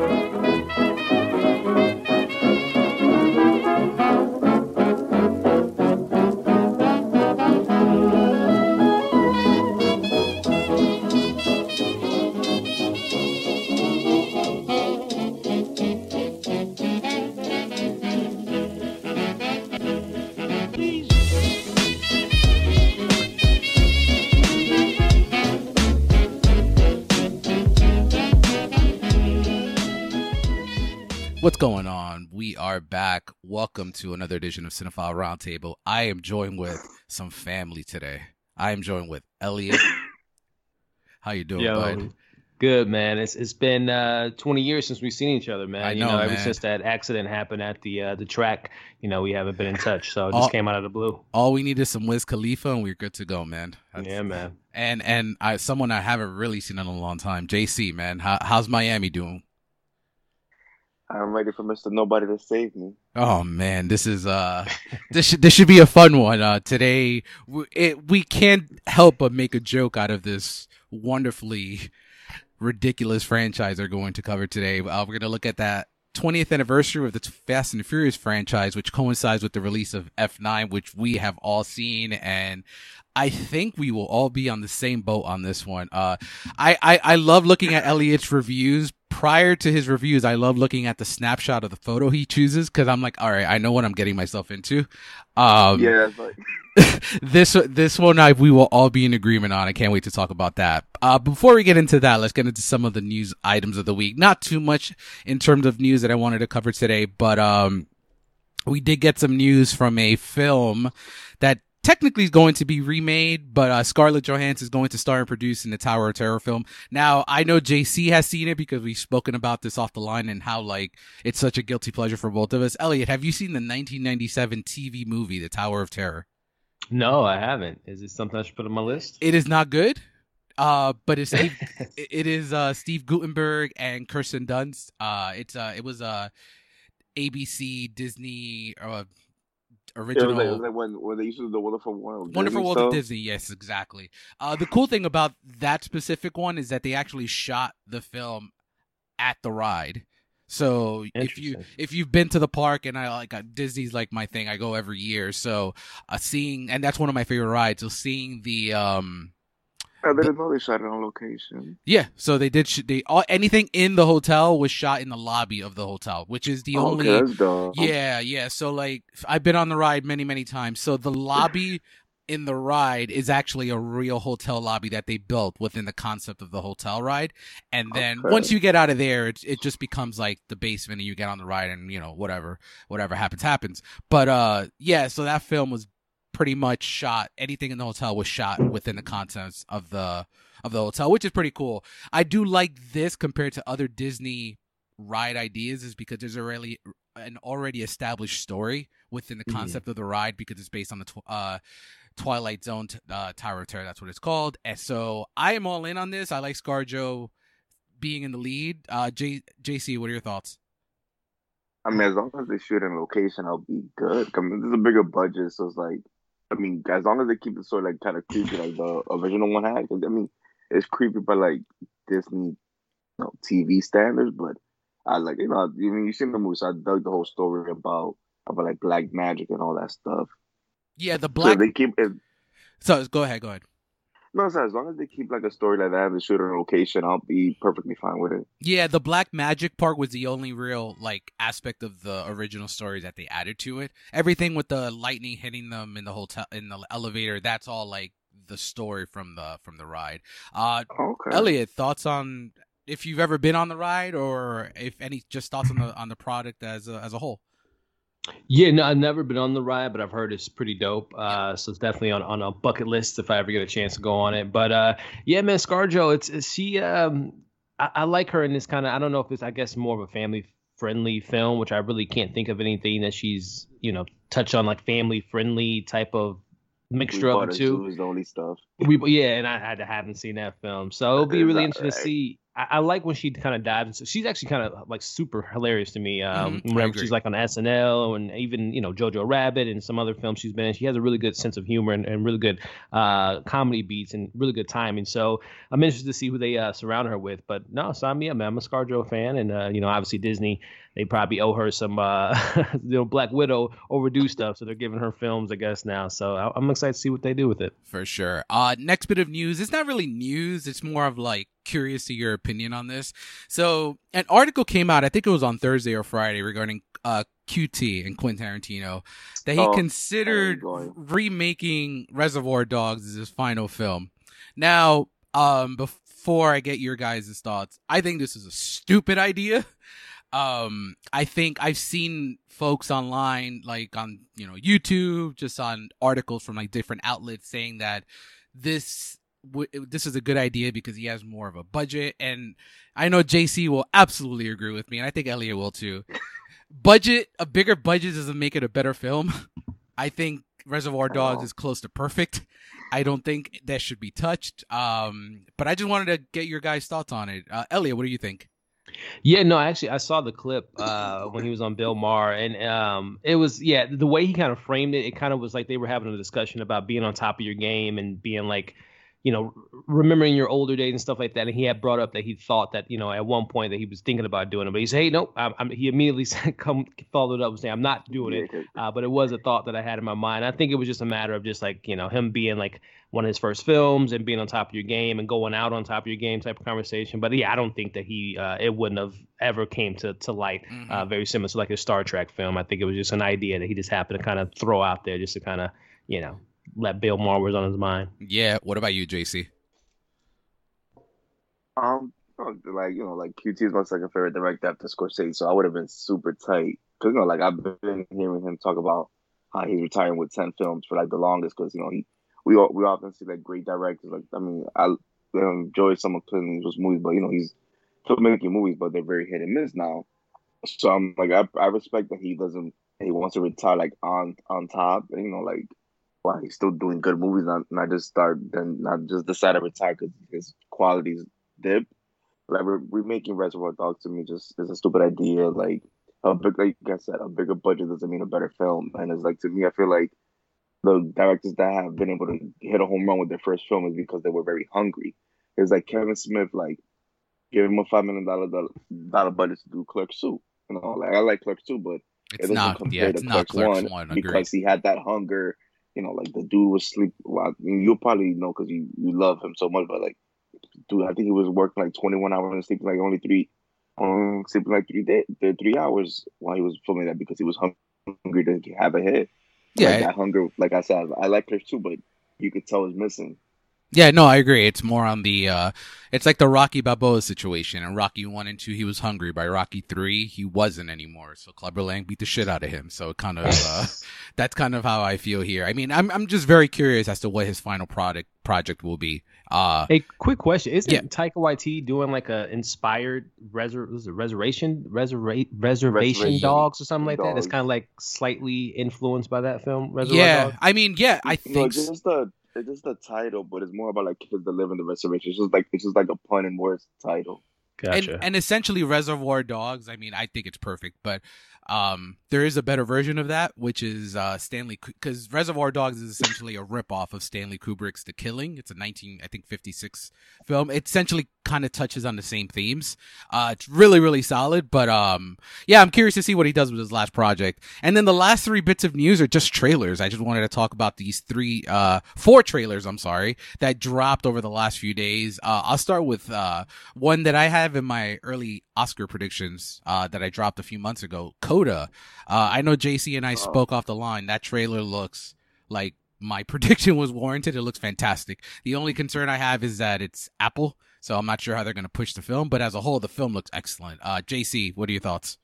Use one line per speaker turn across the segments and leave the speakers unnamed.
What's Welcome to another edition of Cinephile Roundtable. I am joined with some family today. I am joined with Elliot. How you doing,
Yo,
bud?
good man. It's it's been uh, 20 years since we've seen each other, man.
I
you
know,
ever
man.
since that accident happened at the uh, the track, you know, we haven't been in touch. So it
All-
just came out of the blue.
All we need is some Wiz Khalifa, and we're good to go, man. That's-
Yeah, man.
And and I someone I haven't really seen in a long time, JC, man. How, how's Miami doing?
I'm ready for Mr. Nobody to save me.
Oh man, this is uh, this should this should be a fun one. Uh, today we, it, we can't help but make a joke out of this wonderfully ridiculous franchise they're going to cover today. Uh, we're going to look at that 20th anniversary of the Fast and the Furious franchise, which coincides with the release of F9, which we have all seen, and I think we will all be on the same boat on this one. Uh, I, I, I love looking at Elliot's reviews. Prior to his reviews, I love looking at the snapshot of the photo he chooses because I'm like, all right, I know what I'm getting myself into. Um,
yeah,
this this one I we will all be in agreement on. I can't wait to talk about that. Uh, before we get into that, let's get into some of the news items of the week. Not too much in terms of news that I wanted to cover today, but um, we did get some news from a film that technically is going to be remade, but uh, Scarlett Johansson is going to star and produce in the Tower of Terror film. Now, I know JC has seen it because we've spoken about this off the line and how like it's such a guilty pleasure for both of us. Elliot, have you seen the 1997 TV movie, The Tower of Terror?
No, I haven't. Is it something I should put on my list?
It is not good. Uh, but it's Steve, it it is uh Steve Guttenberg and Kirsten Dunst. Uh, it's uh it was uh ABC Disney uh
it
original.
was like, it was like when when they used to do the Wonderful World.
Wonderful
Disney
World of. Disney, yes, exactly. Uh, the cool thing about that specific one is that they actually shot the film at the ride. So if you if you've been to the park and I like uh, Disney's like my thing, I go every year. So uh, seeing and that's one of my favorite rides. So seeing the um
I didn't know they shot it on location.
yeah, so they did sh- they all anything in the hotel was shot in the lobby of the hotel, which is the
Oh,
only
okay,
yeah, yeah. So like I've been on the ride many, many times. So the lobby in the ride is actually a real hotel lobby that they built within the concept of the hotel ride. And then
Okay.
once you get out of there, it it just becomes like the basement and you get on the ride and you know whatever whatever happens happens. But uh yeah, so that film was pretty much shot anything in the hotel was shot within the contents of the of the hotel, which is pretty cool. I do like this compared to other Disney ride ideas is because there's already an already established story within the
Yeah.
concept of the ride because it's based on the tw- uh, Twilight Zone t- uh, Tower of Terror. That's what it's called. And so I am all in on this. I like ScarJo being in the lead. Uh, J- JC, what are your thoughts?
I mean, as long as they shoot in location, I'll be good. I mean, there's a bigger budget, so it's like, I mean, as long as they keep it sort of like kind of creepy, like the original one had. 'cause, I mean, it's creepy by like Disney, you know, TV standards, but I like, you know, I mean, you seen the movie, so I dug the whole story about about like black magic and all that stuff.
Yeah, the
So
black.
they keep it.
So go ahead, go ahead.
No, so as long as they keep like a story like that and they shoot in location, I'll be perfectly fine with it.
Yeah, the black magic part was the only real like aspect of the original story that they added to it. Everything with the lightning hitting them in the hotel in the elevator, that's all like the story from the from the ride. Uh
Okay.
Elliot, thoughts on if you've ever been on the ride or if any just thoughts on the on the product as a, as a whole.
Yeah, no, I've never been on the ride, but I've heard it's pretty dope. Uh, so it's definitely on, on a bucket list if I ever get a chance to go on it. But uh, yeah, man, ScarJo, it's, it's she. Um, I, I like her in this kind of. I don't know if it's. I guess more of a family friendly film, which I really can't think of anything that she's you know touched on like family friendly type of mixture
We
of the
it
two.
is the only stuff.
We yeah, and I, I haven't seen that film, so it'll be really interesting to see I, I like when she kind of dives. Into, she's actually kind of like super hilarious to me. Um,
Mhm, I
whenever
agree.
she's like on SNL and even you know Jojo Rabbit and some other films she's been in. She has a really good sense of humor and, and really good uh, comedy beats and really good timing. So I'm interested to see who they uh, surround her with. But no, sign me up, man. I'm a ScarJo fan, and uh, you know obviously Disney they probably owe her some uh, you know Black Widow overdue stuff, so they're giving her films I guess now. So I- I'm excited to see what they do with it.
For sure. Uh, next bit of news. It's not really news. It's more of like curious to your opinion on this. So an article came out. I think it was on Thursday or Friday regarding uh QT and Quentin Tarantino that he
Oh,
considered
there you go.
remaking Reservoir Dogs as his final film. Now, um, before I get your guys' thoughts, I think this is a stupid idea. Um, I think I've seen folks online, like on you know YouTube, just on articles from like different outlets, saying that this w- this is a good idea because he has more of a budget, and I know JC will absolutely agree with me, and I think Elliot will too. budget, a bigger budget doesn't make it a better film. I think Reservoir Dogs
Oh.
is close to perfect. I don't think that should be touched. Um, but I just wanted to get your guys' thoughts on it. Uh, Elliot, what do you think?
Yeah, no, actually, I saw the clip uh, when he was on Bill Maher, and um, it was yeah, the way he kind of framed it, it kind of was like they were having a discussion about being on top of your game and being like, you know, remembering your older days and stuff like that. And he had brought up that he thought that you know at one point that he was thinking about doing it, but he said, hey, nope. I'm, I'm, he immediately said, come followed up and saying, I'm not doing it. Uh, but it was a thought that I had in my mind. I think it was just a matter of just like you know him being like one of his first films and being on top of your game and going out on top of your game type of conversation. But yeah, I don't think that he uh, it wouldn't have ever came to to light.
Mhm.
Uh, very similar to like a Star Trek film. I think it was just an idea that he just happened to kind of throw out there just to kind of you know let Bill Maher was on his mind.
Yeah. What about you, JC?
Um, like you know, like QT is my second favorite director after Scorsese, so I would have been super tight because you know, like I've been hearing him talk about how he's retiring with ten films for like the longest because you know he we all, we often see like great directors like I mean I enjoy some of Clint Eastwood's movies, but you know he's still making movies, but they're very hit and miss now. So I'm like I I respect that he doesn't he wants to retire like on on top, and, you know like. While he's still doing good movies, not not just start, then not just decide to retire because his qualities dip. Like re- remaking Reservoir Dogs to me just is a stupid idea. Like a big, like I said, a bigger budget doesn't mean a better film. And it's like to me, I feel like the directors that have been able to hit a home run with their first film is because they were very hungry. It's like Kevin Smith, like give him a five million dollar dollar budget to do Clerks two. You know, like I like Clerks two, but it
It's
doesn't
not.
compare
Yeah,
to
not
Clerks
Clerks
one,
one.
Because he had that hunger. You know, like the dude was sleep. Well, I mean, you'll probably know because you you love him so much, but like, dude, I think he was working like twenty one hours and sleeping like only three, um, sleeping like three days, three hours while he was filming that because he was hungry to have a hit.
Yeah.
like that hunger. Like I said, I like Clerks too, but you could tell it's missing.
Yeah, no, I agree. It's more on the uh it's like the Rocky Balboa situation. In Rocky one and two he was hungry. By Rocky three, he wasn't anymore. So Clubber Lang beat the shit out of him. So it kind of uh that's kind of how I feel here. I mean, I'm I'm just very curious as to what his final product project will be. Uh
Hey, quick question: Isn't
Yeah.
Taika Waititi doing like a inspired resur- was it reservation reserva- reservation
Reservation
dogs or something like that? That's kind of like slightly influenced by that film. Reservoir
yeah,
Dogs?
I mean, yeah, I think
it's just the it's just the title, but it's more about like kids that live in the reservation. It's just like it's just like a pun in words title.
Gotcha.
And, and essentially Reservoir Dogs, I mean, I think it's perfect, but um, there is a better version of that, which is uh, Stanley, because Reservoir Dogs is essentially a ripoff of Stanley Kubrick's The Killing. It's a 19, I think, 56 film. It essentially kind of touches on the same themes. Uh, it's really, really solid, but um, yeah, I'm curious to see what he does with his last project. And then the last three bits of news are just trailers. I just wanted to talk about these three, uh, four trailers, I'm sorry, that dropped over the last few days. Uh, I'll start with uh, one that I have in my early Oscar predictions uh, that I dropped a few months ago. Coda. Uh, I know JC and I spoke off the line. That trailer looks like my prediction was warranted. It looks fantastic. The only concern I have is that it's Apple, so I'm not sure how they're going to push the film. But as a whole, the film looks excellent. Uh, JC, what are your thoughts?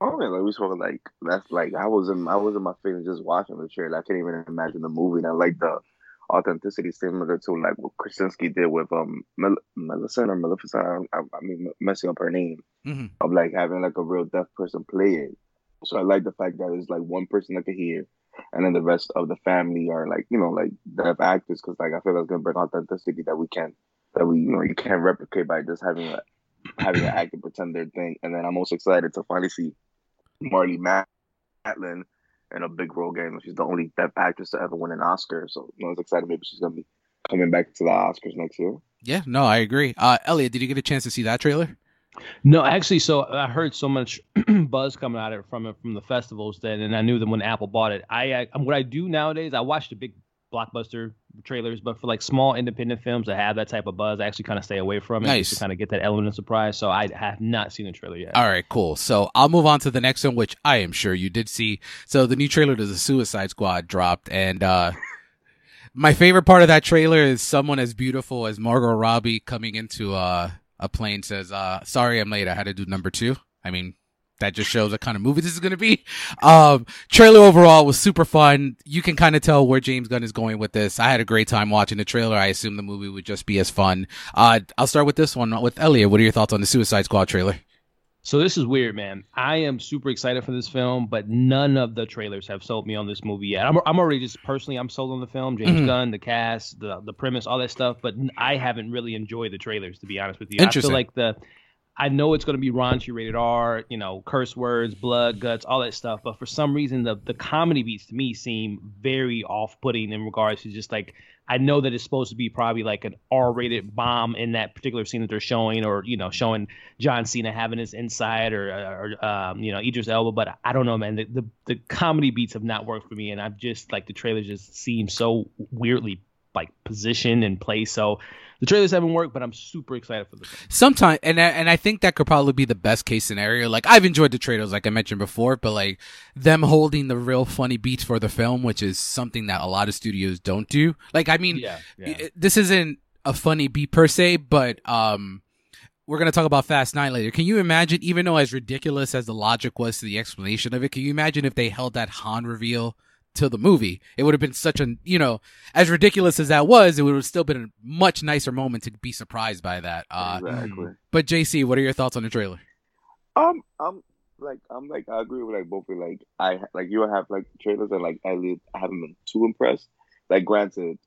Oh man, like we spoke like that's like I was in I was in my feelings just watching the trailer. I can't even imagine the movie. And I like the authenticity similar to like what Krasinski did with um Mel- Millicent or Maleficent. I, I, I mean messing up her name
hmm
of like having like a real deaf person play it. So I like the fact that it's like one person that can hear, and then the rest of the family are like you know like deaf actors because like I feel that's gonna bring authenticity that we can't that we you know you can't replicate by just having a having an actor pretend their thing. And then I'm most excited to finally see Marlee Matlin in a big role game. She's the only deaf actress to ever win an Oscar, so you know, I was excited. Maybe she's gonna be coming back to the Oscars next year.
Yeah, no, I agree. Uh, Elliot, did you get a chance to see that trailer?
No, actually, so I heard so much buzz coming out of it from it from the festivals then, and I knew that when Apple bought it, I, I what I do nowadays, I watch the big blockbuster trailers, but for like small independent films that have that type of buzz, I actually kind of stay away from it
Nice.
to kind of get that element of surprise. So I have not seen the trailer yet.
All right, cool. So I'll move on to the next one, which I am sure you did see. So the new trailer to the Suicide Squad dropped, and uh my favorite part of that trailer is someone as beautiful as Margot Robbie coming into uh, a plane says, uh, "Sorry, I'm late. I had to do number two. I mean. That just shows what kind of movie this is going to be. Um, trailer overall was super fun. You can kind of tell where James Gunn is going with this. I had a great time watching the trailer. I assume the movie would just be as fun. Uh, I'll start with this one with Elliot. What are your thoughts on the Suicide Squad trailer?
So this is weird, man. I am super excited for this film, but none of the trailers have sold me on this movie yet. I'm, I'm already just personally, I'm sold on the film. James
Mhm.
Gunn, the cast, the the premise, all that stuff. But I haven't really enjoyed the trailers, to be honest with you. I feel like the, I know it's going to be raunchy, rated R, you know, curse words, blood, guts, all that stuff. But for some reason, the the comedy beats to me seem very off putting in regards to just like. I know that it's supposed to be probably like an R-rated bomb in that particular scene that they're showing, or you know, showing John Cena having his inside or, or um, you know Idris Elba, but I don't know, man. The, the the comedy beats have not worked for me, and I've just like the trailers just seem so weirdly like positioned and placed. So the trailers haven't worked, but I'm super excited for the film.
Sometimes, and I, and I think that could probably be the best case scenario. Like I've enjoyed the trailers, like I mentioned before, but like them holding the real funny beats for the film, which is something that a lot of studios don't do. Like I mean,
Yeah,
i- this isn't a funny beat per se, but um, we're gonna talk about Fast Nine later. Can you imagine, even though as ridiculous as the logic was to the explanation of it, can you imagine if they held that Han reveal to the movie? It would have been such a, you know, as ridiculous as that was, it would have still been a much nicer moment to be surprised by that. Uh,
exactly.
but JC, what are your thoughts on the trailer?
Um, I'm like, I'm like, I agree with like both. of you. Like, I like you have like trailers and like Elliot. I haven't been too impressed. Like, granted,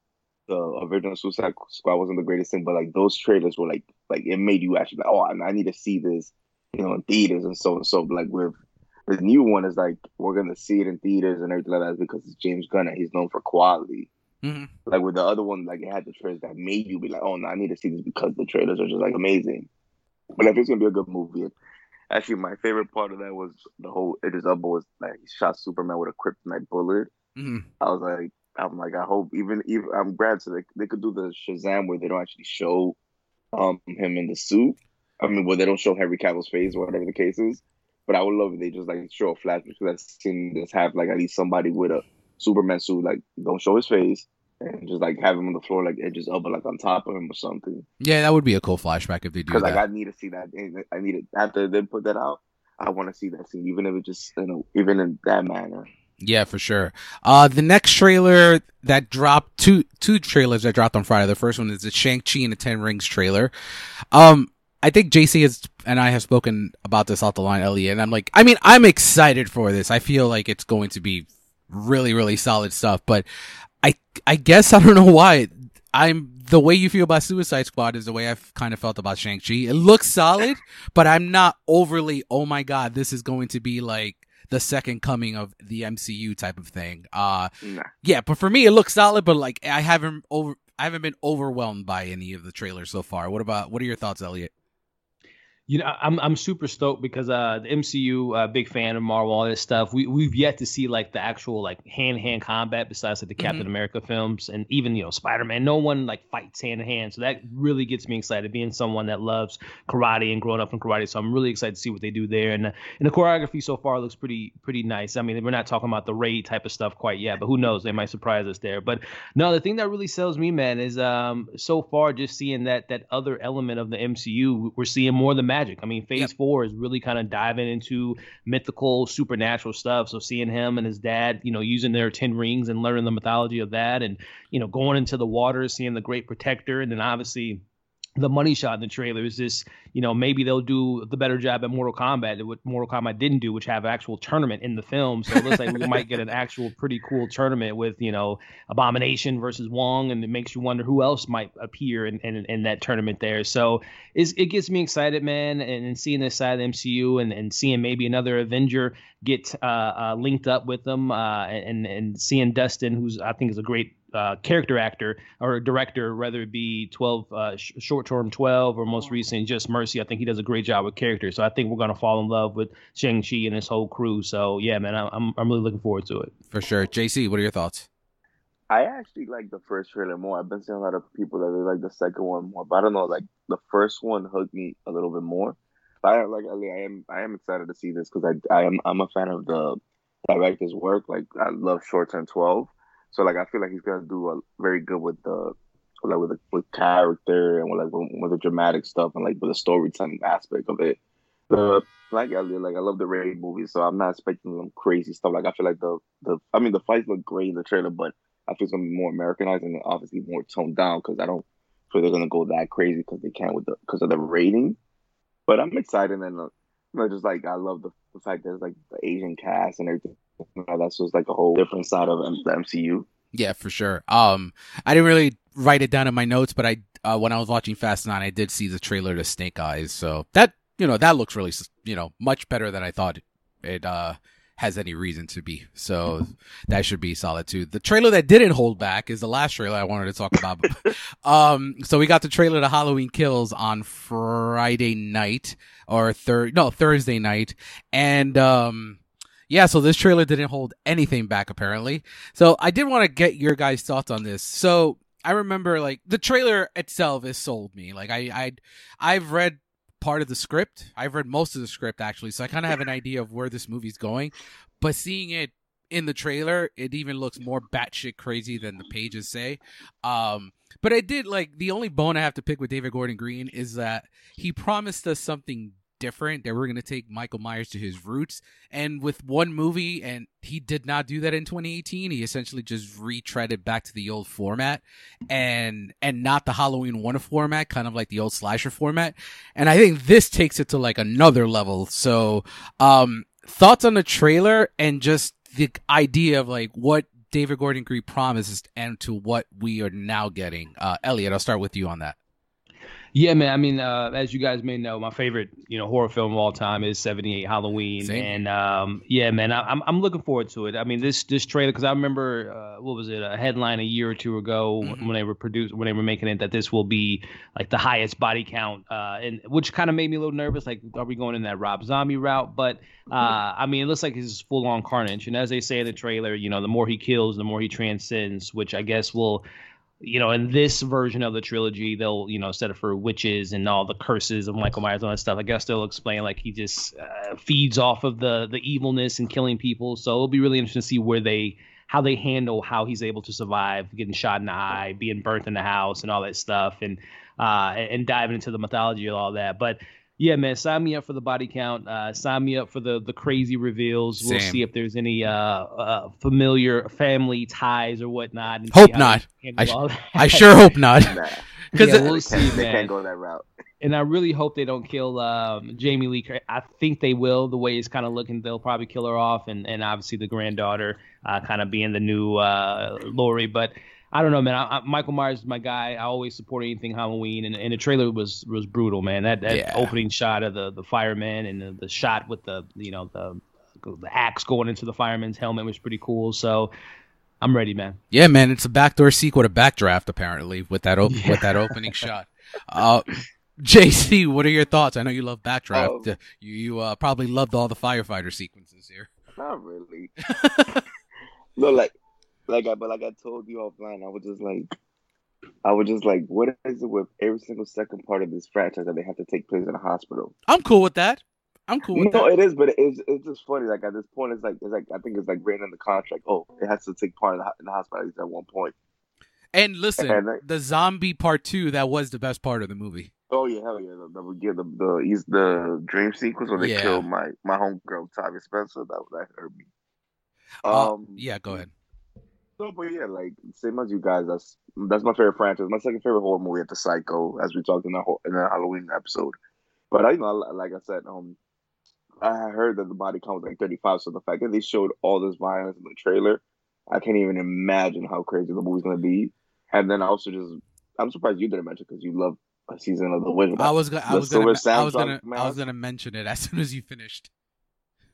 the original Suicide Squad wasn't the greatest thing, but like those trailers were like, like it made you actually like, oh, I, I need to see this, you know, in theaters and so and so. But like with the new one is like we're gonna see it in theaters and everything like that because it's James Gunn and he's known for quality.
Mm-hmm.
Like with the other one, like it had the trailers that made you be like, oh no, I need to see this because the trailers are just like amazing. But if it's gonna be a good movie, actually my favorite part of that was the whole Idris Elba was like he shot Superman with a kryptonite bullet.
hmm
I was like, I'm like, I hope even even I'm glad so they, they could do the Shazam where they don't actually show um him in the suit. I mean, where they don't show Henry Cavill's face or whatever the case is. But I would love if they just like show a flash because I've seen this have like at least somebody with a Superman suit, like don't show his face and just like have him on the floor like Idris Elba like on top of him or something.
Yeah, that would be a cool flashback if they do
Because like I need to see that. I need it after they put that out. I want to see that scene, even if it just you know, even in that manner.
Yeah, for sure. Uh, the next trailer that dropped two two trailers that dropped on Friday. The first one is the Shang Chi and the Ten Rings trailer. Um, I think JC has and I have spoken about this off the line, Elliot, and I'm like, I mean, I'm excited for this. I feel like it's going to be really, really solid stuff. But I, I guess I don't know why. I'm the way you feel about Suicide Squad is the way I've kind of felt about Shang Chi. It looks solid, but I'm not overly. Oh my god, this is going to be like the second coming of the MCU type of thing. Uh
Nah.
yeah, but for me it looks solid, but like I haven't over I haven't been overwhelmed by any of the trailers so far. What about what are your thoughts, Elliot?
You know, I'm I'm super stoked because uh the MCU, uh, big fan of Marvel, all this stuff. We we've yet to see like the actual like hand to hand combat besides like the Captain America films and even you know Spider Man. No one like fights hand to hand, so that really gets me excited. Being someone that loves karate and growing up in karate, so I'm really excited to see what they do there. And and the choreography so far looks pretty pretty nice. I mean, we're not talking about the raid type of stuff quite yet, but who knows? They might surprise us there. But no, the thing that really sells me, man, is um so far just seeing that that other element of the MCU. We're seeing more of the magic. I mean, Phase
Yep.
Four is really kind of diving into mythical, supernatural stuff. So seeing him and his dad, you know, using their ten rings and learning the mythology of that, and you know, going into the water, seeing the Great Protector, and then obviously the money shot in the trailer is this, you know, maybe they'll do the better job at Mortal Kombat, than what Mortal Kombat didn't do, which have actual tournament in the film. So it looks like we might get an actual pretty cool tournament with, you know, Abomination versus Wong, and it makes you wonder who else might appear in, in, in that tournament there. So it gets me excited, man, and, and, seeing this side of the MCU and, and seeing maybe another Avenger get uh, uh, linked up with them, uh, and and seeing Destin, who's I think is a great uh, character actor or director, whether it be 12 uh, sh- short term 12 or most recent just Mercy. I think he does a great job with characters. So I think we're gonna fall in love with Shang Chi and his whole crew. So yeah, man, I'm I'm really looking forward to it.
For sure. JC, what are your thoughts?
I actually like the first trailer more. I've been seeing a lot of people that they like the second one more, but I don't know. Like the first one hooked me a little bit more. I like I am I am excited to see this because I I am I'm a fan of the director's work. Like I love Short Term Twelve, so like I feel like he's gonna do a very good with the like with the with character and with like with, the dramatic stuff and like with the storytelling aspect of it. The like I like I love the raid movies, so I'm not expecting some crazy stuff. Like I feel like the the I mean the fights look great in the trailer, but I feel it's gonna be more Americanized and obviously more toned down because I don't feel they're gonna go that crazy because they can't with the because of the rating. But I'm excited and uh, you know, just like I love the, the fact that it's like the Asian cast and everything. That's just like a whole different side of the MCU.
Yeah, for sure. Um, I didn't really write it down in my notes, but I uh, when I was watching Fast Nine, I did see the trailer to Snake Eyes, so that you know that looks really you know much better than I thought it uh has any reason to be. So that should be solid too. The trailer that didn't hold back is the last trailer I wanted to talk about. um, so we got the trailer to Halloween Kills on Friday night or third, no, Thursday night. And, um, yeah, so this trailer didn't hold anything back apparently. So I did want to get your guys' thoughts on this. So I remember like the trailer itself has sold me. Like I, I, I've read part of the script. I've read most of the script actually, so I kind of have an idea of where this movie's going. But seeing it in the trailer, it even looks more batshit crazy than the pages say. Um, but I did like the only bone I have to pick with David Gordon Green is that he promised us something different that we're going to take Michael Myers to his roots. And with one movie and he did not do that in 2018 he essentially just retreaded back to the old format and and not the Halloween 1 format kind of like the old slasher format. And I think this takes it to like another level. So um thoughts on the trailer and just the idea of like what David Gordon Green promised and to what we are now getting. Uh Elliot I'll start with you on that
yeah, man. I mean, uh, as you guys may know, my favorite, you know, horror film of all time is '78 Halloween, Same. and um, yeah, man, I, am I'm, I'm looking forward to it. I mean, this this trailer because I remember uh, what was it a headline a year or two ago mm-hmm. when they were produced when they were making it that this will be like the highest body count, uh, and which kind of made me a little nervous. Like, are we going in that Rob Zombie route? But uh, I mean, it looks like it's full on carnage, and as they say in the trailer, you know, the more he kills, the more he transcends, which I guess will you know, in this version of the trilogy, they'll, you know, set it for witches and all the curses of Michael Myers and all that stuff, I guess they'll explain like he just uh, feeds off of the the evilness and killing people. So it'll be really interesting to see where they how they handle how he's able to survive getting shot in the eye, being burnt in the house, and all that stuff, and uh, and diving into the mythology of all that. But yeah, man, sign me up for the body count. Uh, sign me up for the the crazy reveals. We'll see if there's any uh, uh, familiar family ties or whatnot.
Hope not. I, sh- I sure hope not.
Because yeah, we'll see, they can't go that route. And I really hope they don't kill um, Jamie Lee. I think they will. The way it's kind of looking, they'll probably kill her off, and and obviously the granddaughter uh, kind of being the new uh, Laurie. But I don't know, man. I, I, Michael Myers is my guy. I always support anything Halloween, and, and the trailer was was brutal, man. That that yeah. opening shot of the the fireman and the, the shot with the you know the the axe going into the fireman's helmet was pretty cool. So I'm ready, man.
Yeah, man. It's a backdoor sequel to Backdraft, apparently, with that op- yeah. with that opening shot. Uh, JC, what are your thoughts? I know you love Backdraft. Oh. you you uh, probably loved all the firefighter sequences here.
Not really. no, like like I but like I told you offline, I was just like I was just like, what is it with every single second part of this franchise that they have to take place in a hospital?
I'm cool with that. I'm cool with
no,
that.
it is, but it's it's just funny. Like at this point, it's like it's like I think it's like written in the contract. Oh, it has to take part in the, in the hospital at one point.
And listen, and, the zombie part two that was the best part of the movie.
Oh yeah, hell yeah! The the the, the, the, the dream sequence when they yeah. killed my my homegirl Tommy Spencer. That that hurt me.
Uh, um, uh, yeah, go ahead.
No, but yeah, like same as you guys. That's that's my favorite franchise. My second favorite horror movie after Psycho, as we talked in the in the Halloween episode. But I you know, like I said, um, I heard that the body count was like thirty five. So the fact that they showed all this violence in the trailer, I can't even imagine how crazy the movie's gonna be. And then also just, I'm surprised you didn't mention because you love a season of the Witch.
I was gonna, I was gonna, I was gonna, I was gonna mention it as soon as you finished.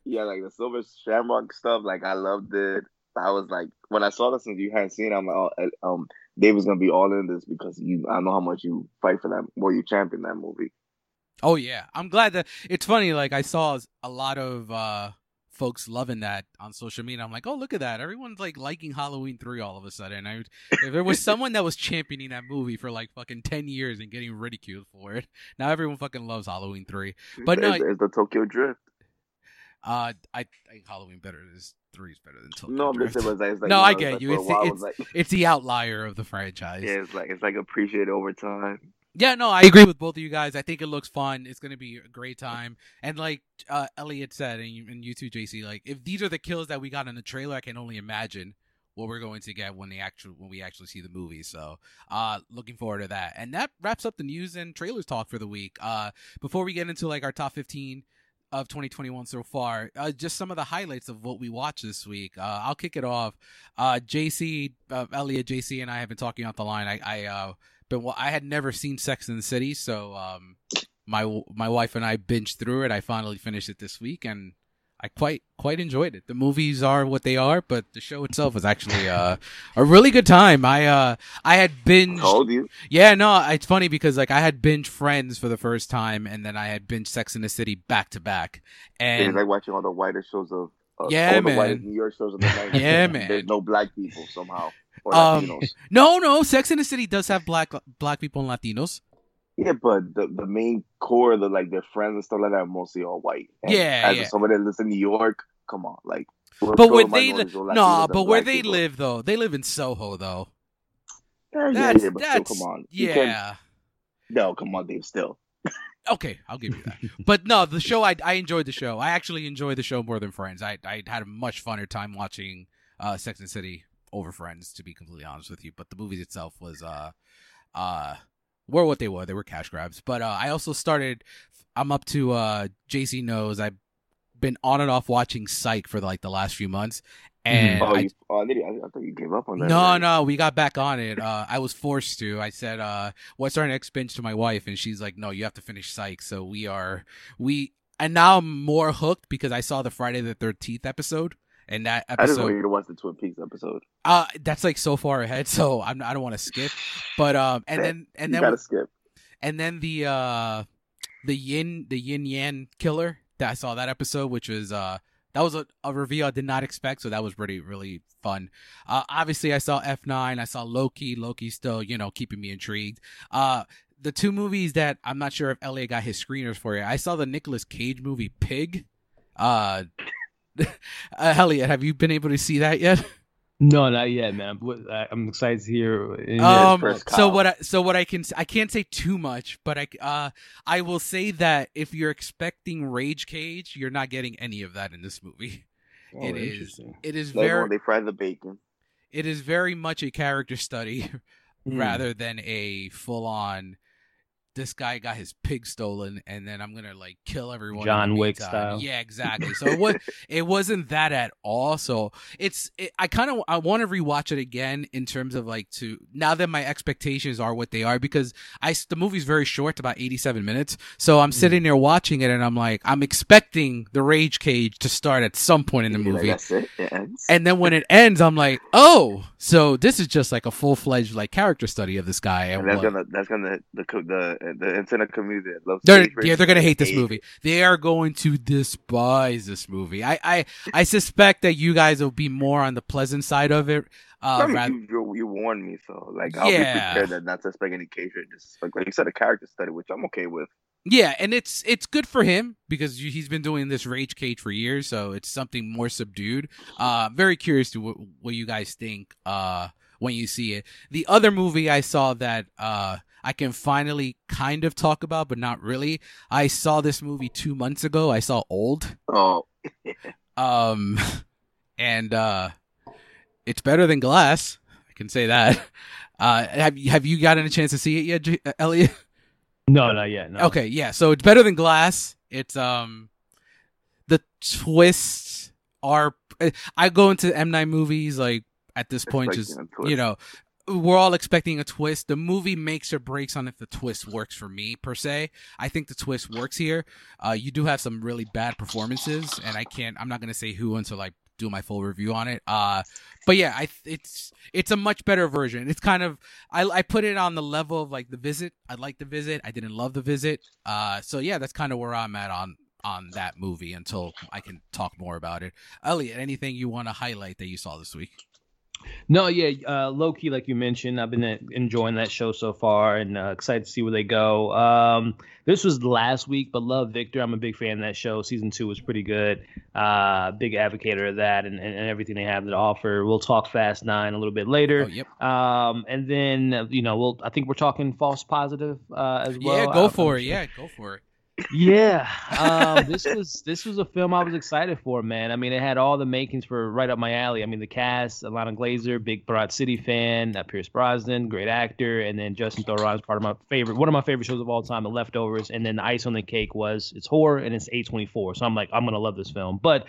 Yeah, like the Silver Shamrock stuff. Like I loved it. I was like, when I saw this and you hadn't seen it, I'm like, oh, um, David's gonna be all in this because you, I know how much you fight for that, or you champion that movie.
Oh yeah, I'm glad that it's funny. Like I saw a lot of uh folks loving that on social media. I'm like, oh look at that, everyone's like liking Halloween three all of a sudden. I, if there was someone that was championing that movie for like fucking ten years and getting ridiculed for it, now everyone fucking loves Halloween three. But
it's,
no,
it's the Tokyo Drift.
Uh, I think Halloween better is three is better than Tokyo
no,
Drift.
It's like,
no, I get you. It's it's, like, it's the outlier of the franchise.
Yeah, it's like it's like appreciated over time.
Yeah, no, I agree with both of you guys. I think it looks fun. It's going to be a great time. And like uh, Elliot said, and you, and you too, JC, like if these are the kills that we got in the trailer, I can only imagine what we're going to get when the actual when we actually see the movie. So, uh, looking forward to that. And that wraps up the news and trailers talk for the week. Uh, before we get into like our top fifteen of 2021 so far. Uh, just some of the highlights of what we watched this week. Uh, I'll kick it off. Uh, JC, uh, Elliot, JC, and I have been talking off the line. I, I, uh, been, I had never seen Sex in the City, so um, my my wife and I binged through it. I finally finished it this week, and I quite quite enjoyed it. The movies are what they are, but the show itself was actually uh, a really good time. I uh I had binged.
Told you.
Yeah, no, it's funny because like I had binge Friends for the first time, and then I had binge Sex in the City back to back. And
it's like watching all the whiter shows of. Uh,
yeah,
all
man.
The whitest New York shows of the 90s.
Yeah, man.
There's no black people somehow. Or
Um,
Latinos.
no, no, Sex in the City does have black black people and Latinos.
Yeah, but the, the main core, the like their friends and stuff like that, are mostly all white. And
Yeah,
as
yeah.
somebody that lives in New York, come on, like. we're
But where they
or
no,
Latinos
but where they
people.
live though, they live in Soho though.
Yeah,
That's
yeah, but
that's
still, come on.
Yeah.
No, come on, Dave. Still,
Okay, I'll give you that. but no, the show I I enjoyed the show. I actually enjoyed the show more than Friends. I I had a much funner time watching uh Sex and City over Friends to be completely honest with you, but the movie itself was uh uh were what they were. They were cash grabs. But uh I also started I'm up to uh JC knows I've been on and off watching Psych for like the last few months and
oh,
I
you, oh, I, I, I thought you gave up on that.
no,
already.
no, we got back on it. Uh, I was forced to. I said, uh, "What's our next binge?" to my wife, and she's like, "No, you have to finish Psych." So we are we, and now I'm more hooked because I saw the Friday the Thirteenth episode, and that episode,
I just want you to watch the Twin Peaks episode.
uh, that's like so far ahead. So I'm, I don't want to skip, but um, and then and
you
then
gotta skip.
and then the uh, the yin the yin yang killer. That I saw that episode, which was uh. That was a, a reveal I did not expect, so that was really, really fun. Uh, obviously, I saw F9. I saw Loki. Loki still, you know, keeping me intrigued. Uh, the two movies that I'm not sure if Elliot got his screeners for you. I saw the Nicolas Cage movie Pig. Uh, uh, Elliot, have you been able to see that yet?
No, not yet, man. I- I'm excited to hear.
Um,
first
so what? I, so what I can I can't say too much, but I uh I will say that if you're expecting Rage Cage, you're not getting any of that in this movie.
Oh,
it is. It is
Like
very
when they fry the bacon.
it is very much a character study
Hmm.
rather than a full on this guy got his pig stolen and then I'm gonna like kill everyone.
John Wick style.
Yeah, exactly. So it was it wasn't that at all. So it's it, I kind of I want to rewatch it again in terms of like to now that my expectations are what they are because I the movie's very short, about 87 minutes. So I'm
Mm.
sitting there watching it and I'm like I'm expecting the rage cage to start at some point in the movie.
That's it. It.
And then when it ends, I'm like, oh, so this is just like a full fledged like character study of this guy. And
And that's
what-
gonna that's gonna the co- the the internet community that loves
they're yeah, they're gonna hate this movie. They are going to despise this movie. I I, I suspect that you guys will be more on the pleasant side of it. Uh,
I mean,
rather,
you, you, warned me, so like I'll
Yeah.
be prepared that not to expect any cage just like, like you said, a character study, which I'm okay with.
yeah, and it's it's good for him because he's been doing this rage cage for years, so it's something more subdued. Uh, very curious to what, what you guys think. Uh, when you see it, the other movie I saw that uh I can finally kind of talk about, but not really. I saw this movie two months ago. I saw Old.
Oh,
Um, and uh, It's better than Glass. I can say that. Uh, have have you gotten a chance to see it yet, J- uh, Elliot?
No, not yet. No.
Okay, yeah. So it's better than Glass. It's um, the twists are. I go into M. Night movies like at this point, just
Expecting
you know, we're all expecting a twist. The movie makes or breaks on if the twist works for me per se. I think the twist works here. Uh, you do have some really bad performances, and I can't. I'm not gonna say who until I do my full review on it. Uh, but yeah, I it's it's a much better version. It's kind of I I put it on the level of like the visit. I like the visit. I didn't love the visit. Uh, so yeah, that's kind of where I'm at on on that movie until I can talk more about it. Elliot, anything you want to highlight that you saw this week?
No, yeah, uh, Loki, like you mentioned, I've been uh, enjoying that show so far and uh, excited to see where they go. Um, this was last week, but love Victor. I'm a big fan of that show. Season two was pretty good. Uh, big advocate of that and, and, and everything they have to offer. We'll talk Fast Nine a little bit later.
Oh, yep.
Um, and then uh, you know, we'll I think we're talking false positive uh, as well.
yeah, go
I'm-
for it.
sure-
Yeah, go for it.
Yeah, um, this was this was a film I was excited for, man. I mean, it had all the makings for right up my alley. I mean, the cast: Ilana Glazer, big Broad City fan, uh, Pierce Brosnan, great actor, and then Justin Theroux is part of my favorite, one of my favorite shows of all time, The Leftovers. And then the ice on the cake was it's horror and it's A24, so I'm like, I'm gonna love this film, but.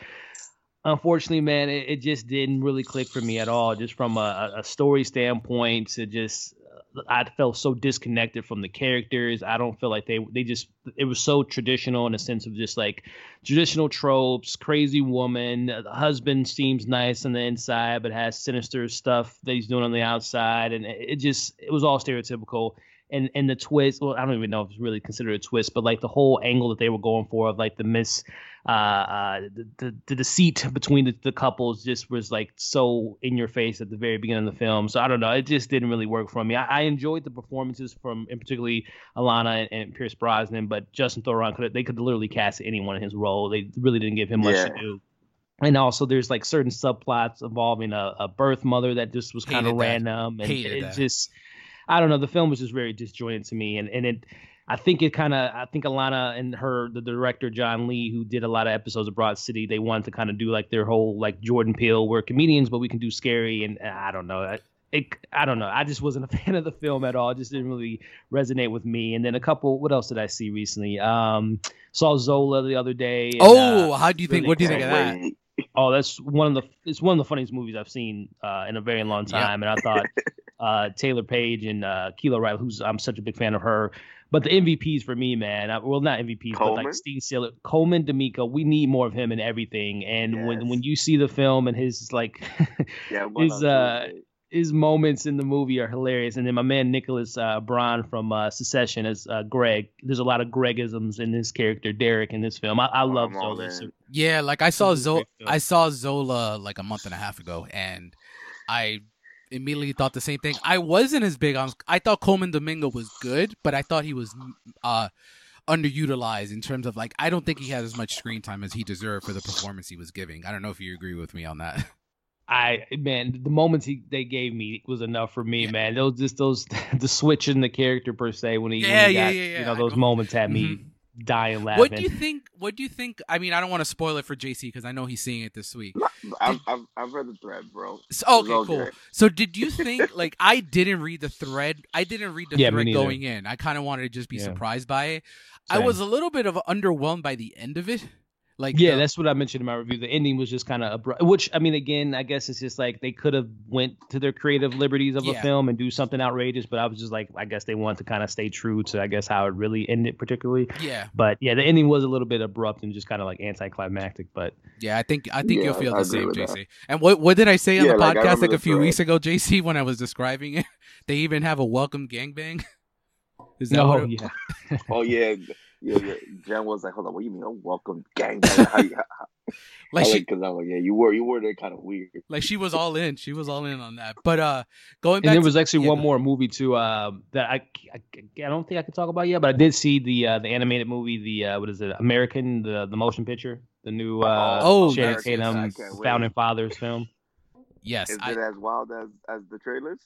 Unfortunately, man, it, it just didn't really click for me at all. Just from a, a story standpoint, it just uh, I felt so disconnected from the characters. I don't feel like they they just it was so traditional in a sense of just like traditional tropes, crazy woman, uh, the husband seems nice on the inside but has sinister stuff that he's doing on the outside and it, it just it was all stereotypical. And and the twist, well, I don't even know if it's really considered a twist, but like the whole angle that they were going for of like the miss uh, uh, the, the the deceit between the, the couples just was like so in your face at the very beginning of the film. So I don't know, it just didn't really work for me. I, I enjoyed the performances from, in particularly Ilana and, and Pierce Brosnan, but Justin Theroux could they could literally cast anyone in his role. They really didn't give him much to do. And also, there's like certain subplots involving a, a birth mother that just was kind of
that.
random, and
Hated
it
that.
just, I don't know. The film was just very disjointed to me, and and it I think it kind of I think Ilana and her the director John Lee who did a lot of episodes of Broad City they wanted to kind of do like their whole like Jordan Peele we're comedians but we can do scary and I don't know I, it I don't know I just wasn't a fan of the film at all it just didn't really resonate with me and then a couple what else did I see recently um saw Zola the other day and,
Oh,
uh,
how do you think? What do you think of that?
Oh, that's one of the it's one of the funniest movies I've seen uh, in a very long
Yeah.
time, and I thought uh, Taylour Paige and uh, Kilo Riley, who's I'm such a big fan of her. But the MVPs for me, man, I, well not MVPs, but like Steve Sailor, Colman, Domingo, we need more of him in everything. And when
Yes.
when you see the film and his like
Yeah, I'm going
Is,
on
uh. His moments in the movie are hilarious. And then my man Nicholas uh, Braun from uh, Succession as uh, Greg. There's a lot of Gregisms in his character Derek in this film. I, I
Oh,
love
I'm all
Zola.
in.
So-
Yeah, like I saw
This is a
Zola. I saw Zola like a month and a half ago, and I immediately thought the same thing. I wasn't as big on. I thought Colman Domingo was good, but I thought he was uh underutilized in terms of like I don't think he had as much screen time as he deserved for the performance he was giving. I don't know if you agree with me on that.
I man, the moments he they gave me was enough for me,
Yeah.
man. Those just those the switch in the character per se when he,
Yeah,
when he
yeah,
got,
yeah, yeah.
you know those
go-
moments had me
Mhm.
dying laughing.
What do you think? What do you think? I mean, I don't want to spoil it for JC because I know he's seeing it this week.
I've, I've, I've read the thread, bro.
So, okay, cool.
good.
So, did you think like I didn't read the thread? I didn't read the
Yeah,
thread going in. I kind of wanted to just be
Yeah.
surprised by it. I was a little bit of underwhelmed by the end of it. Like,
yeah,
the-
that's what I mentioned in my review. The ending was just kind of abrupt. Which I mean, again, I guess it's just like they could have went to their creative liberties of
Yeah.
a film and do something outrageous, but I was just like, I guess they want to kind of stay true to, I guess, how it really ended, particularly.
yeah,
But yeah, the ending was a little bit abrupt and just kind of like anticlimactic. But
yeah. I think I think
Yeah,
you'll feel
I
the same,
with that.
JC. And what what did I say on the
like,
podcast like a few weeks ago, JC, when I was describing it? They even have a welcome gangbang. Is that
no,
what it-
yeah,
Oh yeah, yeah, yeah. Jen was like, "Hold on, what do you mean? Oh, welcome, gang." How, how, how,
like she
because I'm like, yeah, you were, you were there, kind of weird.
like she was all in. She was all in on that. But uh, going
and
back,
there
to-
was actually
yeah,
one
go-
more movie too uh, that I, I I don't think I can talk about yet, but I did see the uh, the animated movie, the uh, what is it, American, the the motion picture, the new uh,
Oh,
Channing
nice.
Tatum
I can't wait.
Founding Fathers film.
Yes,
Is
I,
it as wild as as the trailers?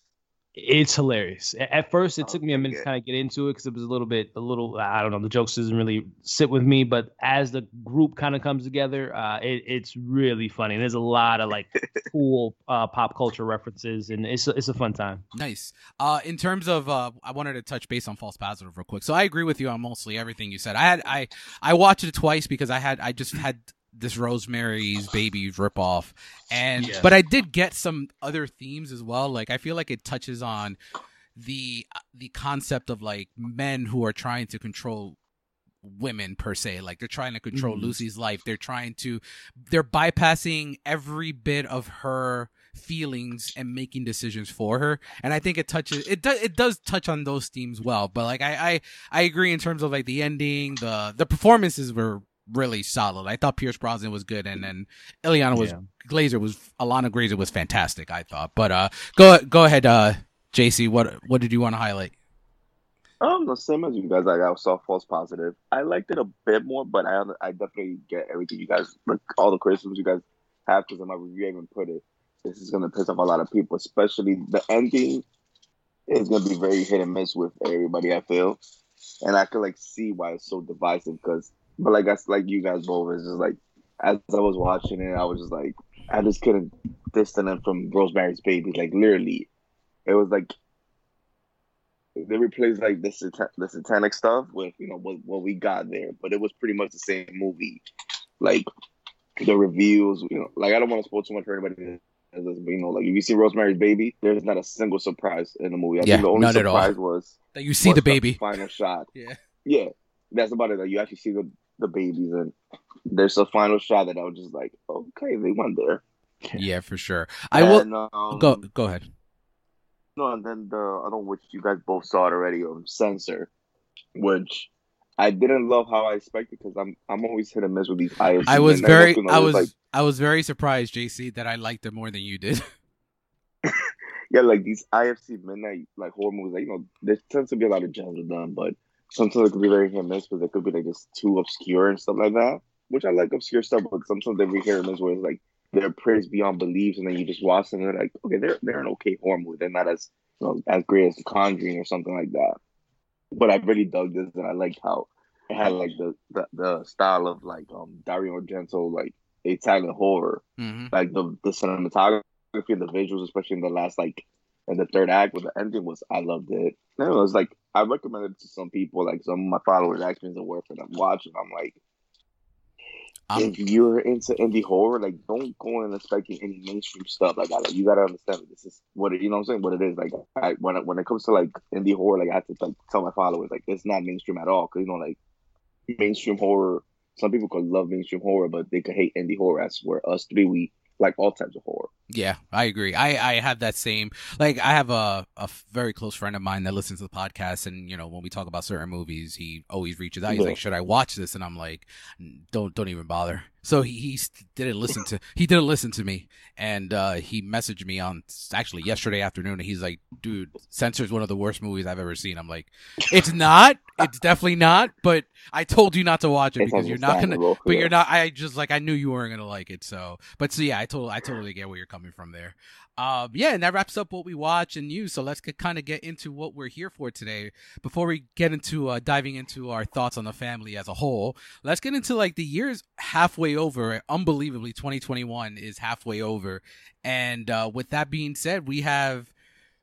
It's hilarious. At first, it took me a minute
Okay.
to kind of get into it because it was a little bit, a little, I don't know, the jokes doesn't really sit with me. But as the group kind of comes together, uh, it, it's really funny. And there's a lot of like cool uh, pop culture references, and it's a, it's a fun time.
Nice. Uh, in terms of, uh, I wanted to touch base on false positive real quick. So I agree with you on mostly everything you said. I had, I, I watched it twice because I had, I just had this Rosemary's Baby ripoff, and
Yeah.
but I did get some other themes as well. Like I feel like it touches on the the concept of like men who are trying to control women per se like they're trying to control
Mhm.
lucy's life they're trying to they're bypassing every bit of her feelings and making decisions for her and i think it touches it does it does touch on those themes well but like i i i agree in terms of like the ending the the performances were really solid i thought pierce brosnan was good and then Ilana was
Yeah.
glazer was ilana glazer was fantastic i thought but uh go go ahead uh jc what what did you want to highlight
Um, the same as you guys. Like I saw false positive. I liked it a bit more, but I I definitely get everything you guys like all the criticisms you guys have because in my review I even put it. This is gonna piss off a lot of people, especially the ending is gonna be very hit and miss with everybody. I feel, and I could like see why it's so divisive. Because, but like I like you guys both, it's just like as I was watching it, I was just like I just couldn't distance it from Rosemary's Baby. Like literally, it was like they replaced like the satan- the satanic stuff with you know what what we got there, but it was pretty much the same movie. Like the reviews, you know, like I don't want to spoil too much for anybody. But you know, like if you see Rosemary's Baby, there's not a single surprise in the movie. I
Yeah,
think the only
none at all.
surprise was
that you see the baby
final shot.
yeah
Yeah, that's about it. Like you actually see the the babies, and there's a final shot that I was just like, okay, they went there.
yeah for sure i will
um,
go go ahead
No, and then the I don't know which you guys both saw it already. Um, Censor, which I didn't love how I expected because I'm I'm always hit and miss with these IFC.
I was very,
ones,
I was,
like
I was very surprised, JC, that I liked it more than you did.
yeah, like these IFC midnight like horror movies. Like, you know, there tends to be a lot of gems with them, but sometimes it could be very hit and miss because it could be like just too obscure and stuff like that. Which I like obscure stuff, but sometimes they be hit and miss where it's like they're praised beyond beliefs, and then you just watch them and they're like, okay, they're they're an okay horror movie. They're not as you know as great as The Conjuring or something like that. But I really dug this, and I liked how it had like the the, the style of like um Dario Argento like Italian horror
hmm
like the the cinematography and the visuals, especially in the last like in the third act with the ending was I loved it. And it was like I recommended it to some people, like some of my followers actually is it worth it. I'm watching. I'm like,
Um,
if you're into indie horror, like don't go in expecting any mainstream stuff like that. Like you gotta understand that this is what it, you know what I'm saying. What it is like I, when it, when it comes to like indie horror, like I have to like tell my followers like it's not mainstream at all because you know like mainstream horror. Some people could love mainstream horror, but they could hate indie horror. As where us three we like all types of horror.
Yeah, I agree. I, I have that same like I have a, a very close friend of mine that listens to the podcast and you know when we talk about certain movies he always reaches out. He's
Yeah.
like, "Should I watch this?" And I'm like, "Don't don't even bother." So he, he didn't listen to he didn't listen to me and uh, he messaged me on actually yesterday afternoon and he's like, "Dude, Censor is one of the worst movies I've ever seen." I'm like, "It's not. It's definitely not, but I told you not to watch it
It's
because you're not going to but
yeah.
you're not. I just like I knew you weren't gonna like it. So, but so yeah, I totally, I totally get where you're coming from there. Um, yeah, and that wraps up what we watch and use. So let's kind of get into what we're here for today. Before we get into uh, diving into our thoughts on the family as a whole, let's get into like the year's halfway over. Unbelievably, 2021 is halfway over, and uh, with that being said, we have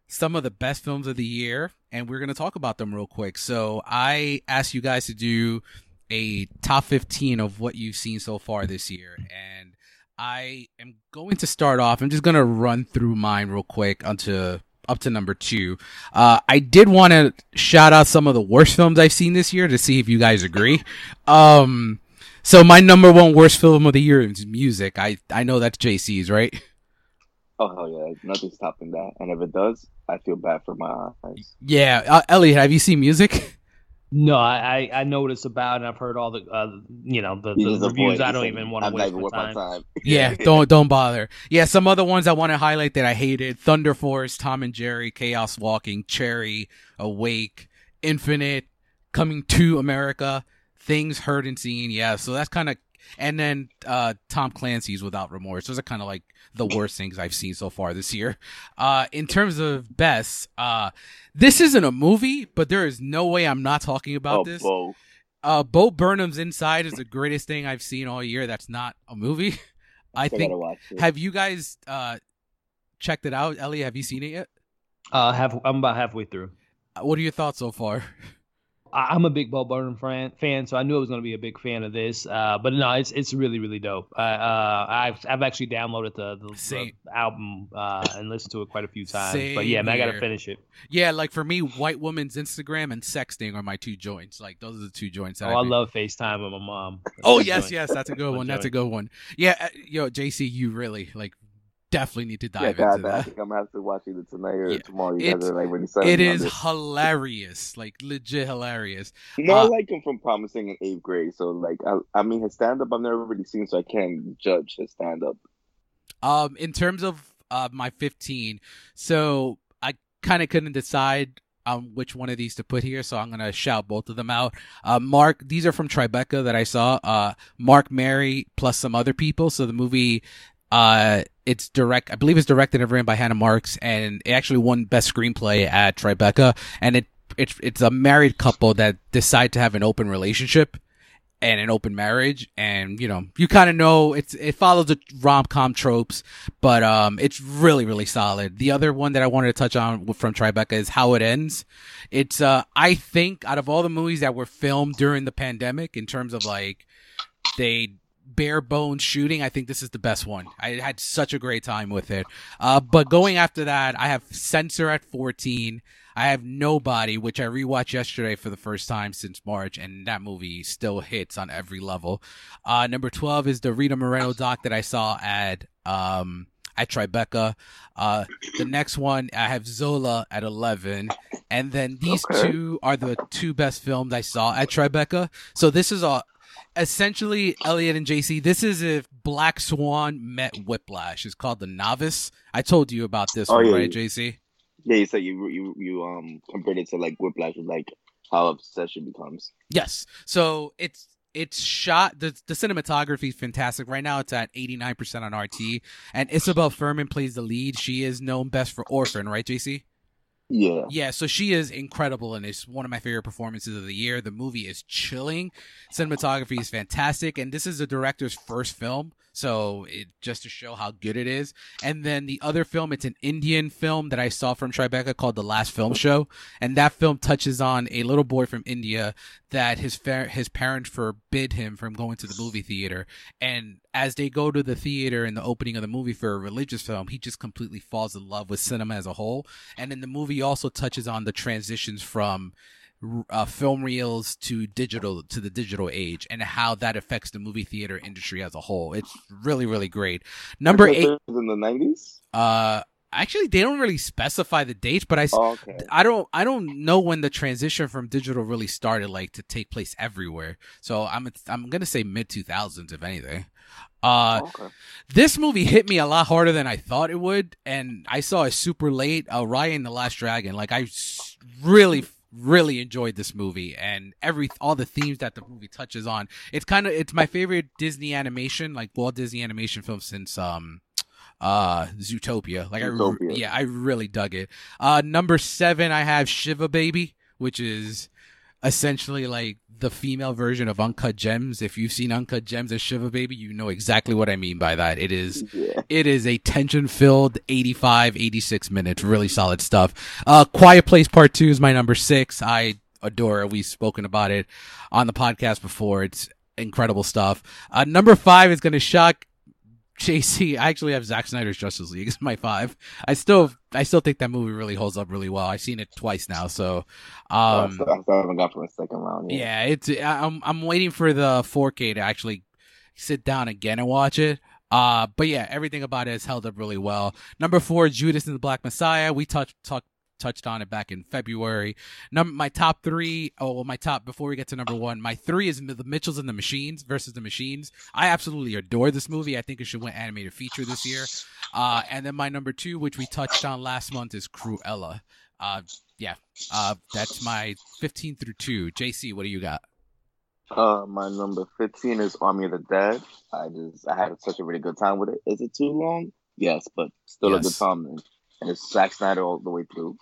some of the best films of the year, and we're gonna talk about them real quick. So I asked you guys to do a top 15 of what you've seen so far this year and i am going to start off. I'm just going to run through mine real quick onto up to number two. Uh, i did want to shout out some of the worst films i've seen this year to see if you guys agree. Um, so my number one worst film of the year is music. I i know that's jc's right?
Oh hell yeah, nothing's topping that. And if it does, I feel bad for my eyes.
yeah uh, elliot have you seen music
No, I, I I know what it's about, and I've heard all the uh, you know the, the
just
reviews. I don't even want to waste my time.
my time.
Yeah, don't don't bother. Yeah, some other ones I want to highlight that I hated: Thunder Force, Tom and Jerry, Chaos Walking, Cherry, Awake, Infinite, Coming to America, Things Heard and Seen. Yeah, so that's kind of and then uh, Tom Clancy's Without Remorse. Those are kind of like the worst things I've seen so far this year. Uh, in terms of best, uh, this isn't a movie, but there is no way I'm not talking about
oh,
this.
Bo.
Uh, Bo Burnham's Inside is the greatest thing I've seen all year. That's not a movie. I
Still
think.
watch.
Have you guys uh, checked it out, Ellie? Have you seen it yet?
Uh, half, I'm about halfway through.
Uh, What are your thoughts so far?
I- I'm a big Bo Burnham fan, fan, so I knew I was going to be a big fan of this. Uh, but no, it's it's really really dope. Uh, uh, I've I've actually downloaded the, the,
Same.
the album uh, and listened to it quite a few times. but yeah, man, I got to finish it.
Yeah, like for me, white woman's Instagram and sexting are my two joints. Like those are the two joints.
Oh,
That
I love FaceTime with my mom.
Oh yes,
joint.
yes, that's a good one. That's a good one. Yeah, uh, yo, JC, you really like definitely need to
Yeah,
dive
God,
into
I
that.
think I'm gonna have to watch either tonight or
Yeah.
tomorrow. You guys are like
It is hilarious, like legit hilarious.
You know,
uh,
I like him from Promising in eighth grade. So, like, I, I mean, his stand up I've never really seen, so I can't judge his stand up.
Um, in terms of uh my 15, so I kind of couldn't decide um which one of these to put here, so I'm gonna shout both of them out. Uh, Mark, these are from Tribeca that I saw. Uh, Mark, Mary, plus some other people. So the movie, uh, it's direct. I believe it's directed and written by Hannah Marks, and it actually won best screenplay at Tribeca. And it it's it's a married couple that decide to have an open relationship and an open marriage and you know you kind of know it's it follows the rom-com tropes but um it's really really solid the other one that i wanted to touch on from tribeca is how it ends it's uh i think out of all the movies that were filmed during the pandemic in terms of like they bare bones shooting i think this is the best one i had such a great time with it uh but going after that i have censor at 14 I have Nobody, which I rewatched yesterday for the first time since March, and that movie still hits on every level. Uh, number 12 is the Rita Moreno doc that I saw at, um, at Tribeca. Uh, the next one, I have Zola at 11. And then these
Okay.
two are the two best films I saw at Tribeca. So this is a, essentially, Elliot and JC, this is if Black Swan met Whiplash. It's called The Novice. I told you about this
Oh,
one,
yeah,
right,
yeah.
JC?
Yeah, you said you you you um compared it to like Whiplash, like how obsession becomes.
Yes. So it's it's shot the the cinematography is fantastic. Right now it's at 89% on RT and Isabelle Fuhrman plays the lead. She is known best for Orphan, right, JC?
Yeah,
Yeah, so she is incredible and it's one of my favorite performances of the year. The movie is chilling. Cinematography is fantastic and this is the director's first film. So it just to show how good it is. And then the other film, it's an Indian film that I saw from Tribeca called The Last Film Show. And that film touches on a little boy from India that his fa- his parents forbid him from going to the movie theater. And as they go to the theater in the opening of the movie for a religious film, he just completely falls in love with cinema as a whole. And then the movie also touches on the transitions from uh, film reels to digital to the digital age and how that affects the movie theater industry as a whole. It's really really great. Number eight.
in the nineties.
Uh, actually, they don't really specify the dates, but I.
Oh, okay.
I don't I don't know when the transition from digital really started like to take place everywhere. So I'm I'm going to say mid 2000s if anything. Uh
okay.
this movie hit me a lot harder than I thought it would and I saw it super late. Uh Raya and the Last Dragon. Like I really really enjoyed this movie and every all the themes that the movie touches on. It's kind of it's my favorite Disney animation like Walt Disney animation film since um uh Zootopia. Like I
Zootopia.
re- yeah, I really dug it. Uh number 7 I have Shiva Baby, which is essentially like the female version of Uncut Gems. If you've seen Uncut Gems and Shiva Baby, you know exactly what I mean by that. It is
Yeah.
it is a tension filled 85 86 minutes really solid stuff uh quiet place part two is my number six i adore it we've spoken about it on the podcast before it's incredible stuff uh number five is gonna shock JC, I actually have Zack Snyder's Justice League as my five. I still, I still think that movie really holds up really well. I've seen it twice now, so,
I
um,
I still haven't got from a second round. Yet.
yeah, it's I- I'm I'm waiting for the 4K to actually sit down again and watch it. Uh, but yeah, everything about it has held up really well. Number four, Judas and the Black Messiah. We touched talked touched on it back in February. Number my top three. Oh, well, my top before we get to number one, my three is the Mitchells and the Machines versus the Machines. I absolutely adore this movie. I think it should win animated feature this year. Uh, and then my number two, which we touched on last month, is Cruella. Uh, yeah, uh, that's my 15 through two. JC, what do you got?
Uh, my number fifteen is Army of the Dead. I just I had such a really good time with it. Is it too long? Yes, but still a good time. And it's Zack Snyder all the way through.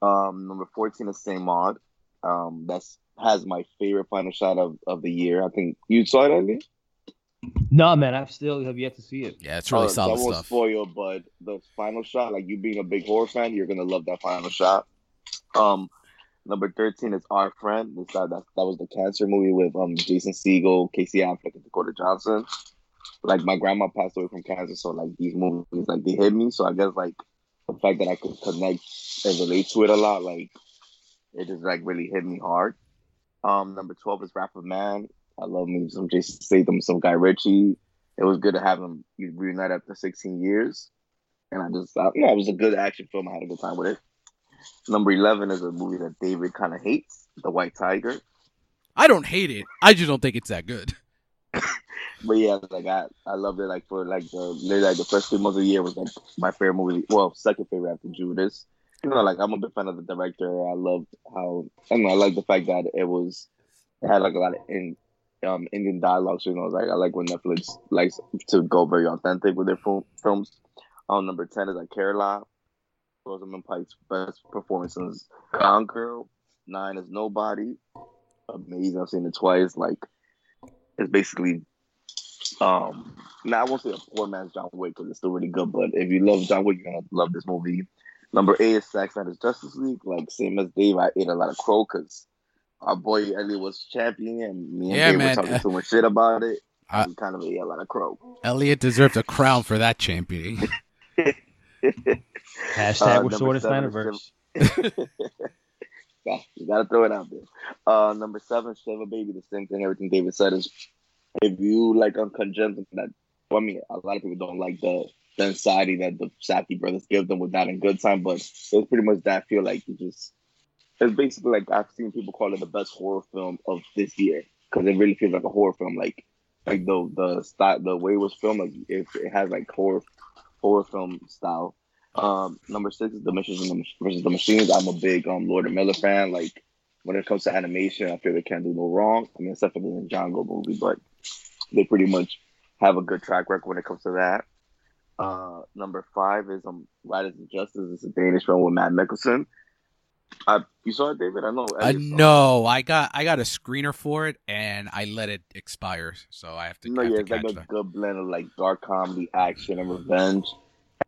Um, number fourteen is Saint Maud. Um, that's has my favorite final shot of, of the year. I think you saw it, Andy.
No, man, I still have yet to see it.
Yeah, it's really
Uh, so
solid
I won't
stuff.
spoil, but the final shot, like you being a big horror fan, you're gonna love that final shot. Um, number thirteen is Our Friend. This that that, that was the cancer movie with um Jason Segel, Casey Affleck, and Dakota Johnson. Like my grandma passed away from cancer, so like these movies like they hit me. So I guess like the fact that I could connect and relate to it a lot, like it just like really hit me hard. Um, number twelve is of Man. I love me some Jason Statham, some Guy Ritchie. It was good to have him reunite after 16 years, and I just, I, you know, it was a good action film. I had a good time with it. Number 11 is a movie that David kind of hates, The White Tiger.
I don't hate it. I just don't think it's that good.
But yeah, like I, I loved it. Like for like the like the first three months of the year was like my favorite movie. Well, second favorite after Judas. You know, like I'm a big fan of the director. I loved how I. I like the fact that it was it had like a lot of in um Indian dialogue. So you know, like I like when Netflix likes to go very authentic with their film, films. Um, number ten is I Care a Lot. Rosamund Pike's best performance is Gone Girl. Nine is Nobody. Amazing. I've seen it twice. Like it's basically um now I won't say a poor man's John Wick because it's still really good, but if you love John Wick, you're gonna love this movie. Number eight is Zack Snyder's Justice League. Like same as Dave, I ate a lot of crow because our boy Elliot was champion and me and
Yeah,
Dave
man.
were talking too much shit about it.
I-
we kind of ate a lot of crow.
Elliot deserves a crown for that championing.
Hashtag
Uh,
we're sort of
seven is
Snyderverse.
Yeah, you gotta throw it out there. Uh, number seven, Shiva Baby. The same thing. Everything David said is, if you like uncongenital, that for me, a lot of people don't like the the anxiety that the Safdie brothers give them with that in good time, but it's pretty much that feel like you just. It's basically like I've seen people call it the best horror film of this year because it really feels like a horror film. Like, like the the style, the way it was filmed, like it, it has like horror horror film style. Um, number six is the and the, versus the Machines. I'm a big um Lord and Miller fan. Like when it comes to animation, I feel they can't do no wrong. I mean, except for the Django movie, but they pretty much have a good track record when it comes to that. Uh, number five is um Riders of Justice. It's a Danish film with Matt Mikkelsen. Uh, you saw it, David? I know.
Uh,
it.
no, I got I got a screener for it and I let it expire, so I have to.
No,
have
yeah,
to
it's like
catch
a
that.
good blend of like dark comedy, action, and revenge.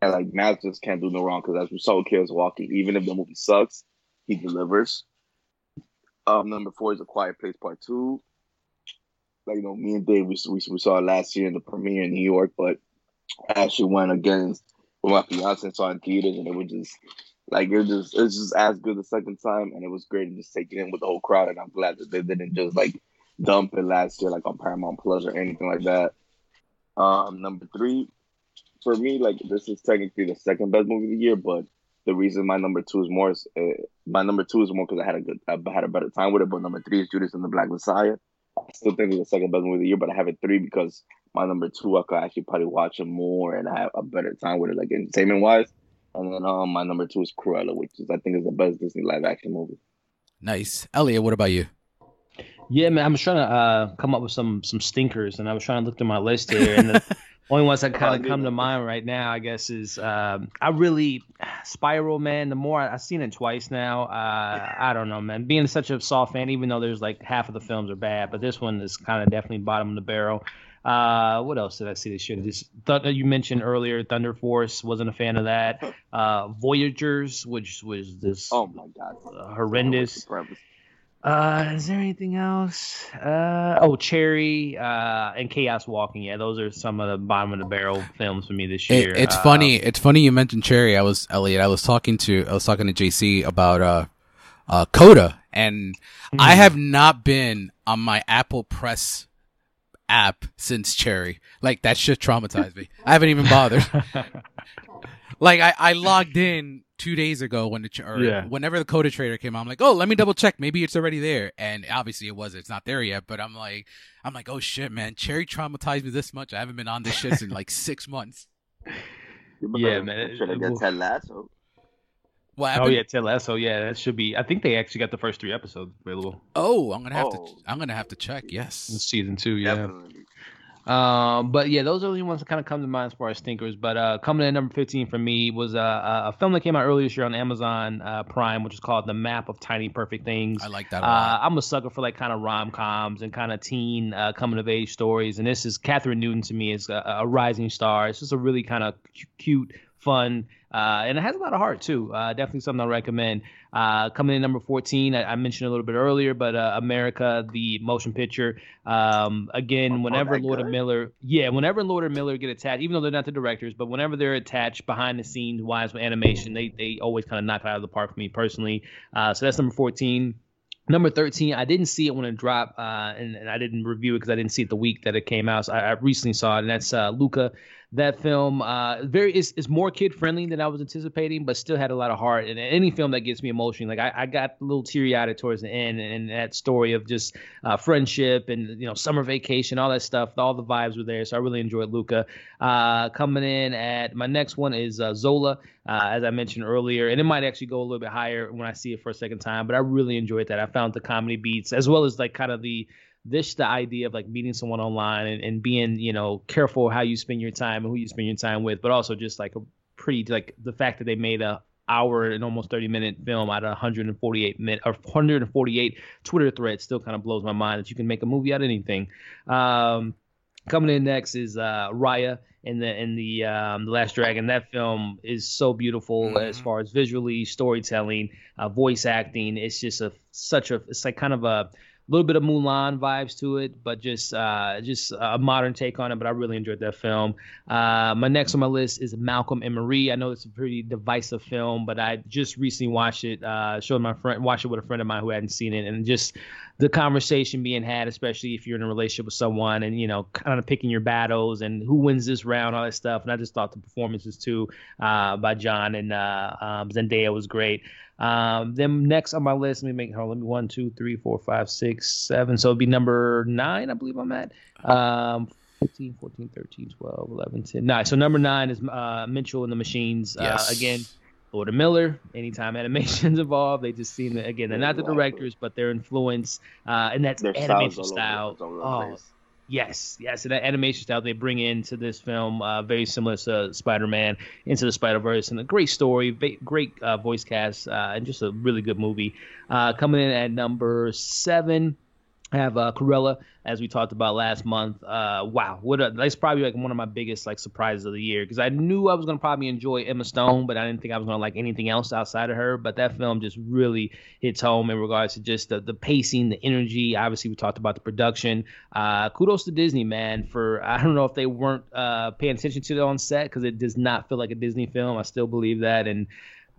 And like Matt just can't do no wrong because as we saw with Chaos Walking, even if the movie sucks, he delivers. Um, number four is A Quiet Place Part Two. Like you know, me and Dave, we, we, we saw it last year in the premiere in New York, but I actually went against with my fiance and saw it in theaters, and it was just like it was just it was just as good the second time, and it was great to just take it in with the whole crowd. And I'm glad that they didn't just like dump it last year like on Paramount Plus or anything like that. Um, number three, for me, like this is technically the second best movie of the year, but the reason my number two is more uh, my number two is more because I had a good, I had a better time with it. But number three is Judas and the Black Messiah. I still think it's the second best movie of the year, but I have it three because my number two I could actually probably watch it more and have a better time with it, like entertainment wise. And then um, my number two is Cruella, which is I think is the best Disney live action movie.
Nice, Elliot. What about you?
Yeah, man, I was trying to uh, come up with some some stinkers, and I was trying to look through my list here, and the only ones that kind of come to mind right now, I guess, is um, I really Spiral, man. The more I, I've seen it twice now, uh, I don't know, man. Being such a soft fan, even though there's like half of the films are bad, but this one is kind of definitely bottom of the barrel. Uh, what else did I see this year? This Thunder, you mentioned earlier, Thunder Force. Wasn't a fan of that. Uh, Voyagers, which was this
Oh my god,
uh, horrendous. Uh, is there anything else? Uh, oh, Cherry, uh, and Chaos Walking. Yeah, those are some of the bottom of the barrel films for me this year.
It, it's funny. It's funny you mentioned Cherry. I was Elliot. I was talking to I was talking to JC about uh, uh, Coda, and I
Mhm.
have not been on my Apple Press app since Cherry. Like that shit traumatized me. I haven't even bothered. like I, I logged in two days ago when the ch- or
Yeah.
whenever the Coda trader came out. I'm like, oh, let me double check. Maybe it's already there, and obviously it was. It's not there yet. But I'm like, I'm like, oh shit, man, Cherry traumatized me this much. I haven't been on this shit in like six months.
You
Yeah,
better-
man, it-
Should have
it
got Ted Lasso.
What
oh yeah, Ted Lasso. Yeah, that should be. I think they actually got the first three episodes available.
Oh, I'm gonna have
Oh.
to. I'm gonna have to check. Yes.
Season two, yeah.
Definitely.
Um, but yeah, those are the only ones that kind of come to mind as far as stinkers. But uh, coming in at number 15 for me was uh, a, a film that came out earlier this year on Amazon uh, Prime, which is called The Map of Tiny Perfect Things.
I like that.
Uh, I'm a sucker for like kind of rom coms and kind of teen uh, coming of age stories. And this is Kathryn Newton to me is a, a rising star. It's just a really kind of cute, fun, uh, and it has a lot of heart too. Uh, definitely something I recommend. Uh, coming in number 14, I, I mentioned a little bit earlier, but uh, America, the motion picture. Um, again,
Oh,
whenever
that
Lord and? Miller, yeah, whenever Lord and Miller get attached, even though they're not the directors, but whenever they're attached behind the scenes wise with animation, they they always kind of knock it out of the park for me personally. Uh, so that's number 14. Number 13, I didn't see it when it dropped, uh, and, and I didn't review it because I didn't see it the week that it came out. So I, I recently saw it, and that's uh, Luca. That film, uh, very is, is more kid friendly than I was anticipating, but still had a lot of heart. And any film that gets me emotional, like I, I got a little teary eyed towards the end, and, that story of just uh, friendship and you know summer vacation, all that stuff, all the vibes were there. So I really enjoyed Luca. Uh, coming in at my next one is uh, Zola, uh, as I mentioned earlier, and it might actually go a little bit higher when I see it for a second time. But I really enjoyed that. I found the comedy beats as well as like kind of the this the idea of like meeting someone online and, and being you know careful how you spend your time and who you spend your time with, but also just like a pretty like the fact that they made a hour and almost 30 minute film out of 148 minute or 148 Twitter threads still kind of blows my mind that you can make a movie out of anything. Um, coming in next is uh, Raya in the in the um, the Last Dragon. That film is so beautiful
Mhm.
as far as visually, storytelling, uh, voice acting. It's just a such a it's like kind of a little bit of Mulan vibes to it, but just uh, just a modern take on it. But I really enjoyed that film. Uh, my next on my list is Malcolm and Marie. I know it's a pretty divisive film, but I just recently watched it. Uh, showed my friend, watched it with a friend of mine who hadn't seen it, and just the conversation being had, especially if you're in a relationship with someone, and you know, kind of picking your battles and who wins this round, all that stuff. And I just thought the performances too uh, by John and uh, um, Zendaya was great. Um, then next on my list, let me make hold on, let me one, two, three, four, five, six, seven. So it'd be number nine, I believe I'm at. Um, 15, 14, 13, 12, 11, 10. Nine. So number nine is uh, Mitchell and the Machines.
Yes.
Uh, again, Lord and Miller. Anytime animation's involved, they just seem to again they're not the directors, but their influence uh, and that's
Their
animation style.
over, all over the
Oh,
place.
Yes, yes, and that animation style they bring into this film, uh, very similar to Spider-Man into the Spider-Verse, and a great story, great uh, voice cast, uh, and just a really good movie. Uh, coming in at number seven, Have uh, Cruella, as we talked about last month. Uh, wow, what a, that's probably like one of my biggest like surprises of the year because I knew I was gonna probably enjoy Emma Stone, but I didn't think I was gonna like anything else outside of her. But that film just really hits home in regards to just the, the pacing, the energy. Obviously, we talked about the production. Uh, kudos to Disney, man, for I don't know if they weren't uh, paying attention to it on set because it does not feel like a Disney film. I still believe that, and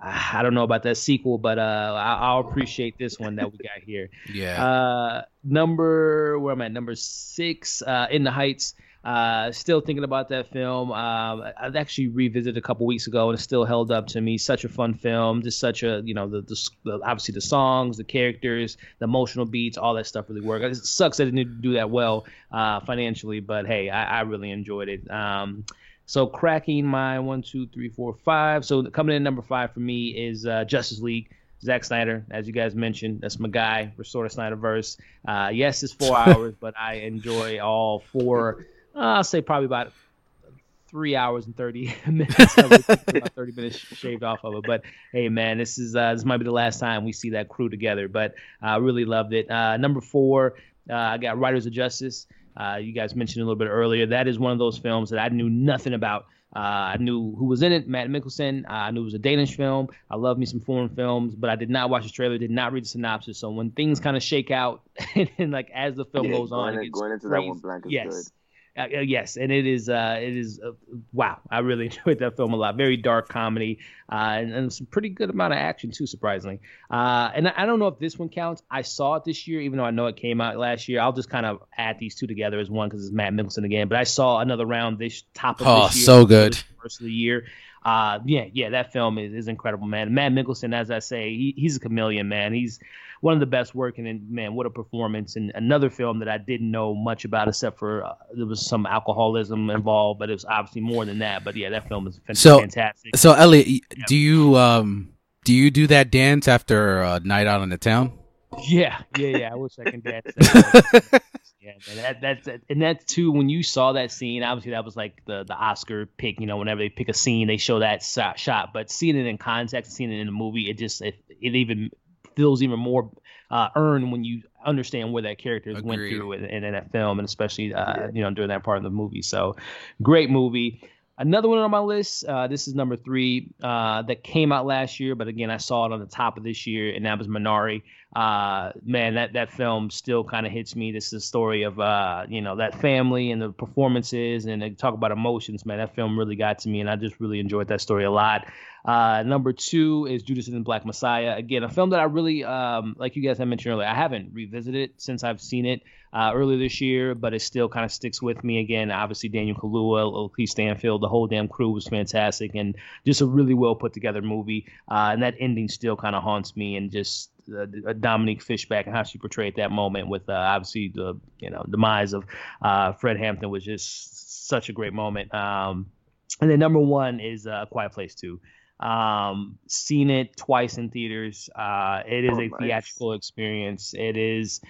I don't know about that sequel, but uh, I, I'll appreciate this one that we got here.
Yeah.
Uh, number where am I? Number six, uh, In the Heights. Uh, still thinking about that film. Um, I I actually revisited a couple weeks ago, and it still held up to me. Such a fun film. Just such a you know the, the, the obviously the songs, the characters, the emotional beats, all that stuff really work. It sucks that it didn't do that well uh, financially, but hey, I, I really enjoyed it. Um, so cracking my one, two, three, four, five. So coming in number five for me is uh, Justice League. Zack Snyder, as you guys mentioned, that's my guy. Restore the Snyderverse. Uh, yes, it's four hours, but I enjoy all four. Uh, I'll say probably about three hours and thirty minutes. of it, about thirty minutes shaved off of it. But hey, man, this is uh, this might be the last time we see that crew together. But I really loved it. Uh, number four, uh, I got Riders of Justice. Uh, you guys mentioned a little bit earlier. That is one of those films that I knew nothing about. Uh, I knew who was in it, Matt Mikkelsen. Uh, I knew it was a Danish film. I love me some foreign films, but I did not watch the trailer, did not read the synopsis. So when things kind of shake out, and, and like as the film
Yeah,
goes on,
going,
it gets
going into that one blank is
yes.
good.
Uh, uh, yes, and it is. Uh, it is. Uh, wow, I really enjoyed that film a lot. Very dark comedy, uh, and, and some pretty good amount of action too, surprisingly. Uh, and I, I don't know if this one counts. I saw it this year, even though I know it came out last year. I'll just kind of add these two together as one because it's Matt Mikkelsen again. But I saw another round this top of
Oh,
this year.
so good.
First of the year. Uh, yeah, yeah, that film is, is incredible, man. Matt Mikkelsen, as I say, he, he's a chameleon, man. He's one of the best working, and man, what a performance! And another film that I didn't know much about, except for uh, there was some alcoholism involved, but it was obviously more than that. But yeah, that film is
So-
fantastic.
So Elliot, y- do you um Do you do that dance after a night out in the town?
Yeah, yeah, yeah. I wish I can dance. That yeah, that, that's and that's too. When you saw that scene, obviously that was like the the Oscar pick. You know, whenever they pick a scene, they show that shot. But seeing it in context, seeing it in the movie, it just it, it even feels even more uh, earned when you understand where that character Agreed. went through in, in, that film, and especially uh, yeah. you know during that part of the movie. So, great movie. Another one on my list. Uh, this is number three uh, that came out last year, but again, I saw it on the top of this year, and that was Minari. Uh, man, that that film still kind of hits me. This is a story of uh, you know that family and the performances, and they talk about emotions. Man, that film really got to me, and I just really enjoyed that story a lot. Uh, number two is Judas and the Black Messiah. Again, a film that I really, um, like you guys had mentioned earlier, I haven't revisited since I've seen it uh, earlier this year, but it still kind of sticks with me. Again, obviously Daniel Kaluuya, Lakeith Stanfield, the whole damn crew was fantastic, and just a really well put together movie. Uh, and that ending still kind of haunts me, and just uh, Dominique Fishback and how she portrayed that moment with uh, obviously the you know demise of uh, Fred Hampton was just such a great moment. Um, and then number one is uh, Quiet Place Two. Um, seen it twice in theaters. Uh, it is oh, a nice. theatrical experience. It is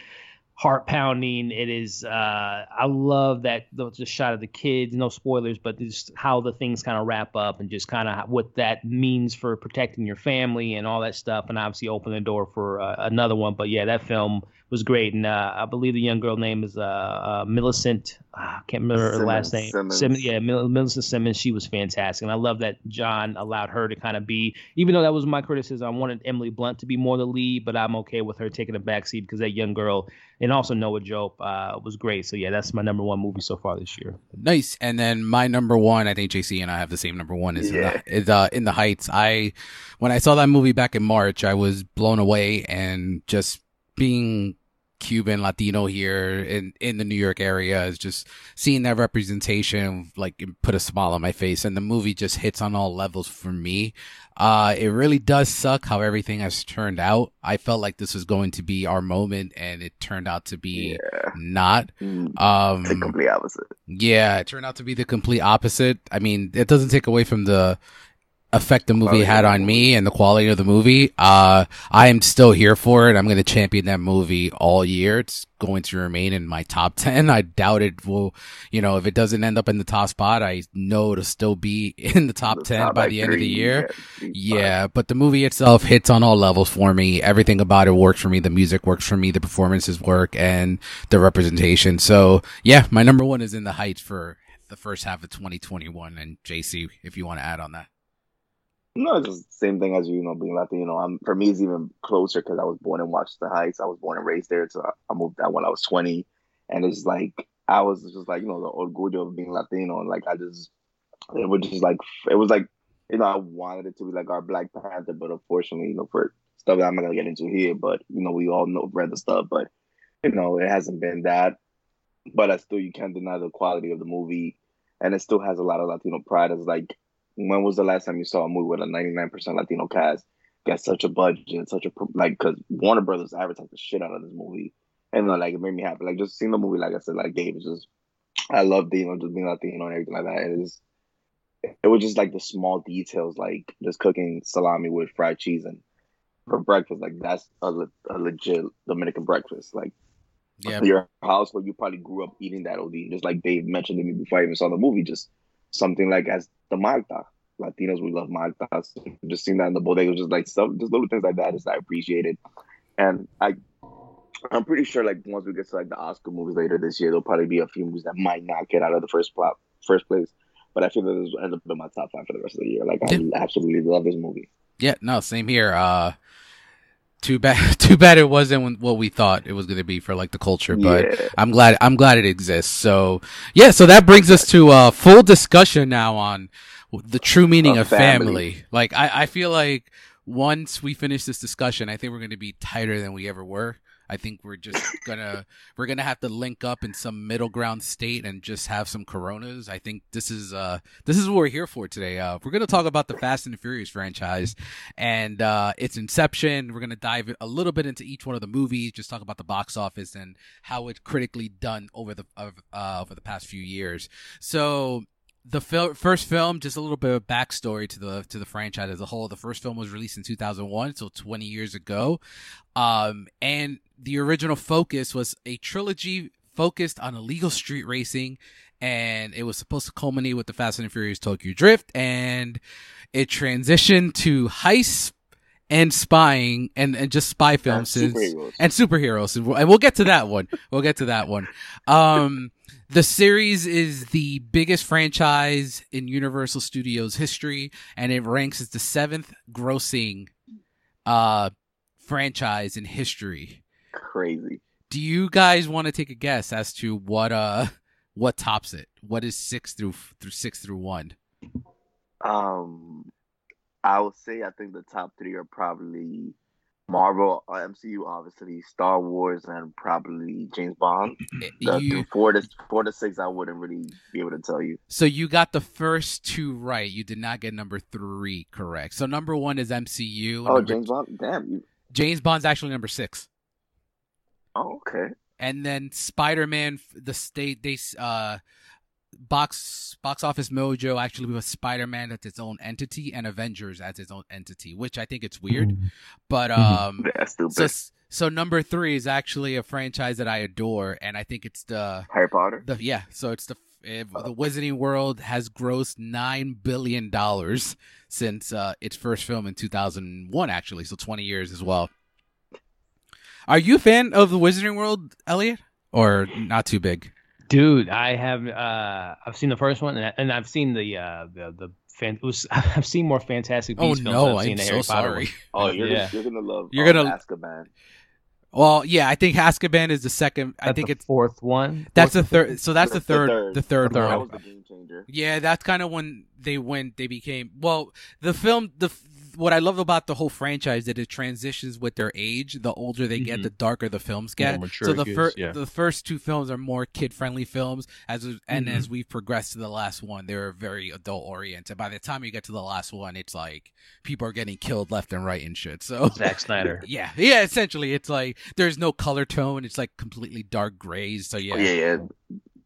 heart pounding. It is. Uh, I love that the, the, shot of the kids. No spoilers, but just how the things kind of wrap up and just kind of what that means for protecting your family and all that stuff, and obviously open the door for uh, another one. But yeah, that film was great, and uh, I believe the young girl name is uh, uh, Millicent. I can't remember Simmons, her last name. Simmons. Simmons yeah, Millicent Simmons. She was fantastic, and I love that John allowed her to kind of be. Even though that was my criticism, I wanted Emily Blunt to be more the lead, but I'm okay with her taking a backseat because that young girl, and also Noah Jupe, uh, was great. So yeah, that's my number one movie so far this year.
Nice, and then my number one, I think JC and I have the same number one. Is yeah. in, the, is, uh, in the Heights. I when I saw that movie back in March, I was blown away and just being Cuban Latino here in in the New York area is just seeing that representation like put a smile on my face and the movie just hits on all levels for me. Uh it really does suck how everything has turned out. I felt like this was going to be our moment and it turned out to be yeah. not.
Mm. Um the complete opposite.
Yeah, it turned out to be the complete opposite. I mean, it doesn't take away from the effect the movie had on me and the quality of the movie. Uh, I am still here for it. I'm going to champion that movie all year. It's going to remain in my top 10. I doubt it will, you know, if it doesn't end up in the top spot, I know it'll still be in the top the 10 top by the end of the year. Yeah, yeah, but the movie itself hits on all levels for me. Everything about it works for me. The music works for me. The performances work and the representation. So yeah, my number one is in the heights for the first half of 2021. And JC, if you want to add on that.
No, it's the same thing as you, you know, being Latino. I'm for me, it's even closer because I was born in Washington Heights. I was born and raised there, so I moved out when I was 20, and it's like I was just like you know the orgullo of being Latino, and like I just it was just like it was like you know I wanted it to be like our Black Panther, but unfortunately, you know, for stuff that I'm not gonna get into here, but you know, we all know read the stuff, but you know, it hasn't been that. But I still, you can't deny the quality of the movie, and it still has a lot of Latino pride. It's like when was the last time you saw a movie with a 99% Latino cast get such a budget, such a like? Because Warner Brothers advertised the shit out of this movie, and like it made me happy. Like just seeing the movie, like I said, like Dave is just I love you know just being Latino and everything like that. It is. It was just like the small details, like just cooking salami with fried cheese and for breakfast. Like that's a, a legit Dominican breakfast. Like yeah. your house where you probably grew up eating that OD. Just like Dave mentioned to me before I even saw the movie, just something like as the Malta. Latinos, we love Malta. just seeing that in the bodega, just like some just little things like that is I appreciated. And I I'm pretty sure like once we get to like the Oscar movies later this year, there'll probably be a few movies that might not get out of the first plot first place. But I feel that this will end up in my top five for the rest of the year. Like I yeah. absolutely love this movie.
Yeah, no, same here. Uh too bad too bad it wasn't what we thought it was going to be for like the culture but yeah. i'm glad i'm glad it exists so yeah so that brings us to a full discussion now on the true meaning of, of family. family. like I, I feel like once we finish this discussion i think we're going to be tighter than we ever were I think we're just gonna we're gonna have to link up in some middle ground state and just have some Coronas. I think this is uh this is what we're here for today. Uh, we're gonna talk about the Fast and the Furious franchise and uh, its inception. We're gonna dive a little bit into each one of the movies, just talk about the box office and how it's critically done over the uh, over the past few years. So the fil- first film, just a little bit of backstory to the to the franchise as a whole. The first film was released in 2001, so 20 years ago, um, and the original focus was a trilogy focused on illegal street racing, and it was supposed to culminate with the Fast and Furious Tokyo Drift, and it transitioned to heists and spying and, and just spy films
And superheroes.
and superheroes. We'll, and we'll get to that one. We'll get to that one. Um the series is the biggest franchise in universal studios history and it ranks as the seventh grossing uh franchise in history.
Crazy.
do you guys want to take a guess as to what uh what tops it? What is six through through six through one?
Um, I would say I think the top three are probably Marvel, uh, MCU, obviously Star Wars, and probably James Bond. The,
you,
four to four to six, I wouldn't really be able to tell you.
So you got the first two right. You did not get number three correct. So number one is MCU.
Oh, James Bond. Damn you.
James Bond's actually number six.
Oh, okay.
And then Spider Man, the state they uh box box office mojo actually with Spider Man as its own entity and Avengers as its own entity, which I think it's weird. But
Mhm.
um,
That's stupid.
so so number three is actually a franchise that I adore, and I think it's the
Harry Potter.
The yeah, so it's the if the Wizarding World has grossed nine billion dollars since uh, its first film in two thousand one, actually, so twenty years as well. Are you a fan of the Wizarding World, Elliot, or not too big?
Dude, I have uh I've seen the first one and, I, and I've seen the uh the the fan it was I've seen more Fantastic
Oh
Beasts films
no,
than I've seen
I'm
the
so
Harry Potter
sorry.
Oh, you're
Yeah.
gonna, you're gonna love.
You're
um,
gonna-
Azkaban.
Well, yeah, I think Azkaban is the second. I think
the
it's
fourth one.
that's the third. So that's the
That's the
third.
third.
The third
The third
That
one.
was the game changer.
Yeah, that's kind of when they went. They became well. The film, the what I love about the whole franchise that it transitions with their age. The older they get,
Mhm.
the darker the films get. so the first,
yeah.
the first two films are more kid friendly films. As and
Mhm.
as we've progressed to the last one, they're very adult oriented. By the time you get to the last one, it's like people are getting killed left and right and shit. So
Zack Snyder.
yeah, yeah. Essentially, it's like there's no color tone. It's like completely dark grays. So
Oh, yeah, yeah.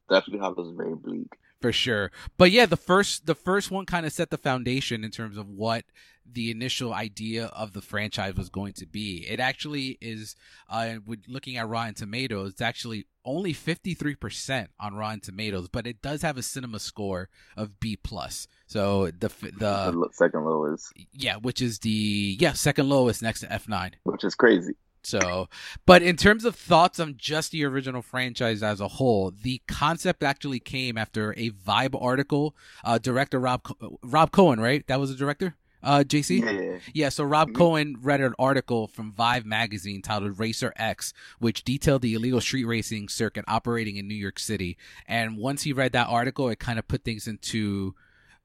Definitely Hollow was very bleak.
For sure. But yeah, the first the first one kind of set the foundation in terms of what the initial idea of the franchise was going to be. It actually is uh with looking at Rotten Tomatoes, it's actually only 53% on Rotten Tomatoes, but it does have a cinema score of B+. plus. So the
the
the
second lowest,
yeah, which is the yeah, second lowest next to F9.
which is crazy.
So, but in terms of thoughts on just the original franchise as a whole, the concept actually came after a Vibe article. Uh, director Rob Co- Rob Cohen, right? That was the director. Uh, JC.
Yeah, yeah.
So Rob
Mhm.
Cohen read an article from Vibe magazine titled Racer X, which detailed the illegal street racing circuit operating in New York City. And once he read that article, it kind of put things into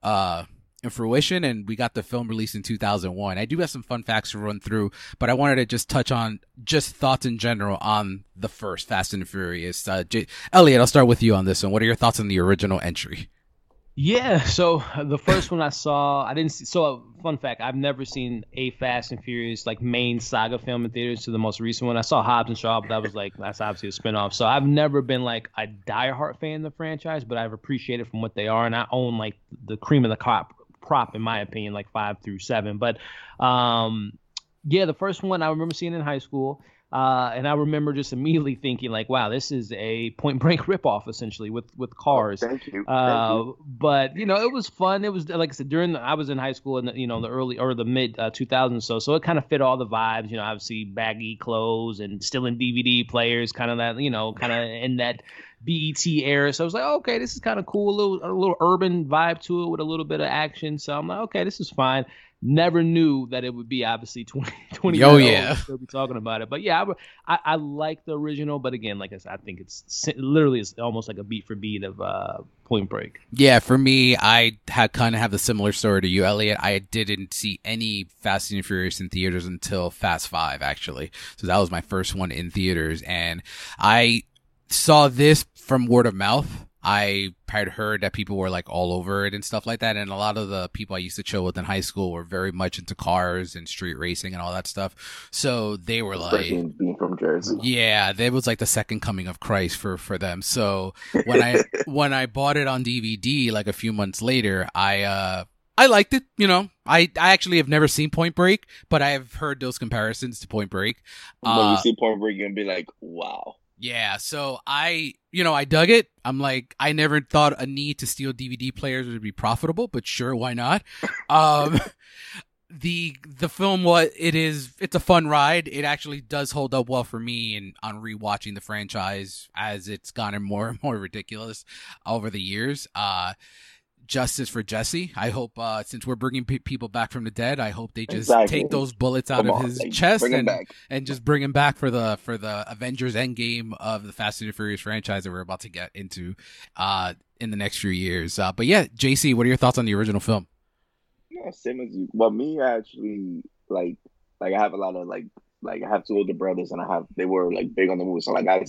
uh in fruition and we got the film released in 2001. I do have some fun facts to run through, but I wanted to just touch on just thoughts in general on the first Fast and Furious. Uh, J- Elliot, I'll start with you on this one. What are your thoughts on the original entry?
Yeah, so the first one I saw, I didn't see. So, uh, fun fact: I've never seen a Fast and Furious like main saga film in theaters. To the most recent one, I saw Hobbs and Shaw, but that was like that's obviously a spinoff. So I've never been like a diehard fan of the franchise, but I've appreciated from what they are, and I own like the cream of the crop prop in my opinion, like five through seven. But um, yeah, the first one I remember seeing in high school. Uh, and I remember just immediately thinking, like, wow, this is a Point Break ripoff, essentially, with with cars.
Thank you. Thank
Uh,
you.
but you know, it was fun. It was like I said during the, I was in high school in the, you know the early or the mid uh, 2000s, so so it kind of fit all the vibes. You know, obviously baggy clothes and still in DVD players, kind of that you know, kind of in that BET era. So I was like, oh, okay, this is kind of cool, a little a little urban vibe to it with a little bit of action. So I'm like, okay, this is fine. Never knew that it would be obviously 20, 20
Oh,
years old
yeah.
Still be talking about it, but yeah, I, I, I like the original, but again, like I said, I think it's literally it's almost like a beat for beat of uh, Point Break.
Yeah, for me, I had kind of have the similar story to you, Elliot. I didn't see any Fast and Furious in theaters until Fast Five, actually. So that was my first one in theaters, and I saw this from word of mouth. I had heard that people were like all over it and stuff like that. And a lot of the people I used to chill with in high school were very much into cars and street racing and all that stuff. So they were
Especially
like,
being from Jersey.
yeah, that was like the second coming of Christ for for them. So when I when I bought it on DVD like a few months later, I uh I liked it, you know. I I actually have never seen Point Break, but I have heard those comparisons to Point Break.
when
Uh,
you see Point Break, you're gonna be like, wow.
Yeah, so I, you know, I dug it. I'm like, I never thought a need to steal DVD players would be profitable, but sure, why not? um, the the film, what it is, it's a fun ride. It actually does hold up well for me, and on rewatching the franchise as it's gotten more and more ridiculous over the years. Uh, justice for Jesse. I hope, uh, since we're bringing pe- people back from the dead, I hope they just
Exactly.
take those bullets out
Come
of
on,
his chest and and just bring him back for the for the Avengers Endgame of the Fast and the Furious franchise that we're about to get into uh in the next few years. Uh but yeah, JC, what are your thoughts on the original film?
Yeah, same as you. Well, me actually, like, like I have a lot of like, like I have two older brothers, and I have they were like big on the movie. So like I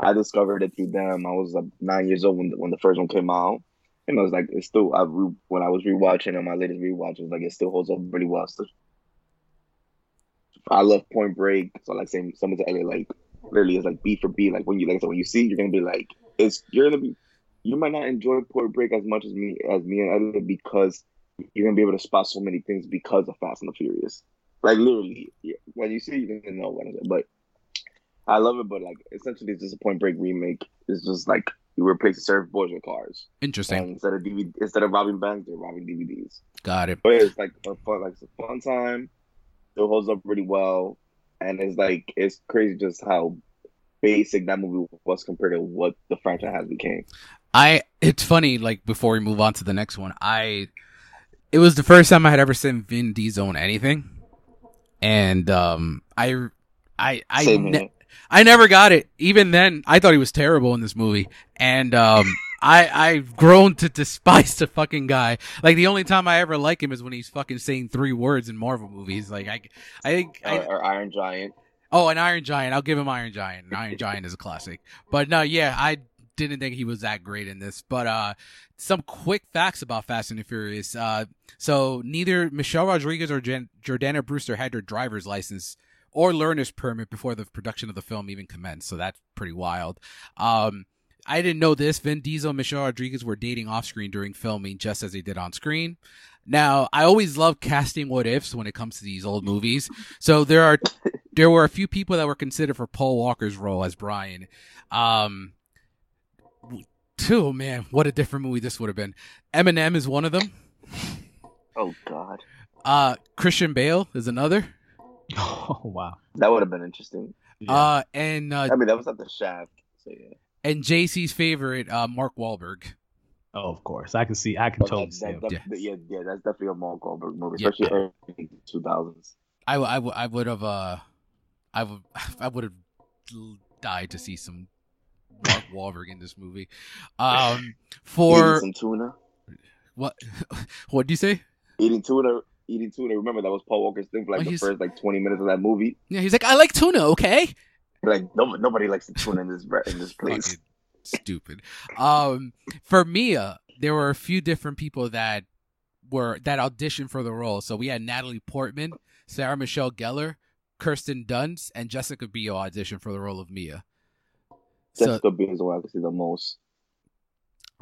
I discovered it through them. I was like nine years old when the, when the first one came out, and I was like, it's still. I re, when I was rewatching it, my latest rewatch was like it still holds up really well. I love Point Break. So like same some of the other like literally it's like beat for beat. Like when you like so when you see, you're gonna be like, it's you're gonna be. You might not enjoy Point Break as much as me as me and Elliot because you're gonna be able to spot so many things because of Fast and the Furious. Like literally, yeah, when you see, you're gonna know. But I love it. But like, essentially, it's just a Point Break remake. It's just like you replace the surfboards with cars,
Interesting.
and instead of DVD, instead of robbing banks, they're robbing DVDs.
Got it.
But it's like a fun, like it's a fun time. It holds up really well, and it's like it's crazy just how basic that movie was compared to what the franchise has became.
I it's funny, like before we move on to the next one, I it was the first time I had ever seen Vin Diesel in anything. And um I I I
Same
ne-. I never got it. Even then, I thought he was terrible in this movie, and um, I I've grown to despise the fucking guy. Like the only time I ever like him is when he's fucking saying three words in Marvel movies. Like I I think I,
or, or Iron Giant.
Oh, an Iron Giant. I'll give him Iron Giant. Iron Giant is a classic. But no, yeah, I didn't think he was that great in this. But uh some quick facts about Fast and the Furious. Uh so neither Michelle Rodriguez or Jan- Jordana Brewster had their driver's license or learner's permit before the production of the film even commenced. So that's pretty wild. Um I didn't know this. Vin Diesel and Michelle Rodriguez were dating off screen during filming just as they did on screen. Now, I always love casting what ifs when it comes to these old movies. So there are there were a few people that were considered for Paul Walker's role as Brian. Um, two man, what a different movie this would have been. Eminem is one of them.
Oh God,
Uh, Christian Bale is another.
Oh wow.
that would have been interesting.
Yeah.
Uh, and uh,
I mean, that was at the Shaft. So yeah.
and JC's favorite, uh, Mark Wahlberg.
oh, of course. I can see. I can
But
totally
that-
see
that-
him.
that- yeah, yeah, that's definitely a Mark Wahlberg movie,
Yeah.
especially early two thousands.
I would have uh, I would I would have died to see some Mark Wahlberg in this movie. Um,
Eating
for
some tuna,
what? What do you say?
eating tuna, eating tuna. Remember that was Paul Walker's thing for like
Oh,
the first like twenty minutes of that movie.
Yeah, he's like, I like tuna. Okay.
Like no, nobody likes the tuna in this in this place.
stupid. Um, for Mia, there were a few different people that were that auditioned for the role. So we had Natalie Portman, Sarah Michelle Gellar, Kirsten Dunst, and Jessica Biel audition for the role of Mia. So
Jessica Biel is the one I can see the most.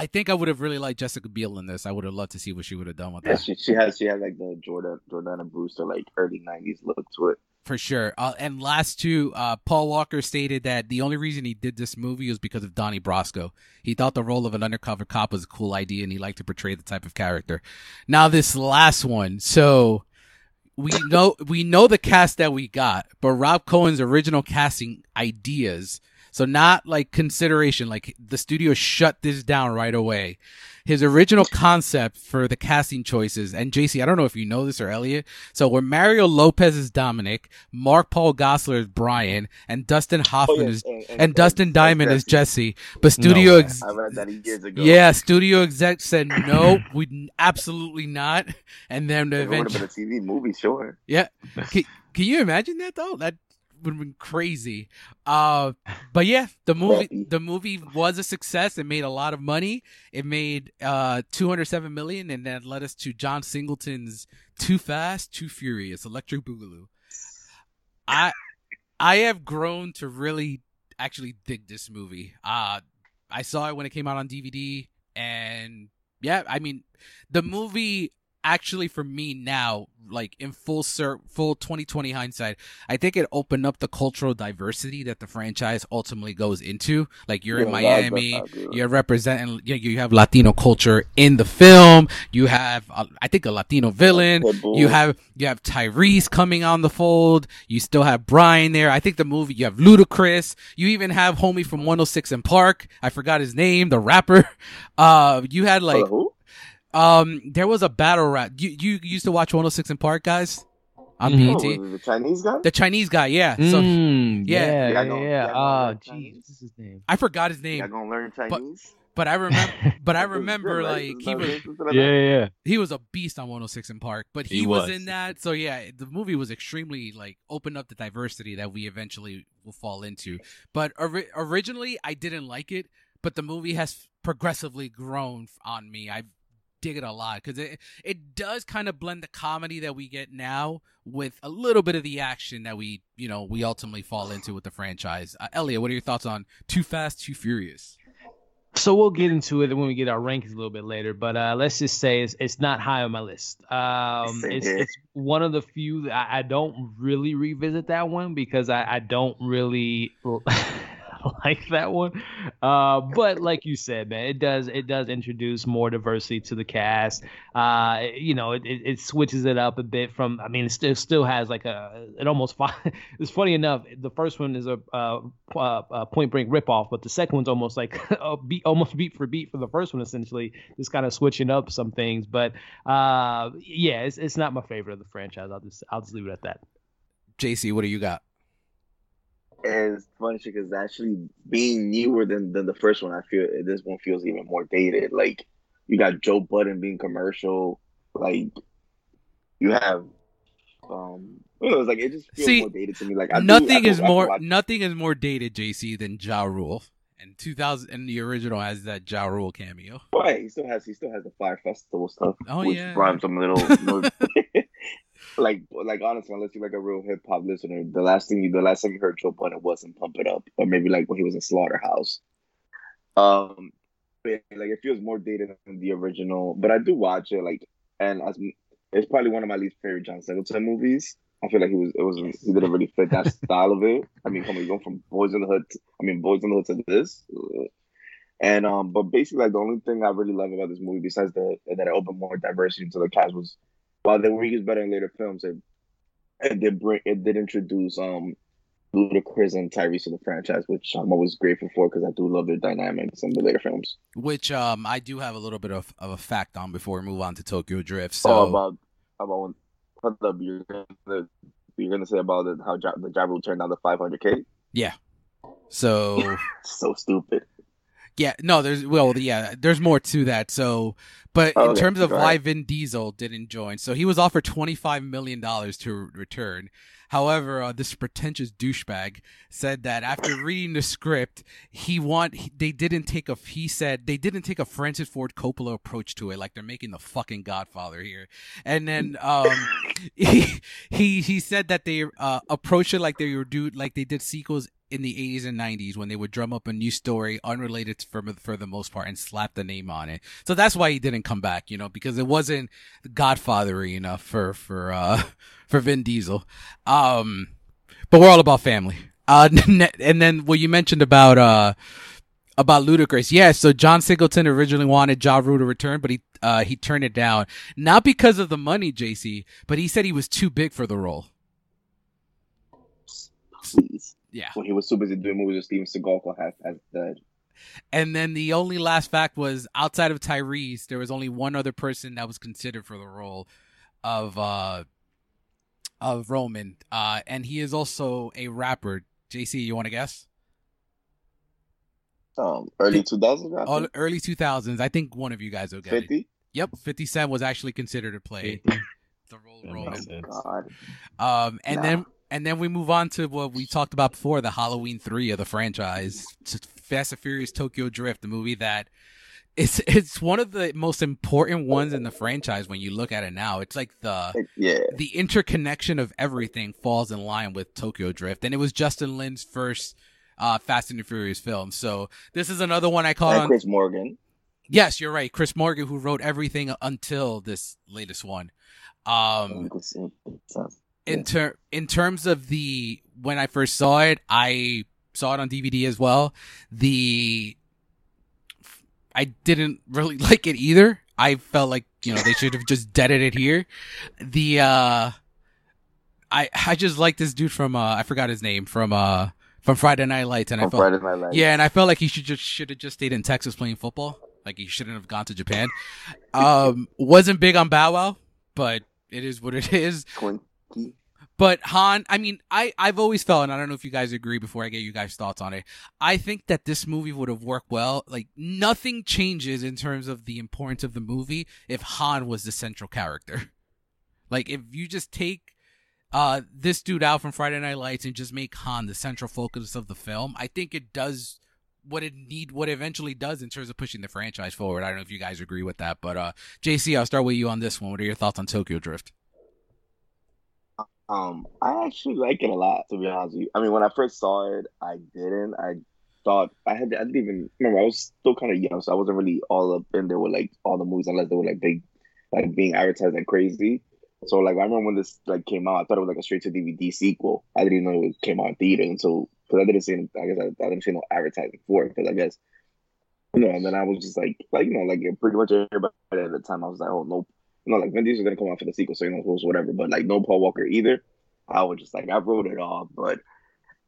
I think I would have really liked Jessica Biel in this. I would have loved to see what she would have done with
Yeah,
that
she she has she has like the Jordan Jordana Brewster like early nineties look to it.
for sure. Uh, and last two, uh, Paul Walker stated that the only reason he did this movie was because of Donnie Brasco. He thought the role of an undercover cop was a cool idea, and he liked to portray the type of character. Now this last one, so we know we know the cast that we got, but Rob Cohen's original casting ideas. So not like consideration, like the studio shut this down right away. His original concept for the casting choices, and JC, I don't know if you know this or Elliot. So where Mario Lopez is Dominic, Mark Paul Gosselaar is Brian, and Dustin oh, Hoffman is and, Dustin Diamond is Jesse. But studio
way.
ex-
I read that years ago.
yeah, studio exec said no, we absolutely not. And then
it would have
eventually,
a TV movie, sure.
yeah. Can, can you imagine that though? That would have been crazy. Uh, but yeah, the movie the movie was a success. It made a lot of money. It made uh 207 million, and that led us to John Singleton's Too Fast, Too Furious, Electric Boogaloo. I I have grown to really actually dig this movie. Uh I saw it when it came out on DVD, and yeah, I mean, the movie actually for me now like in full cir- full 2020 hindsight i think it opened up the cultural diversity that the franchise ultimately goes into like you're in
Yeah, that-
miami
that's not good.
you're representing you, you have latino culture in the film you have uh, i think a latino villain you have you have Tyrese coming on the fold. You still have Brian there. I think the movie you have Ludacris. You even have homie from 106 and Park. I forgot his name, the rapper. Uh, you had like
who?
Um, there was a battle rap. You you used to watch 106 and Park, guys, on.
Oh,
BET.
the Chinese guy?
The Chinese guy, yeah. So
Mm,
yeah.
yeah,
Yeah, I
yeah,
know-
yeah.
yeah, I know
Oh,
that
jeez,
Chinese.
what's his name?
I forgot his
Y'all
name,
gonna learn Chinese?
but I remember, but I remember like he was
racist to that
yeah, yeah.
he was a beast on 106 and Park, but he,
He
was.
was.
in that. So yeah, the movie was extremely like opened up the diversity that we eventually will fall into. But ori- originally, I didn't like it, but the movie has progressively grown on me. I dig it a lot because it it does kind of blend the comedy that we get now with a little bit of the action that we you know we ultimately fall into with the franchise. Uh, Elliot, what are your thoughts on Too Fast, Too Furious?
So we'll get into it when we get our rankings a little bit later, but uh, let's just say it's, it's not high on my list. Um, it's, it's one of the few that I, I don't really revisit that one because I, I don't really like that one. Uh, but like you said, man, it does it does introduce more diversity to the cast. Uh, you know, it, it, it switches it up a bit from. I mean, it still still has like a it almost. It's funny enough. The first one is a uh, uh, Point Break ripoff, but the second one's almost like a beat, almost beat for beat for the first one, essentially, just kind of switching up some things. But uh, yeah, it's, it's not my favorite of the franchise. I'll just I'll just leave it at that.
JC, what do you got?
And it's funny because actually being newer than, than the first one, I feel this one feels even more dated. Like you got Joe Budden being commercial, like you have um know, it's like it just feels
See,
more dated to me. Like I do-
nothing
I
is more
watch-
nothing is more dated, JC, than Ja Rule. And 2000 and the original has that Ja Rule cameo.
Right, he still has he still has the Fyre Festival stuff.
Oh,
which
yeah.
rhymes some little, little like like honestly, unless you're like a real hip hop listener, the last thing you the last time you heard Joe Budden wasn't Pump It Up, or maybe like when he was in Slaughterhouse. Um, but like it feels more dated than the original, but I do watch it like, and as it's probably one of my least favorite John Singleton movies. I feel like he was it was he didn't really fit that style of it. I mean, come on, you from Boys in the Hood, to, I mean Boys in the Hood to this. And um, but basically, like the only thing I really love about this movie, besides the that it opened more diversity into the cast, was while they were used better in later films, it it did bring it did introduce um Ludacris and Tyrese to the franchise, which I'm always grateful for because I do love their dynamics in the later films.
Which um I do have a little bit of, of a fact on before we move on to Tokyo Drift. So
oh, about about when what the you're gonna you're gonna say about it, how Ja- the Jabu turned down the 500k? Yeah.
So
So stupid.
Yeah, no, there's well, yeah, there's more to that. So, but
Oh,
in
okay,
terms of
go
why
ahead.
Vin Diesel didn't join, so he was offered 25 million dollars to return. However, uh, this pretentious douchebag said that after reading the script, he want he, they didn't take a he said they didn't take a Francis Ford Coppola approach to it, like they're making the fucking Godfather here. And then um, he he he said that they uh, approached it like they were do like they did sequels in the 80s and 90s when they would drum up a new story unrelated for for the most part and slap the name on it. So that's why he didn't come back, you know, because it wasn't Godfathery enough for for uh for Vin Diesel. Um but we're all about family. Uh and then what you mentioned about uh about Ludacris. Yeah, so John Singleton originally wanted Ja Rule to return, but he uh he turned it down. Not because of the money, JC, but he said he was too big for the role.
Please.
Yeah.
When he was too busy doing movies with Steven Seagal Half Past Dead.
And then the only last fact was outside of Tyrese, there was only one other person that was considered for the role of uh of Roman. Uh and he is also a rapper. JC, you want to guess?
Um, early 2000s,
Oh, early 2000s. I think one of you guys will get it.
50.
Yep, 50 Cent was actually considered to play the role of Roman.
God.
Um and
Nah.
then and then we move on to what we talked about before, the Halloween three of the franchise, Fast and Furious Tokyo Drift, the movie that it's it's one of the most important ones in the franchise when you look at it now. It's like the
yeah
the interconnection of everything falls in line with Tokyo Drift, and it was Justin Lin's first uh, Fast and the Furious film. So this is another one I
and
on.
Chris Morgan.
Yes, you're right, Chris Morgan, who wrote everything until this latest one. Um, in ter- in terms of the when I first saw it, I saw it on DVD as well. The I didn't really like it either. I felt like you know they should have just deaded it here. The uh, I I just like this dude from uh I forgot his name from uh from Friday Night Lights, and
From
I felt
Friday Night Lights.
yeah, and I felt like he should just should have just stayed in Texas playing football. Like he shouldn't have gone to Japan. Um, wasn't big on Bow Wow, but it is what it is. But Han, I mean, I I've always felt, and I don't know if you guys agree. Before I get you guys' thoughts on it, I think that this movie would have worked well. Like nothing changes in terms of the importance of the movie if Han was the central character. Like if you just take uh this dude out from Friday Night Lights and just make Han the central focus of the film, I think it does what it need what it eventually does in terms of pushing the franchise forward. I don't know if you guys agree with that, but uh JC, I'll start with you on this one. What are your thoughts on Tokyo Drift?
Um, I actually like it a lot, to be honest with you. I mean, when I first saw it, I didn't. I thought I had. I didn't even remember. I was still kind of young, so I wasn't really all up in there with like all the movies, unless they were like big, like being advertised like crazy. So like, I remember when this like came out, I thought it was like a straight to DVD sequel. I didn't even know it came out in theater until because I didn't see. I guess I, I didn't see no advertising for it because I guess you know. And then I was just like, like you know, like pretty much everybody at the time. I was like, oh nope you know, like Vin Diesel's gonna come out for the sequel, so you know, whatever. But like no Paul Walker either. I was just like I wrote it off. But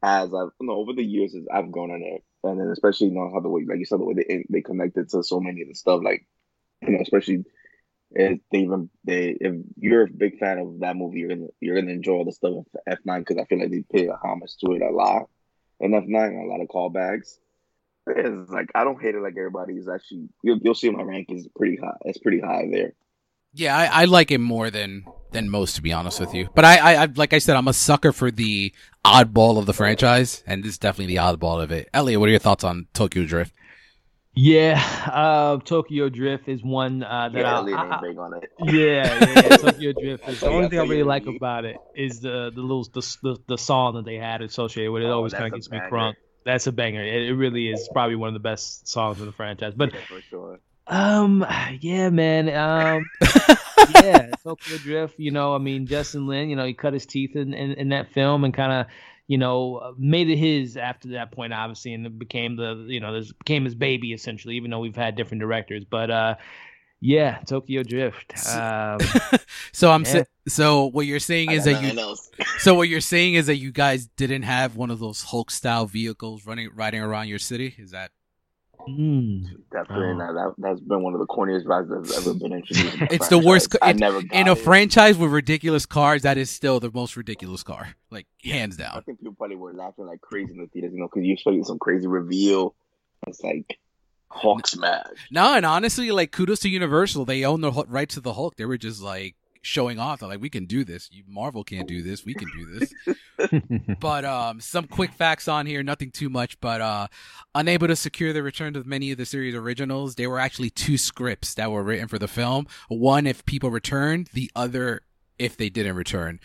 as I've you know over the years, as I've gone on it, and then especially you know how the way like you said the way they they connected to so many of the stuff, like you know, especially if they even they if you're a big fan of that movie, you're gonna you're gonna enjoy all the stuff of F nine because I feel like they pay a homage to it a lot in F nine, a lot of callbacks. It's like I don't hate it like everybody is actually. You'll, you'll see my rank is pretty high. It's pretty high there.
Yeah, I, I like it more than than most, to be honest with you. But I, I, I, like I said, I'm a sucker for the oddball of the franchise, and this is definitely the oddball of it. Elliot, what are your thoughts on Tokyo Drift?
Yeah, uh, Tokyo Drift is one uh, that
Yeah,
I,
Elliot
I,
big on it.
yeah, yeah, Tokyo Drift is the only thing I really like about it is the the little the the, the song that they had associated with it. It
Oh,
always kind of gets me crunk. That's a banger. It, it really is probably one of the best songs in the franchise. But
yeah, for sure.
Um, yeah, man. Um, yeah, Tokyo Drift. You know, I mean, Justin Lin. You know, he cut his teeth in in, in that film and kind of. You know, uh, made it his after that point, obviously, and it became the you know, this became his baby essentially. Even though we've had different directors, but uh, yeah, Tokyo Drift. Um,
So I'm
Yeah.
sa- so what you're saying is that you so what you're saying is that you guys didn't have one of those Hulk style vehicles running riding around your city. Is that
mm,
Definitely
Oh.
not. That, that's been one of the corniest rides that's ever been introduced. in
It's the worst
franchise.
co-
I
it-
never
in a
it.
franchise with ridiculous cars? That is still the most ridiculous car, like hands down.
I think people probably were laughing like crazy in the theaters, you know, because you expect some crazy reveal. It's like Hulk smash.
No, and honestly, like kudos to Universal. They own the rights to the Hulk. They were just like showing off. They're like, we can do this. You Marvel can't do this. We can do this. but um, some quick facts on here, nothing too much. But uh, unable to secure the return of many of the series originals, there were actually two scripts that were written for the film. One if people returned, the other if they didn't return.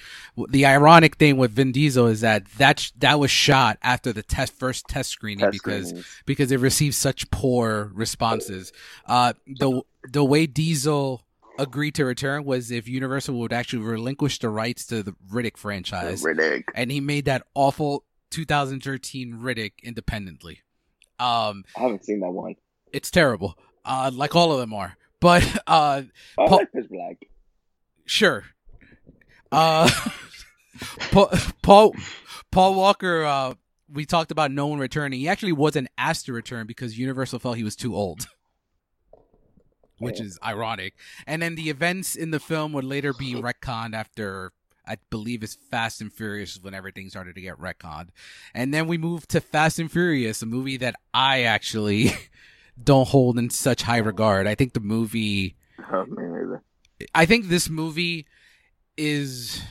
The ironic thing with Vin Diesel is that that sh- that was shot after the test first test screening
Test
because because it received such poor responses. Uh, the the way Diesel agreed to return was if Universal would actually relinquish the rights to the Riddick franchise,
Riddick.
and he made that awful 2013 Riddick independently. Um,
I haven't seen that one.
it's terrible, uh, like all of them are. But uh,
I
Paul-
like Pitch Black.
sure. Uh, Paul, Paul Paul Walker. Uh, we talked about no one returning. He actually wasn't asked to return because Universal felt he was too old, which
Yeah.
is ironic. And then the events in the film would later be retconned after. I believe it's Fast and Furious when everything started to get retconned. And then we move to Fast and Furious, a movie that I actually don't hold in such high regard. I think the movie
Oh, man.
I think this movie is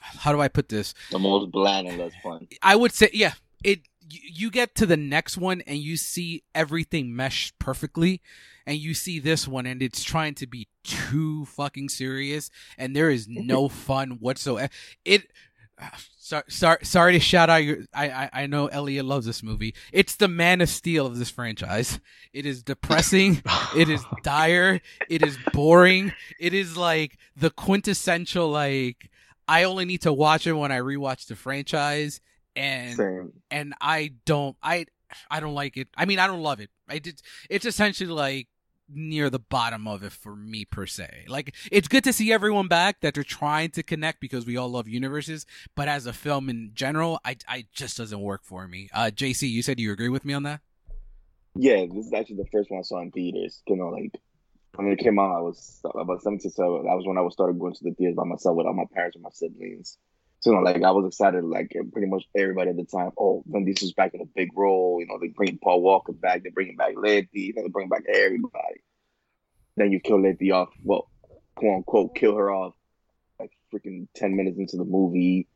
how do I put this?
The most bland and less fun.
I would say, yeah, it. You get to the next one and you see everything mesh perfectly, and you see this one and it's trying to be too fucking serious, and there is no fun whatsoever. It. Sorry, sorry, sorry to shout out your. I, I, I know Elliot loves this movie. It's the Man of Steel of this franchise. It is depressing. it is dire. It is boring. It is like the quintessential like. I only need to watch it when I rewatch the franchise, and
Same.
and I don't. I I don't like it. I mean, I don't love it. I did. It's essentially like near the bottom of it for me per se. Like it's good to see everyone back that they're trying to connect because we all love universes, but as a film in general, I I just doesn't work for me. Uh JC, you said you agree with me on that?
Yeah, this is actually the first one I saw in theaters. You know, like when it came out, I was about seventeen. So that was when I was started going to the theaters by myself without my parents or my siblings. So you know, like I was excited, like pretty much everybody at the time. Oh, Vin Diesel's back in a big role. You know, they bring Paul Walker back. They bring back Letty. You know, they bring back everybody. Then you kill Letty off. Well, quote unquote, kill her off like freaking ten minutes into the movie,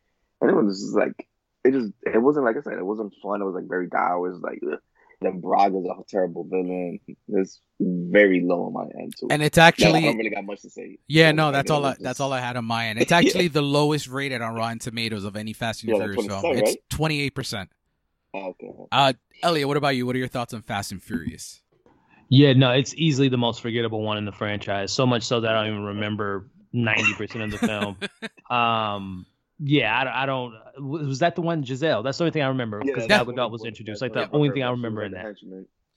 and it was just like it just it wasn't like I said, it wasn't fun. It was like very dour. It was like ugh. Then Braga's a terrible villain. It's very low on my end too.
And it's
Yeah, I
actually
don't really got much to say.
Yeah,
So,
no, that's all. I,
was
that's all I had on my end. It's actually the lowest rated on Rotten Tomatoes of any Fast and
Yeah,
Furious film.
20%,
It's twenty eight percent.
Oh, okay.
Uh, Elliot, what about you? What are your thoughts on Fast and Furious?
Yeah, no, it's easily the most forgettable one in the franchise. So much so that I don't even remember ninety percent of the film. Um, yeah, I, I don't. Was that the one Giselle? That's the only thing I remember
Yeah,
because
that's
Gal Gadot was introduced. Like the only thing I remember in that.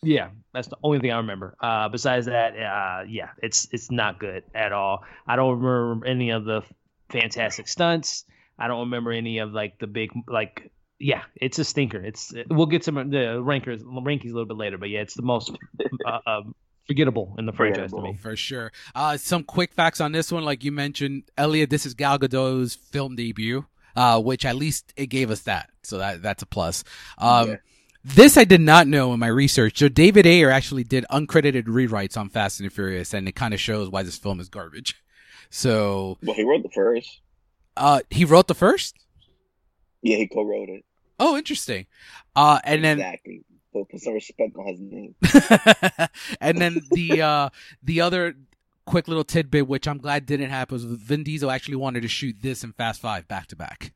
Yeah, that's the only thing I remember. Uh, besides that, uh, yeah, it's it's not good at all. I don't remember any of the fantastic stunts. I don't remember any of like the big like. Yeah, it's a stinker. It's we'll get to the rankers rankings a little bit later, but yeah, it's the most uh, uh, forgettable in the franchise to me.
For sure. Uh, some quick facts on this one, like you mentioned, Elliot. This is Gal Gadot's film debut, uh, which at least it gave us that, so that that's a plus. Um,
Yeah.
This I did not know in my research. So David Ayer actually did uncredited rewrites on Fast and the Furious, and it kind of shows why this film is garbage. So,
Well, he wrote the first.
uh, he wrote the first.
Yeah, he co-wrote it.
Oh, interesting. Uh, and then
exactly. But put some respect on his name.
and then the uh the other quick little tidbit which I'm glad didn't happen was Vin Diesel actually wanted to shoot this and Fast 5 back to back.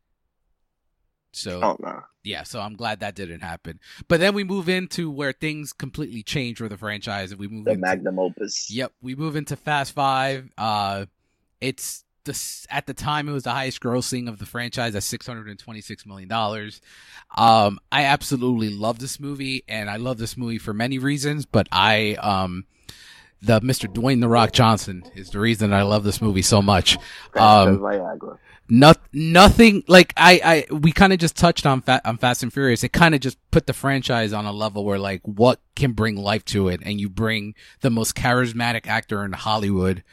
So
Oh no.
yeah, so I'm glad that didn't happen. But then we move into where things completely change for the franchise and we move
The
into
magnum opus.
Yep, we move into Fast 5. Uh it's the at the time it was the highest grossing of the franchise at 626 million dollars. Um I absolutely love this movie and I love this movie for many reasons, but I um the Mr. Dwayne the Rock Johnson is the reason I love this movie so much. Um,
Viagra.
Not nothing like I I we kind of just touched on Fa- on Fast and Furious. It kind of just put the franchise on a level where like what can bring life to it, and you bring the most charismatic actor in Hollywood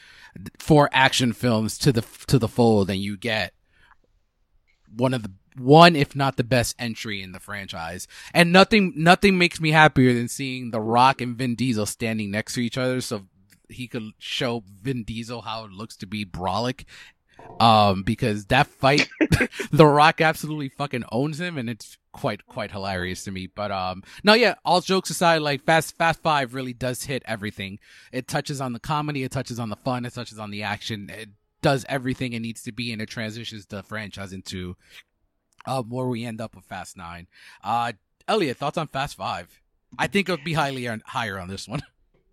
for action films to the to the fold, and you get one of the one if not the best entry in the franchise. And nothing nothing makes me happier than seeing The Rock and Vin Diesel standing next to each other, so he could show Vin Diesel how it looks to be brolic um because that fight the rock absolutely fucking owns him and it's quite quite hilarious to me. But um no yeah all jokes aside like fast fast five really does hit everything. It touches on the comedy it touches on the fun it touches on the action it does everything it needs to be and it transitions the franchise into uh where we end up with fast nine. Uh elliot thoughts on fast five? I think it would be highly on, higher on this one.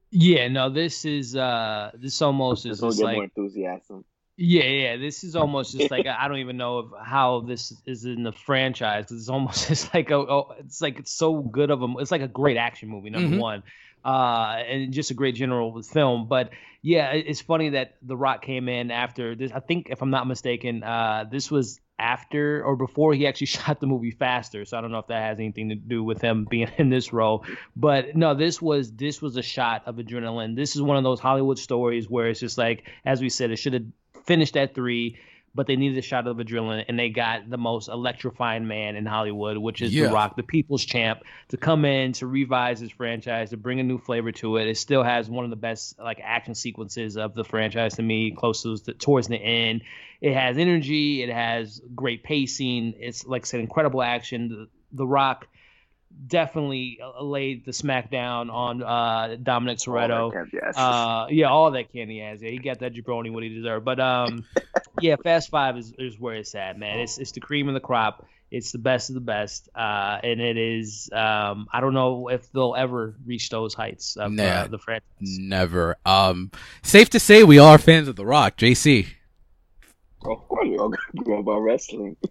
Yeah, no, this is uh this almost is
This will
just like
more enthusiasm.
Yeah, yeah. This is almost just like I don't even know if, how this is in the franchise it's almost it's like a, oh, it's like it's so good of a it's like a great action movie number
Mhm.
one, uh, and just a great general film. But yeah, it- it's funny that The Rock came in after this. I think if I'm not mistaken, uh, this was after or before he actually shot the movie Faster. So I don't know if that has anything to do with him being in this role. But no, this was this was a shot of adrenaline. This is one of those Hollywood stories where it's just like, as we said, it should have finished at three, but they needed a shot of adrenaline, and they got the most electrifying man in Hollywood, which is
Yeah.
The Rock, the people's champ, to come in to revise his franchise, to bring a new flavor to it. It still has one of the best like action sequences of the franchise to me, close to the, towards the end. It has energy, it has great pacing. It's like I said, incredible action. The, the Rock definitely uh, laid the smackdown on uh, Dominic Toretto.
All that can't- yes.
Uh, yeah, all that candy has. Yeah, he got that jabroni what he deserved. But um, yeah, Fast Five is, is where it's at, man. It's it's the cream of the crop. It's the best of the best, uh, and it is. Um, I don't know if they'll ever reach those heights of
Nah.
uh, the franchise.
Never. Um, safe to say we are fans of The Rock. JC.
Of course, we all go about wrestling.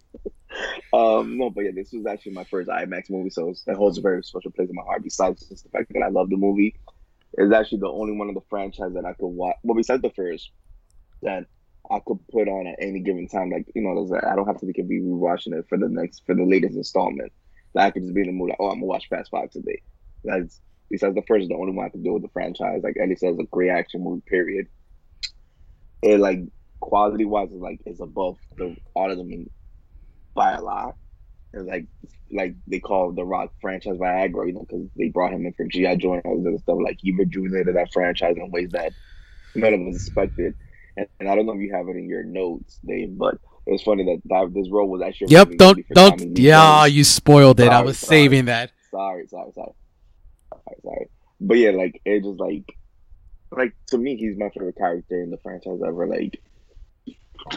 um, no, but yeah, this was actually my first IMAX movie, so it holds a very special place in my heart. Besides just the fact that I love the movie, it's actually the only one of the franchise that I could watch. Well, besides the first, that I could put on at any given time. Like you know, I don't have to think of be rewatching it for the next for the latest installment. Like I could just be in the mood like, oh, I'm gonna watch Fast Five today. That's besides the first, the only one I could do with the franchise. Like at as a great action movie. Period. It like quality wise is like is above the all of them in- by a lot. And like like they call the Rock franchise Viagra, you know, because they brought him in for GI Joe and all this other stuff. Like he rejuvenated that franchise in ways that none of us expected. And, and I don't know if you have it in your notes, Dave, but it's funny that, that this role was actually.
Yep. Don't don't. Yeah, you spoiled it. I was
sorry.
saving that.
Sorry, sorry, sorry, sorry, sorry. But yeah, like it just like, like to me, he's my favorite character in the franchise ever. Like,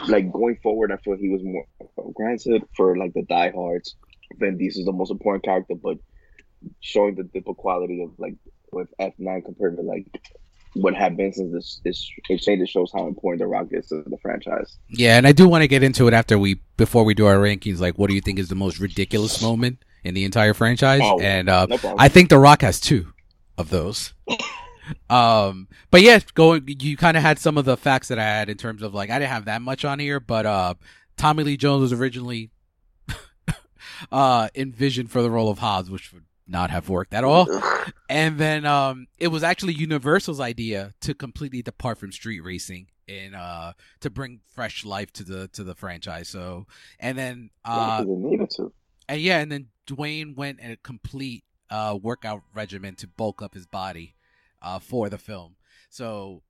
like going forward, I feel he was more. Granted, for like the diehards, Vin Diesel's the most important character, but showing the different quality of like with F nine compared to like what had been since this this exchange, it shows how important the Rock is to the franchise.
Yeah, and I do want to get into it after we before we do our rankings. Like, what do you think is the most ridiculous moment in the entire franchise?
Oh,
and uh,
no.
I think The Rock has two of those. um, but yeah, going you kind of had some of the facts that I had in terms of like I didn't have that much on here, but uh, Tommy Lee Jones was originally uh envisioned for the role of Hobbs, which would not have worked at all. And then um, it was actually Universal's idea to completely depart from street racing and uh, to bring fresh life to the to the franchise. So and then uh, and yeah, and then Dwayne went in a complete uh, workout regimen to bulk up his body uh, for the film. So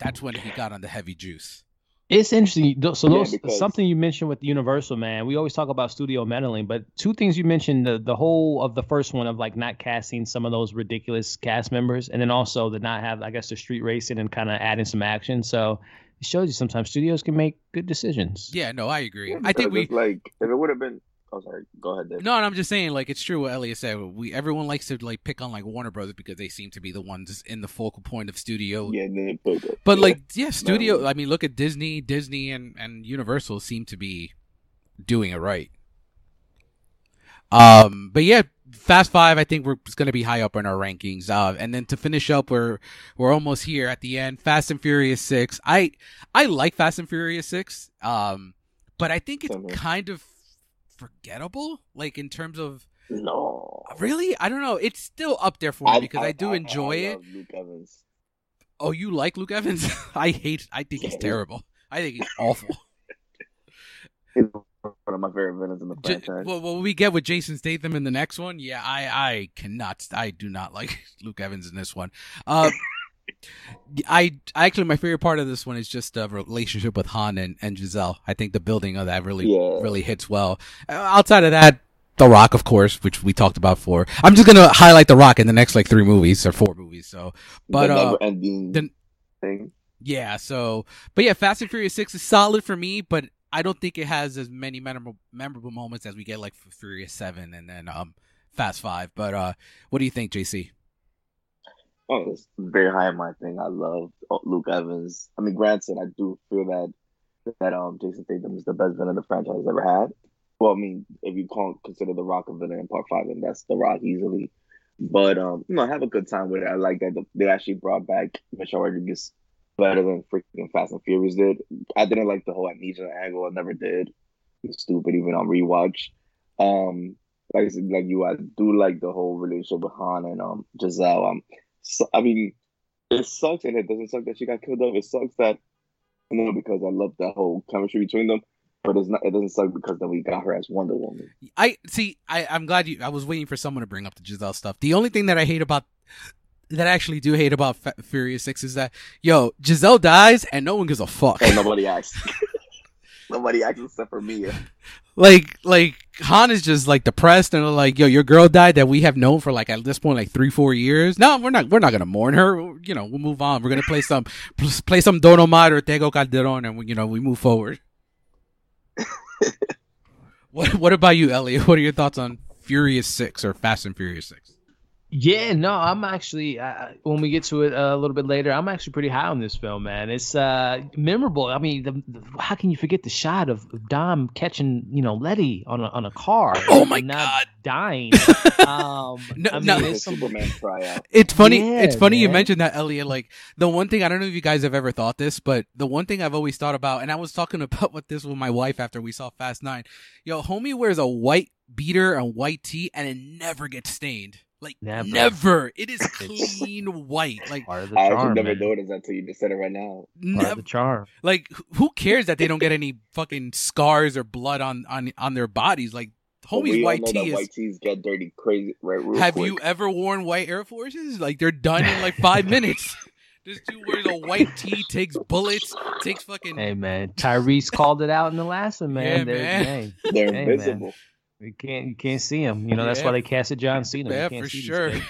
that's when he got on the heavy juice.
It's interesting. Th- So
Yeah,
those
because-
something you mentioned with Universal, man. We always talk about studio meddling, but two things you mentioned: the the whole of the first one of like not casting some of those ridiculous cast members, and then also the not have, I guess, the street racing and kind of adding some action. So it shows you sometimes studios can make good decisions.
Yeah, no, I agree.
Yeah,
I think we
like if it would have been. Oh, sorry. Go ahead, Dave.
No, and I'm just saying, like it's true what Elliot said. We everyone likes to like pick on like Warner Brothers because they seem to be the ones in the focal point of studio.
Yeah, and then it
But
yeah.
like, yeah, studio.
No.
I mean, look at Disney, Disney, and and Universal seem to be doing it right. Um, but yeah, Fast Five. I think we're going to be high up in our rankings. Uh, and then to finish up, we're we're almost here at the end. Fast and Furious Six. I I like Fast and Furious Six. Um, but I think it's kind of forgettable, like in terms of
no.
really. I don't know. It's still up there for me because I, do enjoy
I
it.
Luke Evans.
Oh, you like Luke Evans? I hate. I think he's terrible. I think he's awful.
He's one of my favorite villains in the
J-
franchise.
well, what we get with Jason Statham in the next one, yeah, I, I cannot, I do not like Luke Evans in this one. Uh, I actually my favorite part of this one is just the relationship with Han and, and Giselle. I think the building of that really,
Yeah.
really hits well. Uh, outside of that, The Rock, of course, which we talked about for. I'm just gonna highlight The Rock in the next like three movies or four movies. So, but
the
uh,
ending
the-
thing.
yeah, so but yeah, Fast and Furious Six is solid for me, but I don't think it has as many memorable memorable moments as we get like for Furious Seven and then um Fast Five. But uh what do you think, JC?
Oh, it's very high in my thing. I love uh, Luke Evans. I mean, granted, I do feel that that um Jason Statham is the best villain the franchise ever had. Well, I mean, if you can't consider The Rock a villain in Part Five, then that's The Rock easily. But um, you know, I have a good time with it. I like that they actually brought back Michelle Rodriguez better than freaking Fast and Furious did. I didn't like the whole amnesia angle. I never did. It's stupid, even on rewatch. Um, like I said, like you, I do like the whole relationship with Han and um Giselle. Um, so, I mean, it sucks and it doesn't suck that she got killed off. It sucks that Woman because I love that whole chemistry between them. But it's not. It doesn't suck because then we got her as Wonder Woman.
I see. I I'm glad you. I was waiting for someone to bring up the Giselle stuff. The only thing that I hate about that I actually do hate about F- Furious Six is that yo Giselle dies and no one gives a fuck.
And nobody acts. nobody acts except for Mia.
like like Han is just like depressed and like yo your girl died that we have known for like at this point like three four years. No, we're not we're not gonna mourn her. You know we'll move on. We're gonna play some play some Don Omar or Tego Calderon and we, you know we move forward. what what about you, Elliot? What are your thoughts on Furious Six or Fast and Furious Six?
Yeah, no, I'm actually uh, when we get to it uh, a little bit later, I'm actually pretty high on this film, man. It's uh, memorable. I mean, the, the, how can you forget the shot of Dom catching you know Letty on a on a car?
Oh my
not
God.
dying. Um,
No,
I mean,
no.
it's some-
Superman tryout.
It's funny.
Yeah,
it's funny you mentioned that, Elliot. Like the one thing I don't know if you guys have ever thought this, but the one thing I've always thought about, and I was talking about with this with my wife after we saw Fast Nine. Yo, homie wears a white beater and white tee, and it never gets stained. Like
Never.
never. It is clean white. Like
part of the
I
charm.
actually never
man.
noticed that until you just said it right now.
Part of
never.
the charm.
Like who cares that they don't get any fucking scars or blood on on on their bodies? Like
But
homie's
we
white
know that
tee is.
white tees get dirty crazy right real
Have
quick.
you ever worn white Air Forces? Like they're done in like five minutes. This dude wears a white tee, takes bullets, takes fucking.
Hey man, Tyrese called it out in the last one, man.
Yeah,
They're-
man.
hey,
They're
Hey, man.
Invisible.
you can't you can't see him. You know that's
Yeah.
why they casted John Cena. You
yeah,
can't
for
see
sure.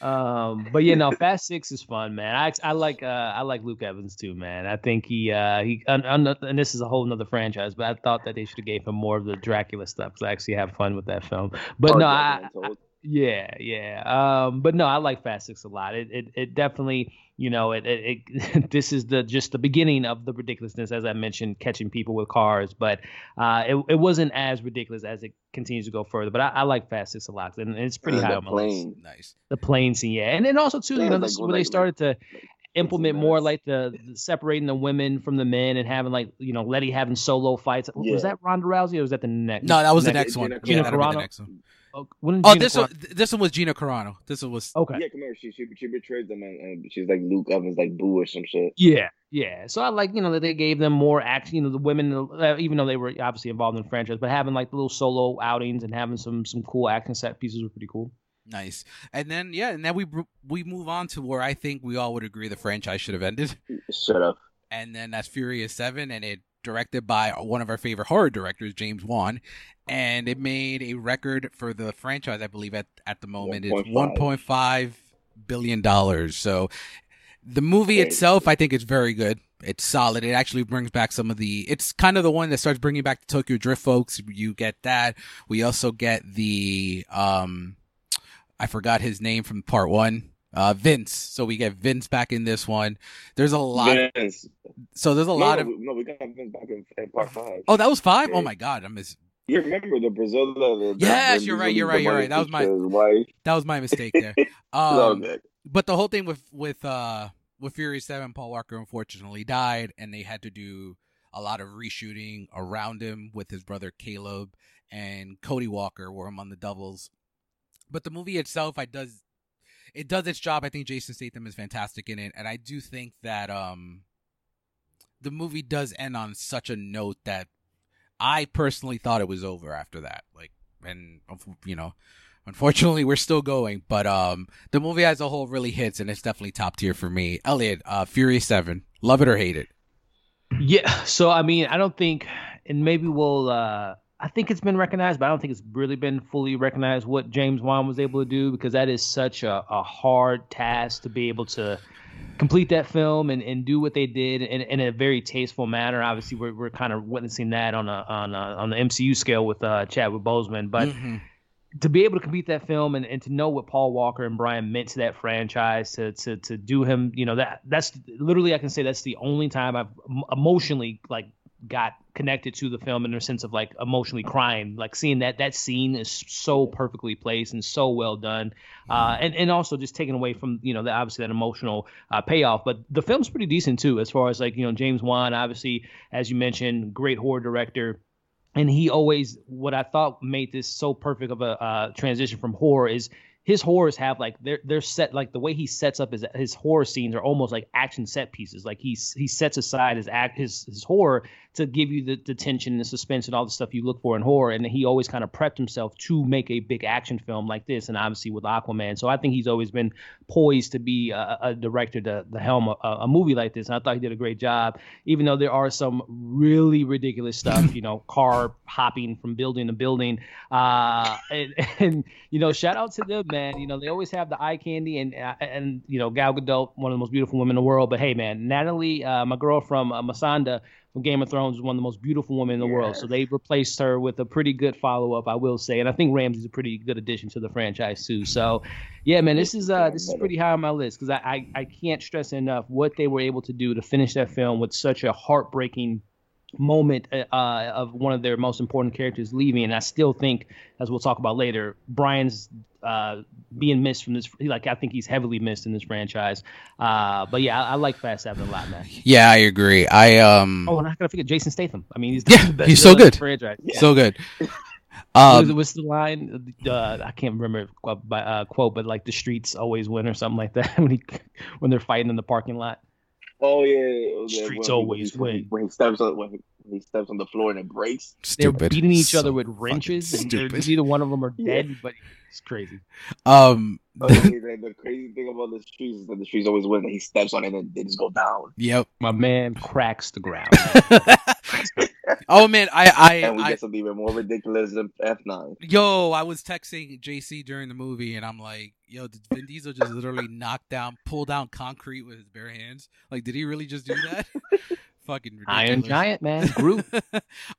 Um, but yeah, no, Fast Six is fun, man. I I like uh I like Luke Evans too, man. I think he uh he and, and this is a whole nother franchise, but I thought that they should have gave him more of the Dracula stuff because I actually have fun with that film. But
Oh,
no,
Jack
I, yeah, yeah. Um, but no, I like Fast Six a lot. It it, it definitely, you know, it, it, it this is the just the beginning of the ridiculousness, as I mentioned, catching people with cars. But uh, it it wasn't as ridiculous as it continues to go further. But I, I like Fast Six a lot, and it's pretty
And
high on my list.
plane.
nice.
The plane scene, yeah, and then also too,
Yeah,
you know,
like
this is
when,
where they started to implement more like the, the separating the women from the men and having like you know Letty having solo fights.
Yeah.
Was that Ronda Rousey or was that the next?
No, that was the
Next-
next one.
Gina
Yeah, that'll be the
Carano.
Next one.
Oh, when did
Oh, this
Carano-
one, this one was Gina Carano. This one was
Okay.
Yeah, come here. She she she betrays them and, and she's like Luke Evans, like boo or some shit.
Yeah, yeah. So I like you know that they gave them more action. You know, the women, uh, even though they were obviously involved in the franchise, but having like little solo outings and having some some cool action set pieces were pretty cool.
nice. And then yeah, and then we we move on to where I think we all would agree the franchise should have ended,
Shut up.
and then that's Furious Seven, and it directed by one of our favorite horror directors, James Wan, and it made a record for the franchise. I believe at at the moment it's one point five billion dollars. So the movie itself, I think it's very good. It's solid. It actually brings back some of the. It's kind of the one that starts bringing back the Tokyo Drift folks. You get that. We also get the um, I forgot his name from part one. Uh, Vince. So we get Vince back in this one. There's a lot.
Vince.
so there's a
no,
lot of.
no, we got Vince back in, in part five.
Oh, that was five. Oh my god, I miss.
You remember the Brazil? The,
Yes,
the-
you're right, you're right, you're right. That was my-
wife.
That was my mistake there. Um, but the whole thing with with uh with Fury Seven, Paul Walker unfortunately died, and they had to do a lot of reshooting around him with his brother Caleb and Cody Walker were on the doubles. But the movie itself, I does it does its job. I think Jason Statham is fantastic in it, and I do think that um the movie does end on such a note that I personally thought it was over after that. Like, and you know, unfortunately, we're still going, but um, the movie as a whole really hits, and it's definitely top tier for me. Elliot, uh, Fury Seven, love it or hate it.
Yeah. So I mean, I don't think, and maybe we'll. uh I think it's been recognized, but I don't think it's really been fully recognized what James Wan was able to do because that is such a, a hard task to be able to complete that film and, and do what they did in, in a very tasteful manner. Obviously, we're, we're kind of witnessing that on a on a, on the MCU scale with uh, Chadwick Boseman, but
Mhm.
to be able to complete that film and, and to know what Paul Walker and Brian meant to that franchise, to to to do him, you know, that that's literally I can say that's the only time I've emotionally like got connected to the film in the sense of like emotionally crying, like seeing that that scene is so perfectly placed and so well done, uh, and and also just taken away from you know the, obviously that emotional uh, payoff. But the film's pretty decent too, as far as like you know James Wan, obviously as you mentioned, great horror director and he always what I thought made this so perfect of a uh, transition from horror is his horrors have like they're they're set like the way he sets up his his horror scenes are almost like action set pieces. Like he's he sets aside his act his his horror to give you the, the tension and the suspense and all the stuff you look for in horror. And he always kind of prepped himself to make a big action film like this, and obviously with Aquaman. So I think he's always been poised to be a, a director to the helm a, a movie like this. And I thought he did a great job, even though there are some really ridiculous stuff, you know, car hopping from building to building. Uh, and, and you know, shout out to them, man. You know, they always have the eye candy, and and you know, Gal Gadot, one of the most beautiful women in the world. But hey, man, Natalie, uh, my girl from uh, Missandei from Game of Thrones is one of the most beautiful women in the yes. world. So they replaced her with a pretty good follow up, I will say. And I think Ramsey's a pretty good addition to the franchise too. So yeah, man, this is uh this is pretty high on my list because I, I I can't stress enough what they were able to do to finish that film with such a heartbreaking moment uh, of one of their most important characters leaving. And I still think, as we'll talk about later, Brian's uh, being missed from this. Like I think he's heavily missed in this franchise. Uh, but yeah, I, I, like Fast Seven a lot, man.
Yeah, I agree. I um.
Oh, and I gotta forget Jason Statham. I mean, he's
yeah, he's so good. Franchise. Yeah. So good.
Um, what's the line? Uh, I can't remember by uh, quote, but like the streets always win or something like that when he when they're fighting in the parking lot.
Oh yeah,
streets when always
he,
win.
When he steps on when he, when he steps on the floor and it breaks.
Stupid.
They're beating each so other with wrenches, and either one of them are dead. Yeah. But it's crazy.
Um,
the, the, crazy thing about the streets is that the streets always win. And he steps on it and they just go down.
Yep,
my man cracks the ground.
oh man, I I
and we
I,
get something even more ridiculous than F nine.
Yo, I was texting JC during the movie, and I'm like, "Yo, did Vin Diesel just literally knock down, pull down concrete with his bare hands? Like, did he really just do that?" Fucking ridiculous.
Iron Giant, man, Groot.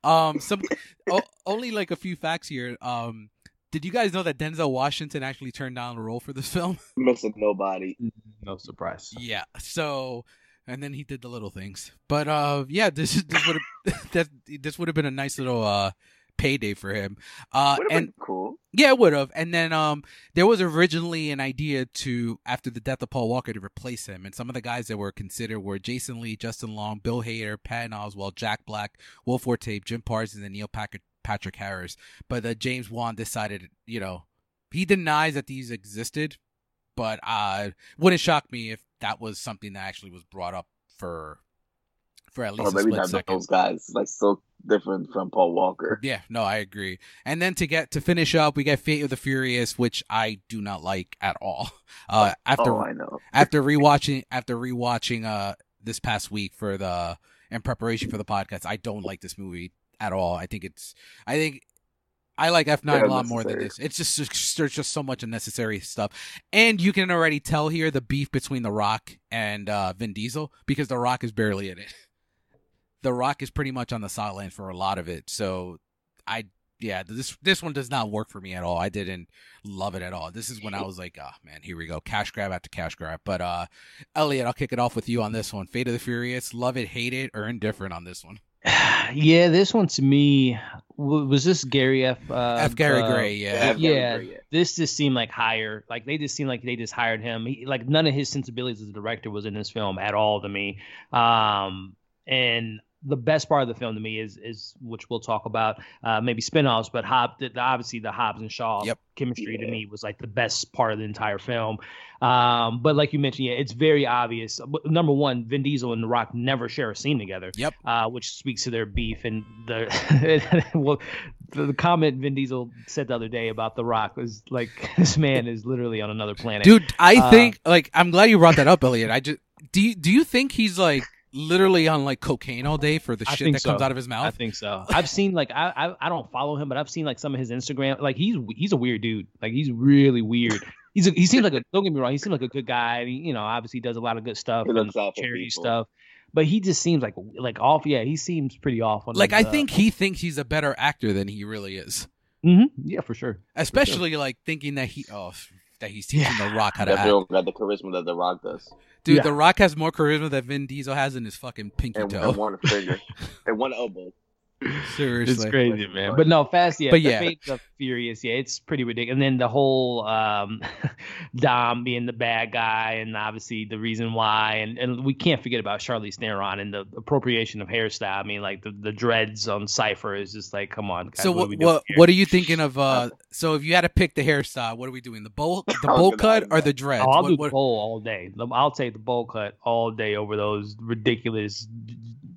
um, some o- only like a few facts here. Um, did you guys know that Denzel Washington actually turned down a role for this film?
Missing nobody.
No surprise.
Yeah. So and then he did the little things. But uh, yeah, this this would have that this would have been a nice little uh payday for him. Uh, and
cool.
Yeah, it would have. And then um, there was originally an idea to after the death of Paul Walker to replace him, and some of the guys that were considered were Jason Lee, Justin Long, Bill Hader, Patton Oswalt, Jack Black, Will Forte, Jim Parsons, and Neil Patrick Patrick Harris. But uh, James Wan decided, you know, he denies that these existed, but uh, wouldn't shock me if that was something that actually was brought up for for at least oh, a split second.
Those guys like so different from Paul Walker.
Yeah, no, I agree. And then to get to finish up, we get Fate of the Furious, which I do not like at all. Uh, after
oh, I know.
after rewatching after rewatching uh this past week for the in preparation for the podcast, I don't like this movie at all. I think it's I think I like F nine a lot more than this. It's just, just there's just so much unnecessary stuff, and you can already tell here the beef between The Rock and uh, Vin Diesel because The Rock is barely in it. The Rock is pretty much on the sideline for a lot of it. So I yeah this this one does not work for me at all. I didn't love it at all. This is when I was like, oh man, here we go, cash grab after cash grab. But uh, Elliot, I'll kick it off with you on this one. Fate of the Furious, love it, hate it, or indifferent on this one.
Yeah, this one to me was this Gary F. Uh,
F. Gary uh, Gray, yeah,
yeah. Gray, yeah. This just seemed like higher. Like they just seemed like they just hired him. He, like none of his sensibilities as a director was in this film at all to me. Um, and the best part of the film to me is is which we'll talk about uh, maybe spinoffs, but Hob, the, obviously the Hobbs and Shaw
yep.
chemistry yeah. to me was like the best part of the entire film. Um, but like you mentioned, yeah, it's very obvious. Number one, Vin Diesel and The Rock never share a scene together.
Yep.
Uh, which speaks to their beef and the well, the, the comment Vin Diesel said the other day about The Rock was like, this man is literally on another planet.
Dude, I uh, think like I'm glad you brought that up, Elliot. I just do. You, do you think he's like literally on like cocaine all day for the shit that so. comes out of his mouth? I
think so. I've seen like I, I, I don't follow him, but I've seen like some of his Instagram. Like he's he's a weird dude. Like he's really weird. He's a, he seems like a don't get me wrong. He seems like a good guy. He, you know, obviously does a lot of good stuff and charity stuff. But he just seems like like off. Yeah, he seems pretty off.
like I think he thinks he's a better actor than he really is.
Mm-hmm. Yeah, for sure.
Especially
for sure.
like thinking that he oh that he's teaching yeah. The Rock how to
act. got the charisma that The Rock does.
Dude, yeah. The Rock has more charisma than Vin Diesel has in his fucking pinky
and,
toe.
And one finger. and one elbow.
Seriously.
It's crazy, man. But no, fast, yeah.
But
the
yeah.
Fate of Furious, yeah, it's pretty ridiculous. And then the whole um, Dom being the bad guy, and obviously the reason why, and, and we can't forget about Charlize Theron and the appropriation of hairstyle. I mean, like the, the dreads on Cipher is just like, come on. Guys,
So
what, are
what what what are you thinking of? Uh, so if you had to pick the hairstyle, what are we doing? The bowl, the bowl cut, or the dreads?
Oh, I'll
What-
do
what-
bowl all day. I'll take the bowl cut all day over those ridiculous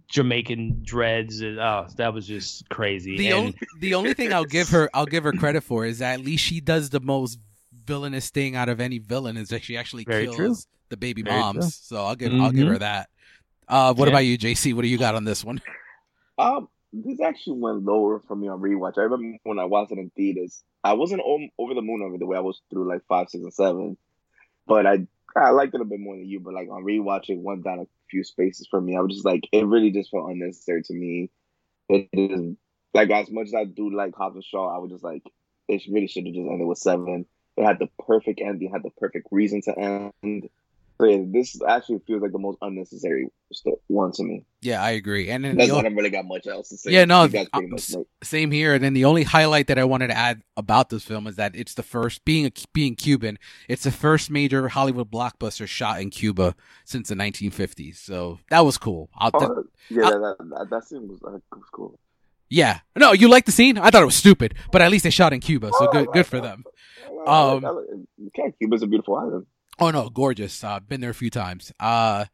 Jamaican dreads. And, oh, that was just crazy.
the
and,
only the only thing I'll give her I'll give her credit for is that at least she does the most villainous thing out of any villain is that she actually
Very
kills
true.
the baby
Very
moms.
true.
So I'll give I'll give
Mhm.
her that. Uh, what
Yeah.
about you, JC? What do you got on this one?
Um, this actually went lower for me on rewatch. I remember when I watched it in theaters, I wasn't over the moon over the way I was through like five, six, and seven, but I I liked it a bit more than you. But like on rewatch, it went down a few spaces for me. I was just like, it really just felt unnecessary to me. It is like as much as I do like Hobbs and Shaw, I was just like, it really should have just ended with seven. It had the perfect ending, had the perfect reason to end. So yeah, this actually feels like the most unnecessary one to me.
Yeah, I agree. And then
That's
the
why I
o-
don't really got much else to say.
Yeah, no,
You guys pretty much
same here. And then the only highlight that I wanted to add about this film is that it's the first being a, being Cuban. It's the first major Hollywood blockbuster shot in Cuba since the 1950s. So that was cool. I'll,
Oh, yeah,
I-
that, that, that scene was, uh, was cool.
yeah. No, you like the scene? I thought it was stupid, but at least they shot in Cuba, so good good for them. Um,
Cuba's a beautiful island.
Oh no, gorgeous. Uh, been there a few times. Uh,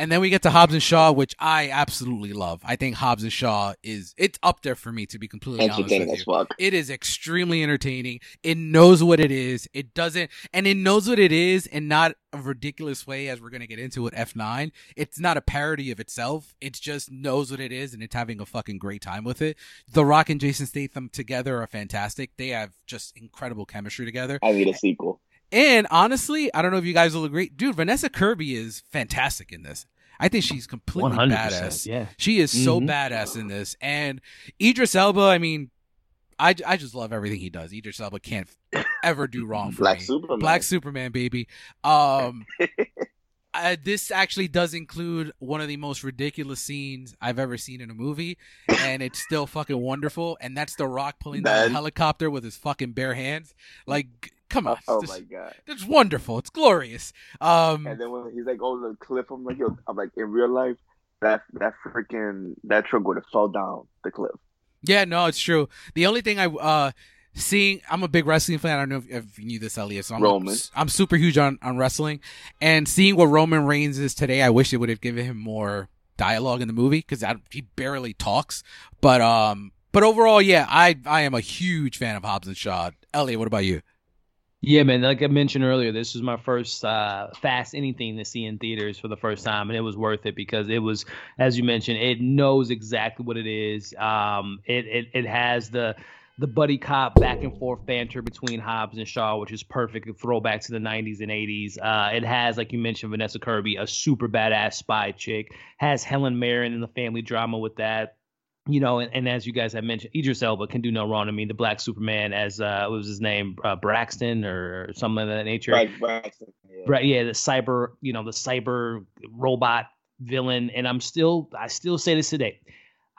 and then we get to Hobbs and Shaw, which I absolutely love. I think Hobbs and Shaw is it's up there for me to be completely honest with you.
fuck.
It is extremely entertaining. It knows what it is. It doesn't, and it knows what it is and not a ridiculous way, as we're going to get into it. F9. It's not a parody of itself. It just knows what it is, and it's having a fucking great time with it. The Rock and Jason Statham together are fantastic. They have just incredible chemistry together.
I need a sequel.
And honestly, I don't know if you guys will agree. Dude, Vanessa Kirby is fantastic in this. I think she's completely
100%.
badass.
Yeah.
She is so
Mhm.
badass in this. And Idris Elba, I mean, I, I just love everything he does. Idris Elba can't ever do wrong for
Black
me.
Superman.
Black Superman, baby. Um, uh, this actually does include one of the most ridiculous scenes I've ever seen in a movie, and it's still fucking wonderful. And that's The Rock pulling down
That-
a helicopter with his fucking bare hands. Like, come on,
Oh my god!
it's wonderful. It's glorious. Um,
And then when he's like "Oh, the cliff, I'm like, yo, I'm like, in real life, that that freaking that truck would have fell down the cliff.
yeah, no, it's true. The only thing I uh seeing, I'm a big wrestling fan. I don't know if, if you knew this, Elliot. So I'm,
Roman.
I'm super huge on on wrestling, and seeing what Roman Reigns is today, I wish it would have given him more dialogue in the movie because he barely talks. But um, but overall, yeah, I I am a huge fan of Hobbs and Shaw. Elliot, what about you?
Yeah, man. Like I mentioned earlier, this was my first uh, fast anything to see in theaters for the first time, and it was worth it because it was, as you mentioned, it knows exactly what it is. Um, it it it has the the buddy cop back and forth banter between Hobbs and Shaw, which is perfect. Throwback to the 90s and 80s. Uh, it has, like you mentioned, Vanessa Kirby, a super badass spy chick. Has Helen Mirren in the family drama with that you know, and, and as you guys have mentioned, Idris Elba can do no wrong. I mean, the Black Superman, as uh, what was his name, uh, Braxton or something of that nature.
Right, Braxton. Yeah.
Right, yeah, the cyber, you know, the cyber robot villain. And I'm still, I still say this today.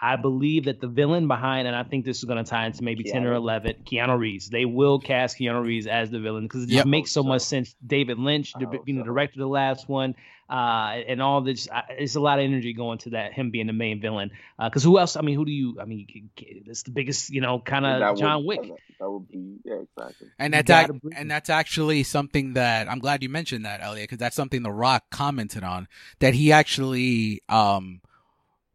I believe that the villain behind, and I think this is going to tie into maybe 10 or 11, Keanu Reeves. They will cast Keanu Reeves as the villain because it just
Yep.
makes so
I hope
much sense. David Lynch,
I
the,
hope
being the
so.
director of the last one, uh, and all this, uh, it's a lot of energy going to that, him being the main villain. Because who else? I mean, who do you, I mean, it's the biggest, you know, kind
That
of
would-
John Wick.
That, that would be yeah, exactly.
And that's ac- and that's actually something that I'm glad you mentioned that, Elliot, because that's something The Rock commented on that he actually um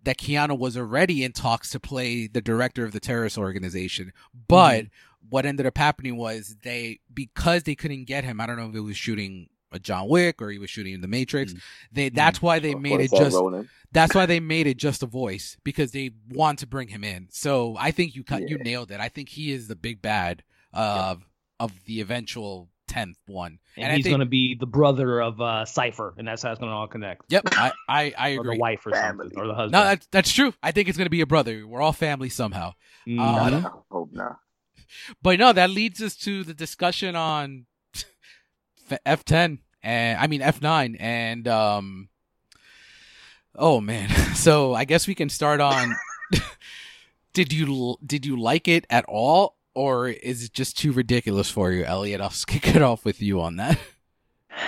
that Keanu was already in talks to play the director of the terrorist organization, but what ended up happening was they because they couldn't get him. I don't know if it was shooting a John Wick or he was shooting in The Matrix.
Mhm.
They that's why they
Or-
made it just
Rogen.
that's why they made it just a voice because they want to bring him in. So I think you cut you nailed it. I think he is the big bad of of the eventual tenth one.
And,
I
he's
think-
going to be the brother of uh, Cipher, and that's how it's going to all connect.
Yep, I I, I
Or
agree.
the wife or
Family.
something, or the husband.
No, that's that's true. I think it's gonna be a brother. We're all family somehow.
Mhm.
Uh,
I hope not.
But no, that leads us to the discussion on F ten and I mean F nine and um. Oh man, so I guess we can start on. did you did you like it at all, or is it just too ridiculous for you, Elliot? I'll kick it off with you on that.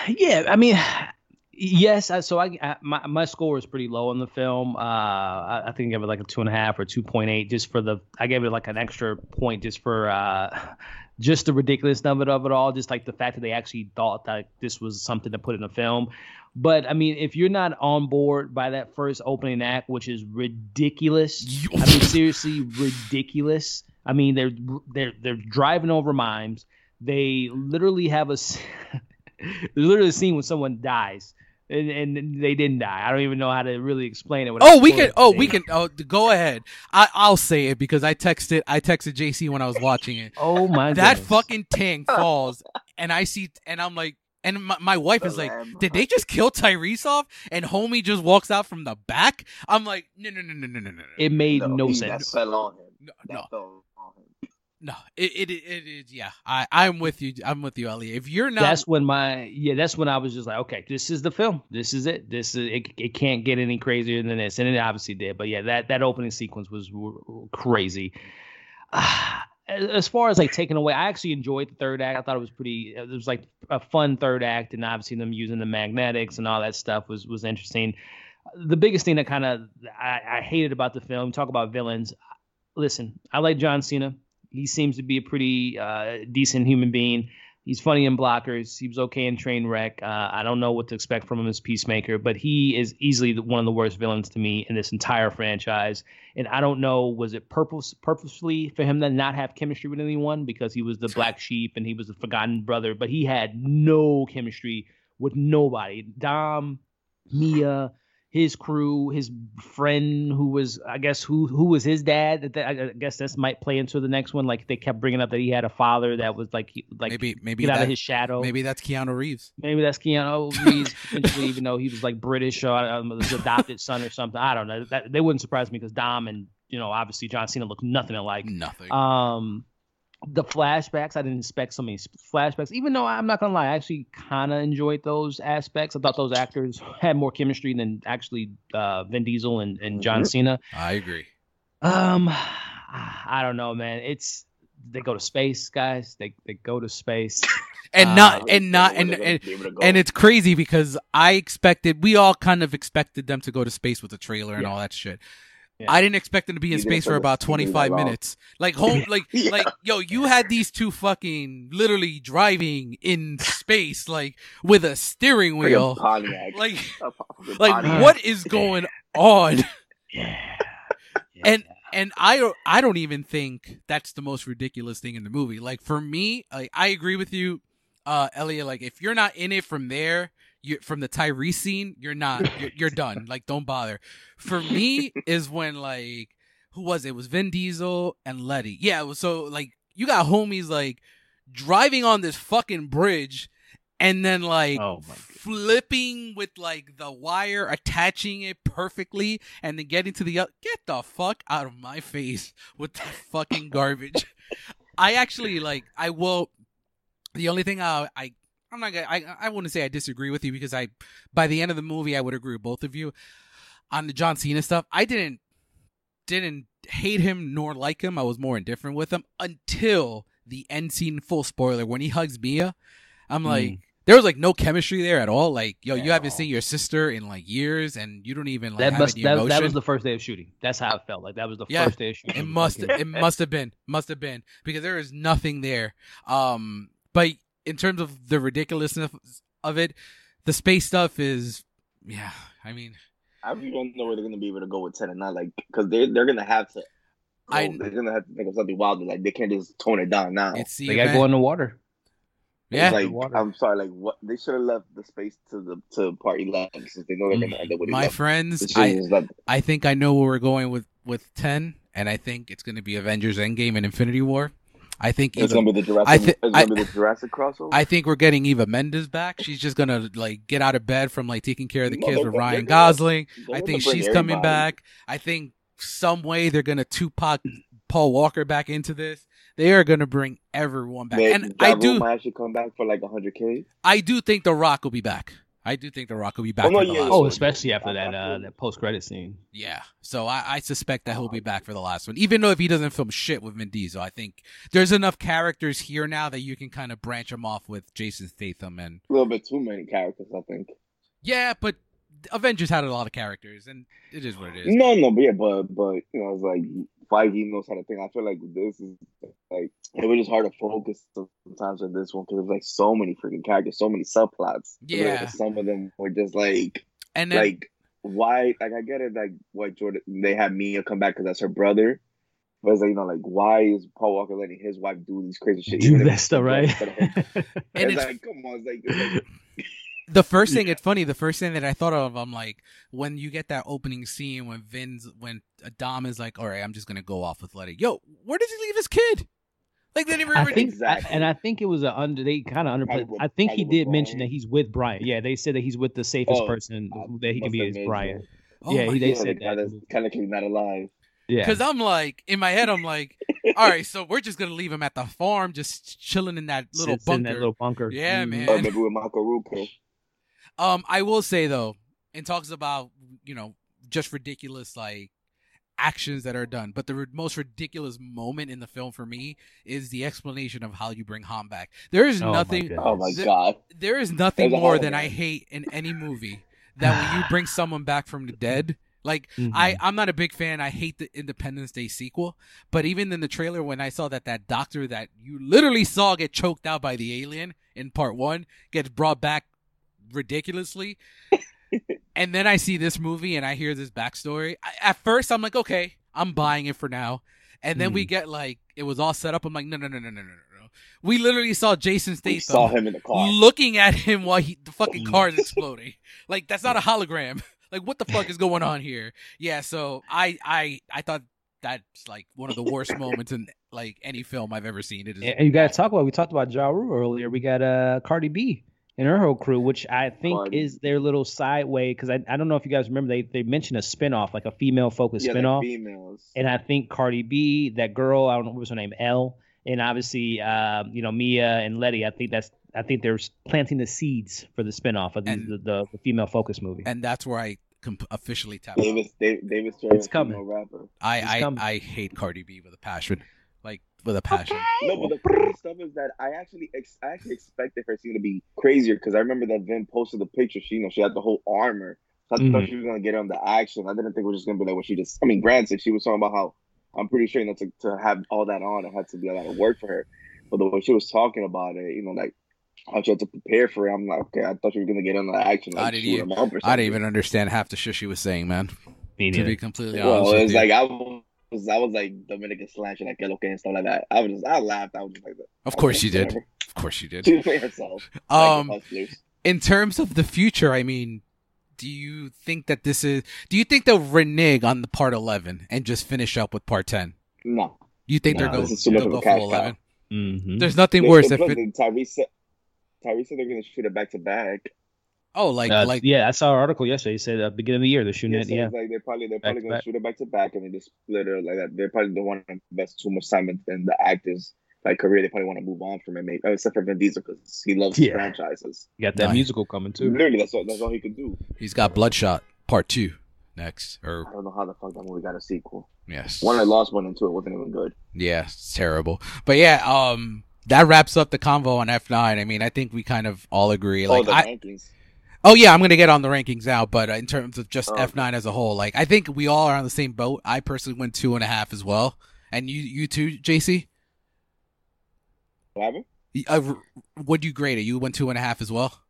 Yeah, I mean, yes. So I, I my my score is pretty low on the film. Uh, I, I think I gave it like a two and a half or two point eight, just for the. I gave it like an extra point just for uh, just the ridiculousness of it of it all, just like the fact that they actually thought that this was something to put in a film. But I mean, if you're not on board by that first opening act, which is ridiculous, I mean seriously ridiculous. I mean they're they're they're driving over mimes. They literally have a there's literally a scene when someone dies. And, and they didn't die. I don't even know how to really explain it.
Oh, we oh, can. Oh, we can. Oh, go ahead. I, I'll say it because I texted. I texted JC when I was watching it.
Oh my! God.
That
goodness.
fucking tank falls, and I see, and I'm like, and my, my wife is like, did they just kill Tyrese off? And homie just walks out from the back. I'm like, no, no, no, no, no, no, no.
It made no, no
he,
sense.
That fell on him.
No,
That
no,
fell on him.
No. It, it, it is. Yeah, I, I'm with you. I'm with you, Elliot. If you're not,
that's when my yeah. That's when I was just like, okay, this is the film. This is it. This is it. It can't get any crazier than this, and it obviously did. But yeah, that that opening sequence was crazy. as far as like taking away, I actually enjoyed the third act. I thought it was pretty. It was like a fun third act, and obviously them using the magnetics and all that stuff was was interesting. The biggest thing that kind of I, I hated about the film, talk about villains. Listen, I like John Cena. He seems to be a pretty uh, decent human being. He's funny in blockers. He was okay in Trainwreck. Uh, I don't know what to expect from him as Peacemaker, but he is easily the, one of the worst villains to me in this entire franchise. And I don't know, was it purpose purposefully for him to not have chemistry with anyone because he was the black sheep and he was the forgotten brother, but he had no chemistry with nobody. Dom, Mia, his crew, his friend who was, I guess, who who was his dad. I guess this might play into the next one. Like they kept bringing up that he had a father that was like, like
maybe maybe
get
that,
out of his shadow.
Maybe that's Keanu Reeves.
Maybe that's Keanu Reeves, potentially, even though he was like British or um, his adopted son or something. I don't know. That they wouldn't surprise me because Dom and you know obviously John Cena look nothing alike.
Nothing.
Um, the flashbacks, I didn't expect so many flashbacks. Even though I'm not gonna lie, I actually kind of enjoyed those aspects. I thought those actors had more chemistry than actually uh, Vin Diesel and, and John
Mhm.
Cena.
I agree.
Um, I don't know, man. It's they go to space, guys. They they go to space.
And
Uh,
not and not
When
and
they're gonna
and,
be able to go.
and it's crazy because I expected we all kind of expected them to go to space with the trailer and
Yeah.
all that shit.
Yeah.
I didn't expect them to be in
You
space for about
it- you didn't
25 minutes. Like home like
Yeah.
like yo, you had these two fucking literally driving in space like with a steering
Like a
wheel. Like
A
like what is going on?
yeah.
And and I I don't even think that's the most ridiculous thing in the movie. Like for me, like I agree with you, uh, Elliot. Like if you're not in it from there, you from the Tyrese scene, you're not. You're, you're done. Like don't bother. For me, is when like who was it? It was Vin Diesel and Letty. Yeah. was So like you got homies like driving on this fucking bridge. And then like
Oh,
flipping with like the wire, attaching it perfectly, and then getting to the get the fuck out of my face with that fucking garbage. I actually like I will. The only thing I I I'm not gonna I I wouldn't say I disagree with you because I by the end of the movie I would agree with both of you on the John Cena stuff. I didn't didn't hate him nor like him. I was more indifferent with him until the end scene. Full spoiler when he hugs Mia. I'm like. There was like no chemistry there at all. Like, yo, you haven't
No.
seen your sister in like years, and you don't even like
that
have
must that, that was the first day of shooting. That's how it felt. Like that was the
Yeah.
first day of shooting.
It must it must have been must have been because there is nothing there. Um, but in terms of the ridiculousness of it, the space stuff is yeah. I mean,
I really don't know where they're gonna be able to go with ten and nine, like because they they're gonna have to.
Oh, I-
go- they're gonna have to think of something wild. Like they can't just tone it down now.
it's the
They gotta go in the water.
yeah.
like
water.
I'm sorry, like what they should have left the space to the to part eleven since they know they're gonna mm, end up with
My
11.
friends, I
just
I think I know where we're going with with ten, and I think it's going to be Avengers Endgame and Infinity War. I think
it's gonna be the Jurassic.
I thi-
it's gonna
I-
be the Jurassic crossover.
I think we're getting Eva Mendes back. She's just gonna like get out of bed from like taking care of the
No,
kids with Ryan
gonna-
Gosling. I think she's coming back. I think some way they're gonna Tupac Paul Walker back into this. They are gonna bring everyone back,
They-
and I do,
might actually come back for like hundred k.
I do think The Rock will be back. I do think The Rock will be back
Oh, no,
for the
yeah,
last
Oh,
one.
especially after that uh, that post credit scene.
Yeah. So I, I suspect that he'll be back for the last one. Even though if he doesn't film shit with Vin Diesel, I think there's enough characters here now that you can kind of branch them off with Jason Statham and
A little bit too many characters, I think.
yeah, but Avengers had a lot of characters and it is what it is.
No, no, but yeah, but but you know, it's like Feige knows how to think. I feel like this is like it was just hard to focus sometimes on this one because there's like so many freaking characters, so many subplots.
Yeah.
Like, some of them were just like
And then
like why like I get it like why Jordan they had Mia come back because that's her brother. But it's like, you know, like why is Paul Walker letting his wife do these crazy shit?
Do
even
that stuff, right?
brother instead of him?
And
it's,
it's-
like, come on, it's like, it's like
the first thing it's funny, the first thing that I thought of, I'm like, when you get that opening scene when Vin's when Dom is like, All right, I'm just gonna go off with Letty. Yo, where does he leave his kid? Like they never
I
even
think,
Exactly.
and I think it was a under. They kind of underplayed. I think he did
with
mention that he's with Brian. Yeah, they said that he's with the safest
Oh,
person
I
that he can be is Brian.
Oh
yeah, he- they
Yeah,
said
the
that.
Kind of technically not alive.
Yeah,
Because I'm like, in my head, I'm like, all right, so we're just gonna leave him at the farm, just chilling in that little
Sits in
bunker.
that little bunker.
Yeah,
Mhm.
man. Um, I will say though, it talks about you know just ridiculous like actions that are done, but the ri- most ridiculous moment in the film for me is the explanation of how you bring Han back. There is
Oh, my
nothing.
goodness.
Oh my
The-
god.
there is nothing
There's
more
hologram.
than I hate in any movie that when you bring someone back from the dead. Like
Mhm.
I, I'm not a big fan. I hate the Independence Day sequel. But even in the trailer, when I saw that that doctor that you literally saw get choked out by the alien in part one gets brought back ridiculously, and then I see this movie and I hear this backstory. I, at first, I'm like, okay, I'm buying it for now. And then we
Mhm.
get like it was all set up. I'm like, no, no, no, no, no, no, no. We literally saw Jason
We
Statham
saw him in the car.
looking at him while he the fucking
Mm.
car is exploding. like that's not a hologram. Like what the fuck is going on here? Yeah, so I I I thought that's like one of the worst moments in like any film I've ever seen. It is
And you got to talk about. We talked about Ja Rule earlier. We got uh Cardi B and her whole crew, which I think
Cardi.
is their little sideway. Because I, I don't know if you guys remember they they mentioned a spinoff, like a female focused
yeah, like
spinoff.
females.
and I think Cardi B, that girl, I don't know what was her name, Elle, and obviously, um, you know, Mia and Letty. I think that's, I think they're planting the seeds for the spinoff of the,
And-
the, the, the female focus movie.
and that's where I comp- officially tap out.
Davis, Davis, Davis
It's coming.
female rapper.
it's
I
coming.
I I hate Cardi B with a passion. Like with a passion.
No, but the funny stuff is that I actually, ex- I actually expected her scene to be crazier because I remember that Vin posted the picture. She, you know, she had the whole armor. So I thought
Mhm.
she was gonna get on the action. I didn't think it was just gonna be like what she just. I mean, granted, she was talking about how I'm pretty sure you know to, to have all that on, it had to be a lot of work for her. But the way she was talking about it, you know, like how she had to prepare for it, I'm like, okay, I thought she was gonna get on the action. Like,
I didn't even-
him up or
I didn't even understand half the shit she was saying, man.
Me
To be completely honest
Well, it
with
was
you.
like I was, I was like Dominican slash like que lo que and stuff like that. I was just, I laughed. I was just like,
of course you did.
whatever.
Of course you did.
She was playing herself.
Um,
Hustlers.
in terms of the future, I mean, do you think that this is? Do you think they'll renege on the part eleven and just finish up with part ten?
no.
You think
No,
they're going
this is too much
they'll
of a
go
cash
full eleven?
Mm-hmm.
There's nothing
Look,
worse
and
if it,
Tyrese said, Tyrese said they're gonna shoot it back to back.
Oh like
Uh,
like
yeah, I saw an article yesterday. He said uh, beginning of the year they're shooting
Yeah,
it.
so
Yeah,
it's like they're probably they're
Back
probably gonna
back.
shoot it back to back and then just split it like that. They're probably the one to invest too much time in, in the actors like career. They probably want to move on from it, maybe oh, except for Vin Diesel because he loves his
Yeah.
franchises.
you got that
Nice.
musical coming too.
Literally, that's all that's all he could do.
he's got Bloodshot Part Two next, or
I don't know how the fuck that movie got a sequel.
yes,
One I lost one and two. It wasn't even good.
yeah, it's terrible. But yeah, um, that wraps up the convo on F nine. I mean, I think we kind of all agree.
oh,
Like,
the
I,
rankings.
Oh yeah, I'm gonna get on the rankings now. But uh, in terms of just
Oh,
F nine as a whole, like, I think we all are on the same boat. I personally went two and a half as well, and you, you too, JC.
What happened?
Uh, would you grade it? You went two and a half as well.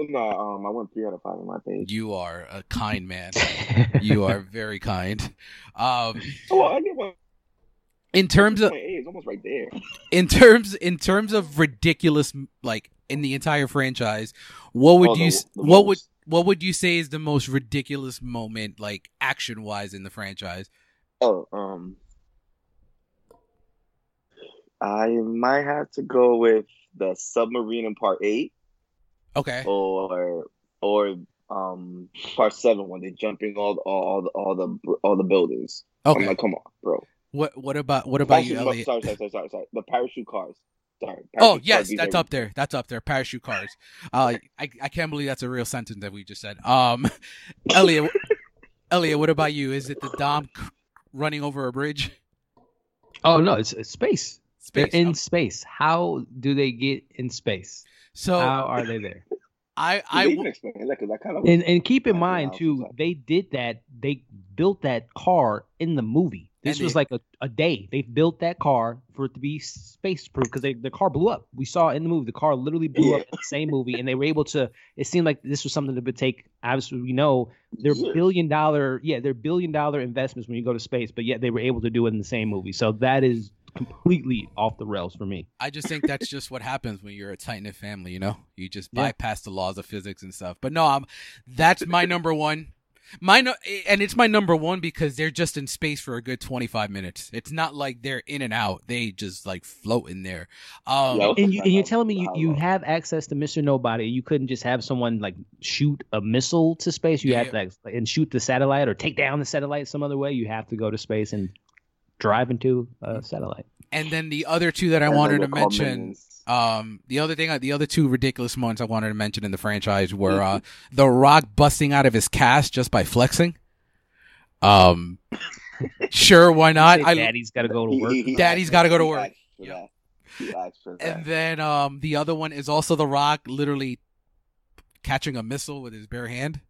No, um, I went three out of five on my page.
You are a kind man. you are very kind. Um,
Oh, I get one.
In terms of
it's almost right there.
in terms in terms of ridiculous, like in the entire franchise, what would
Oh,
you
the- the
what would what would you say is the most ridiculous moment, like action wise, in the franchise?
Oh, um, I might have to go with the submarine in part eight,
Okay,
or or um part seven when they're jumping all all all the all the, all the buildings. I'm
okay.
like, come on, bro.
What what about what about you, Elliot?
sorry, sorry, sorry, sorry, sorry. The parachute cars. Sorry,
Oh yes,
cars,
that's
are-
up there. That's up there. Parachute cars. Uh, I I can't believe that's a real sentence that we just said. Um, Elliot, Elliot, what about you? Is it the Dom running over a bridge?
Oh no, it's, it's space. They're
Space.
in
Um,
space. How do they get in space?
so
How are they there?
I I
they
w-
explain that? 'Cause I kind of
And and keep in mind too, they did that. They built that car in the movie. This
And
was
they-
like a, a day. They built that car for it to be space proof because they the car blew up. We saw in the movie. The car literally blew up in the same movie, and they were able to. It seemed like this was something that would take. Obviously, we know they're
Years.
billion dollar. Yeah, they're billion dollar investments when you go to space, but yet they were able to do it in the same movie. So that is completely off the rails for me.
I just think that's just what happens when you're a tight knit family. You know, you just
Yeah.
bypass the laws of physics and stuff. But no, I'm that's my number one. My no, and it's my number one because they're just in space for a good 25 minutes. It's not like they're in and out; they just like float in there. Um,
Yeah.
And you and you're telling me you, you have access to Mr. Nobody. You couldn't just have someone like shoot a missile to space. You
Yeah.
have to like, and shoot the satellite or take down the satellite some other way. You have to go to space and drive into a satellite.
And then the other two that I
And
wanted to mention. Um, the other thing, the other two ridiculous moments I wanted to mention in the franchise were uh, The Rock busting out of his cast just by flexing. Um, sure, why not? I,
Daddy's got to go to work.
he- he
Daddy's
asked
gotta go to work. Yeah.
that. He asked for that.
and then um, the other one is also The Rock literally catching a missile with his bare hand,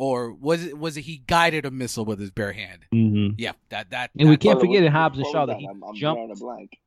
or was it was it he guided a missile with his bare hand?
hmm
Yeah, that that.
And we can't
What-
forget in Hobbs and Shaw that he
I'm, I'm
jumped-
drawing a blank.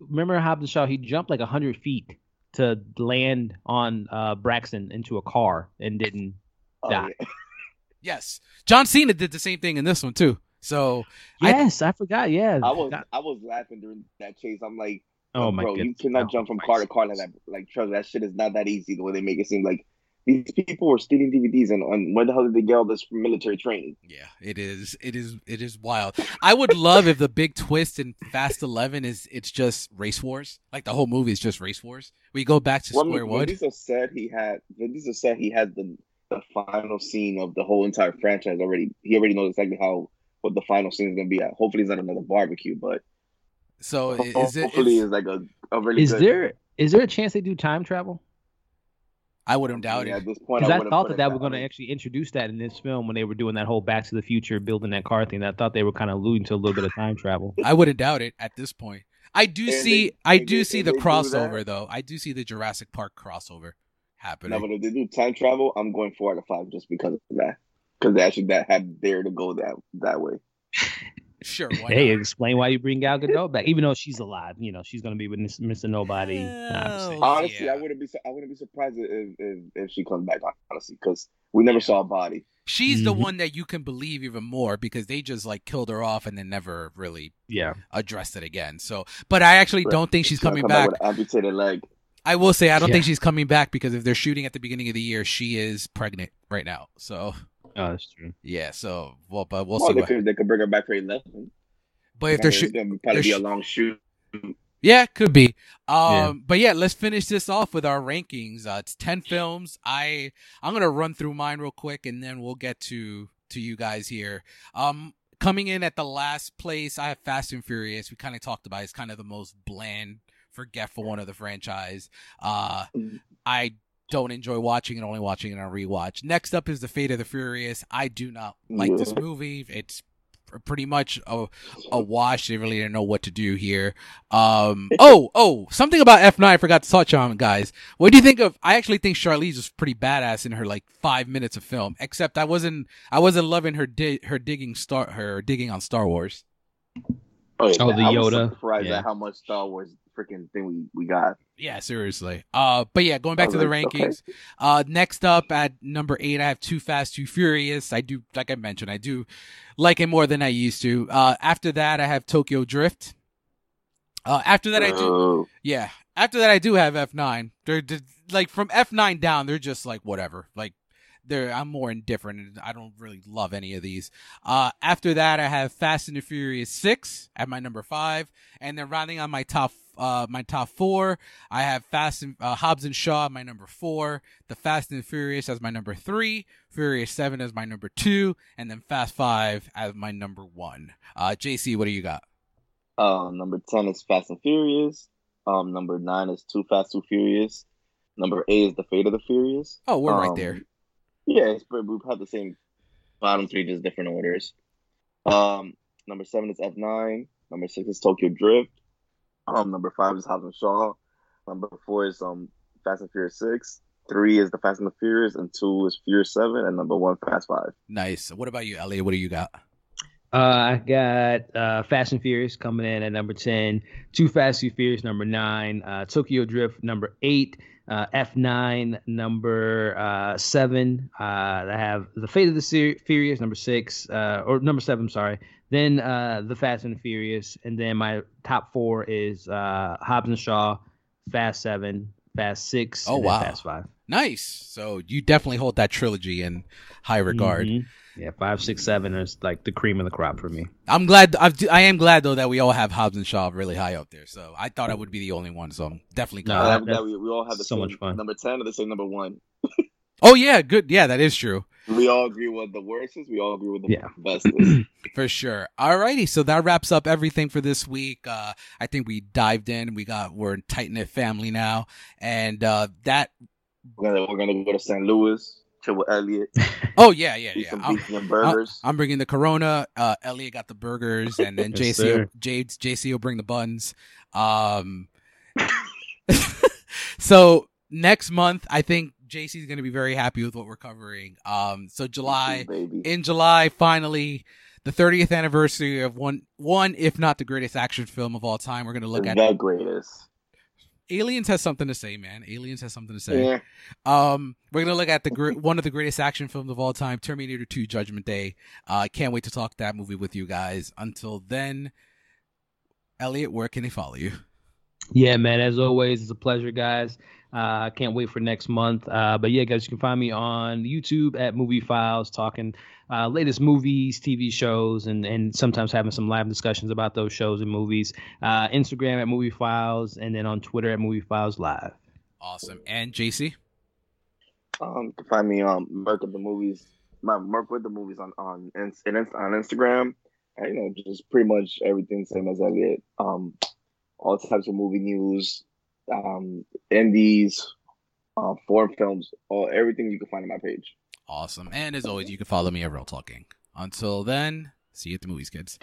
Remember Hobbs and Shaw? He jumped like hundred feet to land on uh, Braxton into a car and didn't.
Oh,
Die.
yeah.
yes, John Cena did the same thing in this one too. So
Yes, I, forgot. Yeah.
I was
God-
I was laughing during that chase. I'm like,
oh my
bro,
goodness.
you cannot
Oh,
jump from car to car like that. Like, trust me, that shit is not that easy. The way they make it seem like these people were stealing DVDs and, and where the hell did they get all this military training?
Yeah, it is. It is. It is wild. I would love if the big twist in Fast Eleven is it's just race wars. Like the whole movie is just race wars. We go back to
Well,
square
Vin
one.
Diesel said he had. Vin Diesel said he had the the final scene of the whole entire franchise already. He already knows exactly how what the final scene is gonna be at. Hopefully, it's not another barbecue, but
So is it?
hopefully,
is-
it's like a, a really.
Is
good,
there is there a chance they do time travel?
I wouldn't doubt
Yeah,
it.
At this point,
Because I,
wouldn't
thought that
it
that were going to actually introduce that in this film when they were doing that whole Back to the Future, building that car thing. I thought they were kind of alluding to a little bit of time travel.
I wouldn't doubt it at this point. I do
And
see.
they-
I
if
do
they-
see the crossover though. I do see the Jurassic Park crossover
No,
happening.
but if they do time travel, I'm going four out of five just because of that. Because they actually that had dare to go that that way.
Sure. Why
hey,
not?
explain why you bring Gal Gadot back, even though she's alive. You know, she's going to be with Mr. Nobody.
Hell
Honestly,
yeah.
I wouldn't be I wouldn't be surprised if if, if she comes back. Honestly, because we never saw a body.
She's the
Mhm.
one that you can believe even more because they just like killed her off and then never really
Yeah.
addressed it again. So, but I actually
Right.
don't think she's
gonna
coming
come
back.
with an amputated leg.
I will say I don't
Yeah.
think she's coming back because if they're shooting at the beginning of the year, she is pregnant right now. So
Oh, that's true.
yeah, so well, but we'll
Well,
see
they
what.
could they could bring her back for eleven.
But if they're
it's
shoot,
probably
they're
be a long shoot.
yeah, could be. Um,
Yeah.
but yeah, let's finish this off with our rankings. Uh, it's ten films. I I'm gonna run through mine real quick and then we'll get to to you guys here. Um, coming in at the last place, I have Fast and Furious. We kind of talked about. it. It's kind of the most bland, forgetful one of the franchise. Uh,
Mhm.
I don't enjoy watching it, only watching it on rewatch. Next up is The Fate of the Furious. I do not like this movie. It's pretty much a, a wash. They really didn't know what to do here. Um, oh, oh, something about F9 I forgot to touch on, guys. What do you think of, I actually think Charlize was pretty badass in her like five minutes of film, except I wasn't, I wasn't loving her, di- her digging star, her digging on Star Wars.
Oh, yeah,
Oh, the
I was
Yoda.
surprised
Yeah.
at how much Star Wars freaking thing we, we got.
Yeah, seriously. Uh, but yeah, going back to the
like, okay.
rankings. Uh, next up at number eight, I have Too Fast, Too Furious. I do, like I mentioned, I do like it more than I used to. Uh, after that, I have Tokyo Drift. Uh, after that, I do,
Oh,
yeah. After that, I do have F nine. They're, they're like from F nine down. They're just like whatever. Like they're I'm more indifferent. and I don't really love any of these. Uh, after that, I have Fast and the Furious six at my number five, and then rounding on my top uh my top four, I have Fast and uh, Hobbs and Shaw my number four, The Fast and Furious as my number three, Furious seven as my number two, and then Fast five as my number one. Uh, JC, what do you got?
Uh, number ten is Fast and Furious. Um, number nine is Too Fast, Too Furious. Number eight is The Fate of the Furious.
Oh, we're right
Um,
there.
Yeah, we've had the same bottom three, just different orders. Um, number seven is F nine. Number six is Tokyo Drift. Um, number five is Hobbs and Shaw. Number four is um Fast and Furious six. Three is the Fast and the Furious, and two is Furious seven, and number one Fast Five.
Nice. What about you, Elliot? What do you got?
Uh, I got uh, Fast and Furious coming in at number 10, Two Fast, Too Furious, number 9, uh, Tokyo Drift, number 8, uh, F9, number uh, 7. Uh, I have The Fate of the Ser- Furious, number 6, uh, or number 7, sorry. Then uh, The Fast and the Furious. And then my top four is uh, Hobbs and Shaw, Fast 7, Fast 6,
Oh,
and
wow.
Fast 5.
Nice. So you definitely hold that trilogy in high regard.
Mhm. Yeah, five, six, seven is like the cream of the crop for me.
I'm glad. I've, I am glad though that we all have Hobbs and Shaw really high up there. So I thought I would be the only one. So I'm definitely
No,
glad.
I
that-
have that we, we all have the
so
same
much fun.
number ten or the same number one.
oh yeah, good. Yeah, that is true
We all agree what the worst is. We all agree what the
Yeah.
best is.
for sure. Alrighty, so that wraps up everything for this week. Uh, I think we dived in. We got we're a tight knit family now, and uh, that.
We're gonna we're gonna go to St. Louis, chill with Elliot,
Oh yeah, yeah, yeah. I'm,
beef and burgers.
I'm bringing the Corona. Uh, Elliot got the burgers, and then
Yes,
JC, will,
sir.
J, JC will bring the buns. Um, so next month, I think JC is going to be very happy with what we're covering. Um, so July, in July, finally, the 30th anniversary of one, one if not the greatest action film of all time. We're going to look at
the greatest.
Aliens has something to say, man. Aliens has something to say.
Yeah.
Um, we're gonna look at the gr- one of the greatest action films of all time, Terminator 2: Judgment Day. Uh, I can't wait to talk that movie with you guys. Until then, Elliot, where can they follow you?
Yeah, man. As always, it's a pleasure, guys. Uh, I can't wait for next month. Uh, but yeah, guys, you can find me on YouTube at Movie Files, talking uh, latest movies, TV shows, and and sometimes having some live discussions about those shows and movies. Uh, Instagram at Movie Files, and then on Twitter at Movie Files Live.
Awesome. And JC.
Um, you can find me um Merc of the movies, my Merc with the movies on on Ins- and on Instagram. And, you know, just pretty much everything same as Elliot. Um, all types of movie news, um, indies, uh, foreign films, all everything you can find on my page.
Awesome. And as always, you can follow me at Real Talking. Until then, see you at the movies, kids.